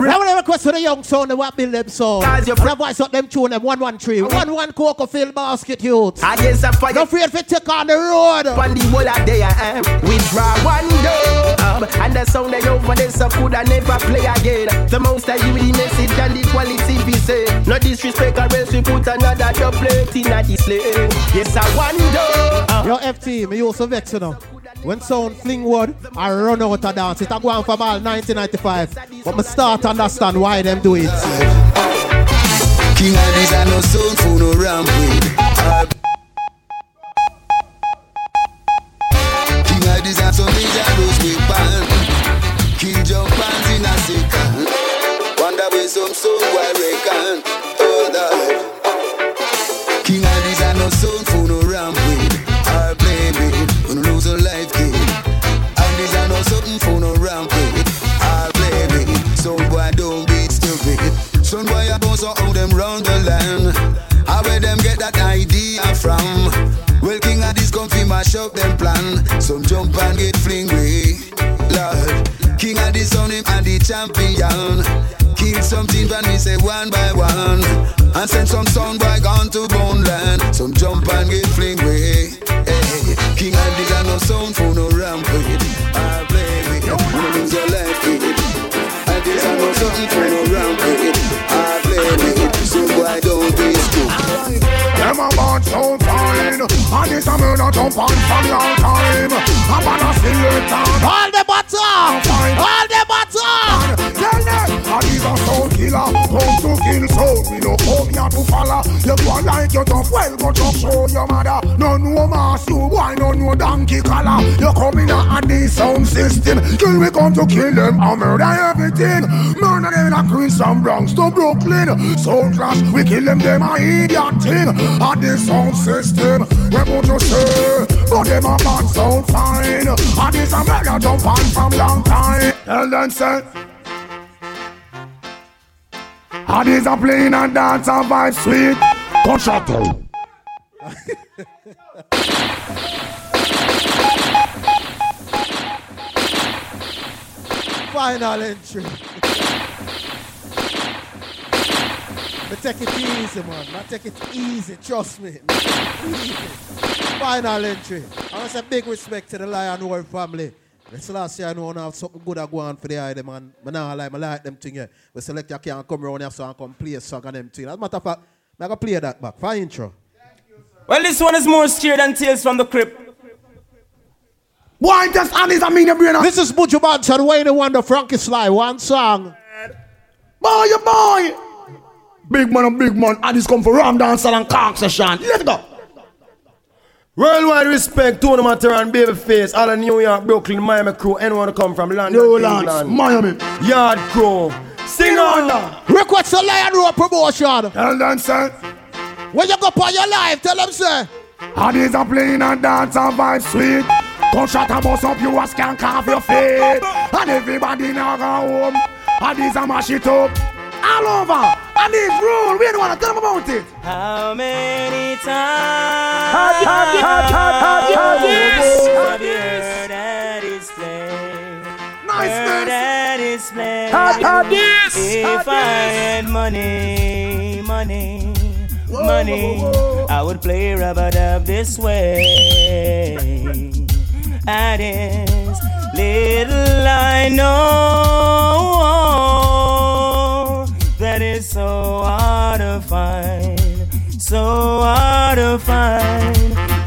Now we request for the young son that want build them sound. That voice up them tune them one one three. One one cocoa field basket youth.
I guess a fire.
No afraid for take on the road.
On the whole of day I am. We draw one door. And the sound they over there so could I never play again. The most I you the message and the quality we say. No disrespect or else we put another double in a display. Yes, I wonder.
Yo, FT, me used to vex you know. When sound fling word, I run out of dance. It a go on from all 1995. But me start understand why them do it.
King Addies and no sound for no ramp King Addies and some dangerous with band. King jump pants in a second. Wonder where some soul why reckon. Oh. King Addies and no sound So how them round the land. How where them get that idea from? Well, King Addies comfy mash up them plan. Some jump and get fling way. Lord, King Addies on him and the champion. Kill something when me say one by one. And send some sound boy gone to bone land. Some jump and get fling way. Hey, King Addies and no sound for no rampage. I play with you. Lose your life, kid. And this and no sound for no rampage. I blame it, so why don't we school?
Them a bad so fine. And this a murder jump on from long time. I'm on a still
All the bottom All the bottom
Tell them And these a soul killer Come to kill We no come here to follow. You go like you tough. Well go just show your mother. No no mass you Why no no donkey collar. You come in a this sound system. Kill we come to kill them And murder everything. Murder them like Chris and Bronx to Brooklyn. Soul clash We kill them Them a idiot thing. And this sound system We put to say But them a bad sound fine. And this a murder jump on from long time. Tell them say and these a playing and dance and vibe sweet. Shut up.
Final entry. But take it easy, man. I take it easy, trust me. Easy. Final entry. I want to say big respect to the Lion Roar family. This last year I know I have something good I go on for the eye them and I now like I like them thing here. We select you can come around here so I can play a song and them thing. As a matter of fact, I can play that back. For intro.
Well, this one is more scared than Tales from the Crypt.
Why just Alice I mean your brain?
This is Buju Banton, Wayne the Wonder, Frankie Sly, one song.
Boy, you boy. Big man and big man, and this come for Ram Dance and Cock session. Let's go.
Worldwide respect, Tony Matter and Babyface, all of New York, Brooklyn, Miami crew, anyone who come from London,
New Orleans,
England.
Miami.
Yard crew. Sing on.
Request a Lion Roar promotion.
Tell them, say.
When you go on your life, tell them, sir.
And these are playing and dance and vibe sweet. Come shut and bust up you a skank off your feet. And everybody now go home. And these are mash it up. All over. And these rule. We don't want to tell them about it.
How many times
Hot, hot, hot, hot, hot, hot, yes.
have you heard it's played?
Niceness.
Heard played.
Hot, hot, yes.
If
Hot,
I
yes.
had money, money, money, I would play Rub a Dub this way. That is little I know is so hard to find, so hard to find.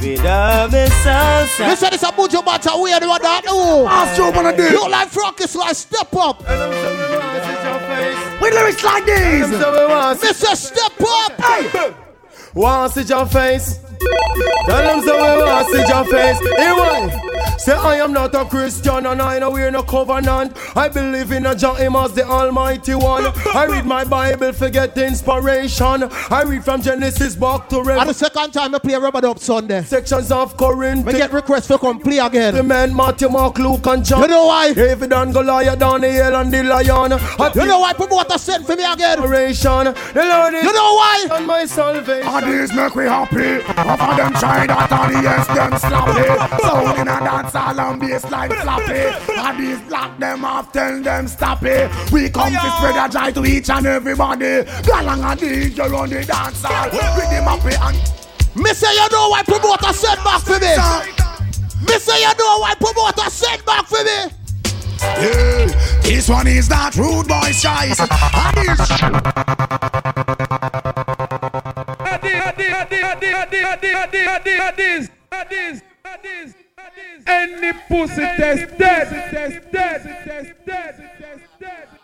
We Without the sunshine.
Listen, this is a Buju Banton, we are the one that do.
Ask you what I do.
Look like Frankie like step up.
With lyrics like these.
Mr. Step up.
Hey.
Want see your face? Tell them so we want see your face. Hey, why? Say I am not a Christian and I know we're no covenant. I believe in a Jah him as the Almighty One. I read my Bible, forget the inspiration. I read from Genesis back to
And
Revelation.
the second time I play Rub a Dub Sunday.
Sections of Corinth.
We get requests for come play again.
The men Matthew, Mark, Luke, and John.
You know why?
David and Goliath, Daniel and the lion. I
You know why promoter sent for me again?
Inspiration. The Lord is
You know why?
on my salvation.
And these make me happy. Half of them try that and yes, them slappy. Sound in a dance all and bassline floppy. And these black them off, tell them stop it. We come to spread a joy to each and everybody. Galang and DJ run the dance hall. With them happy and
Me say you know why promoter sent back for me. Me say you know why promoter sent back for me.
Yeah, this one is not rude boy's choice. And
Any pussy test dead, test dead, test dead, test dead.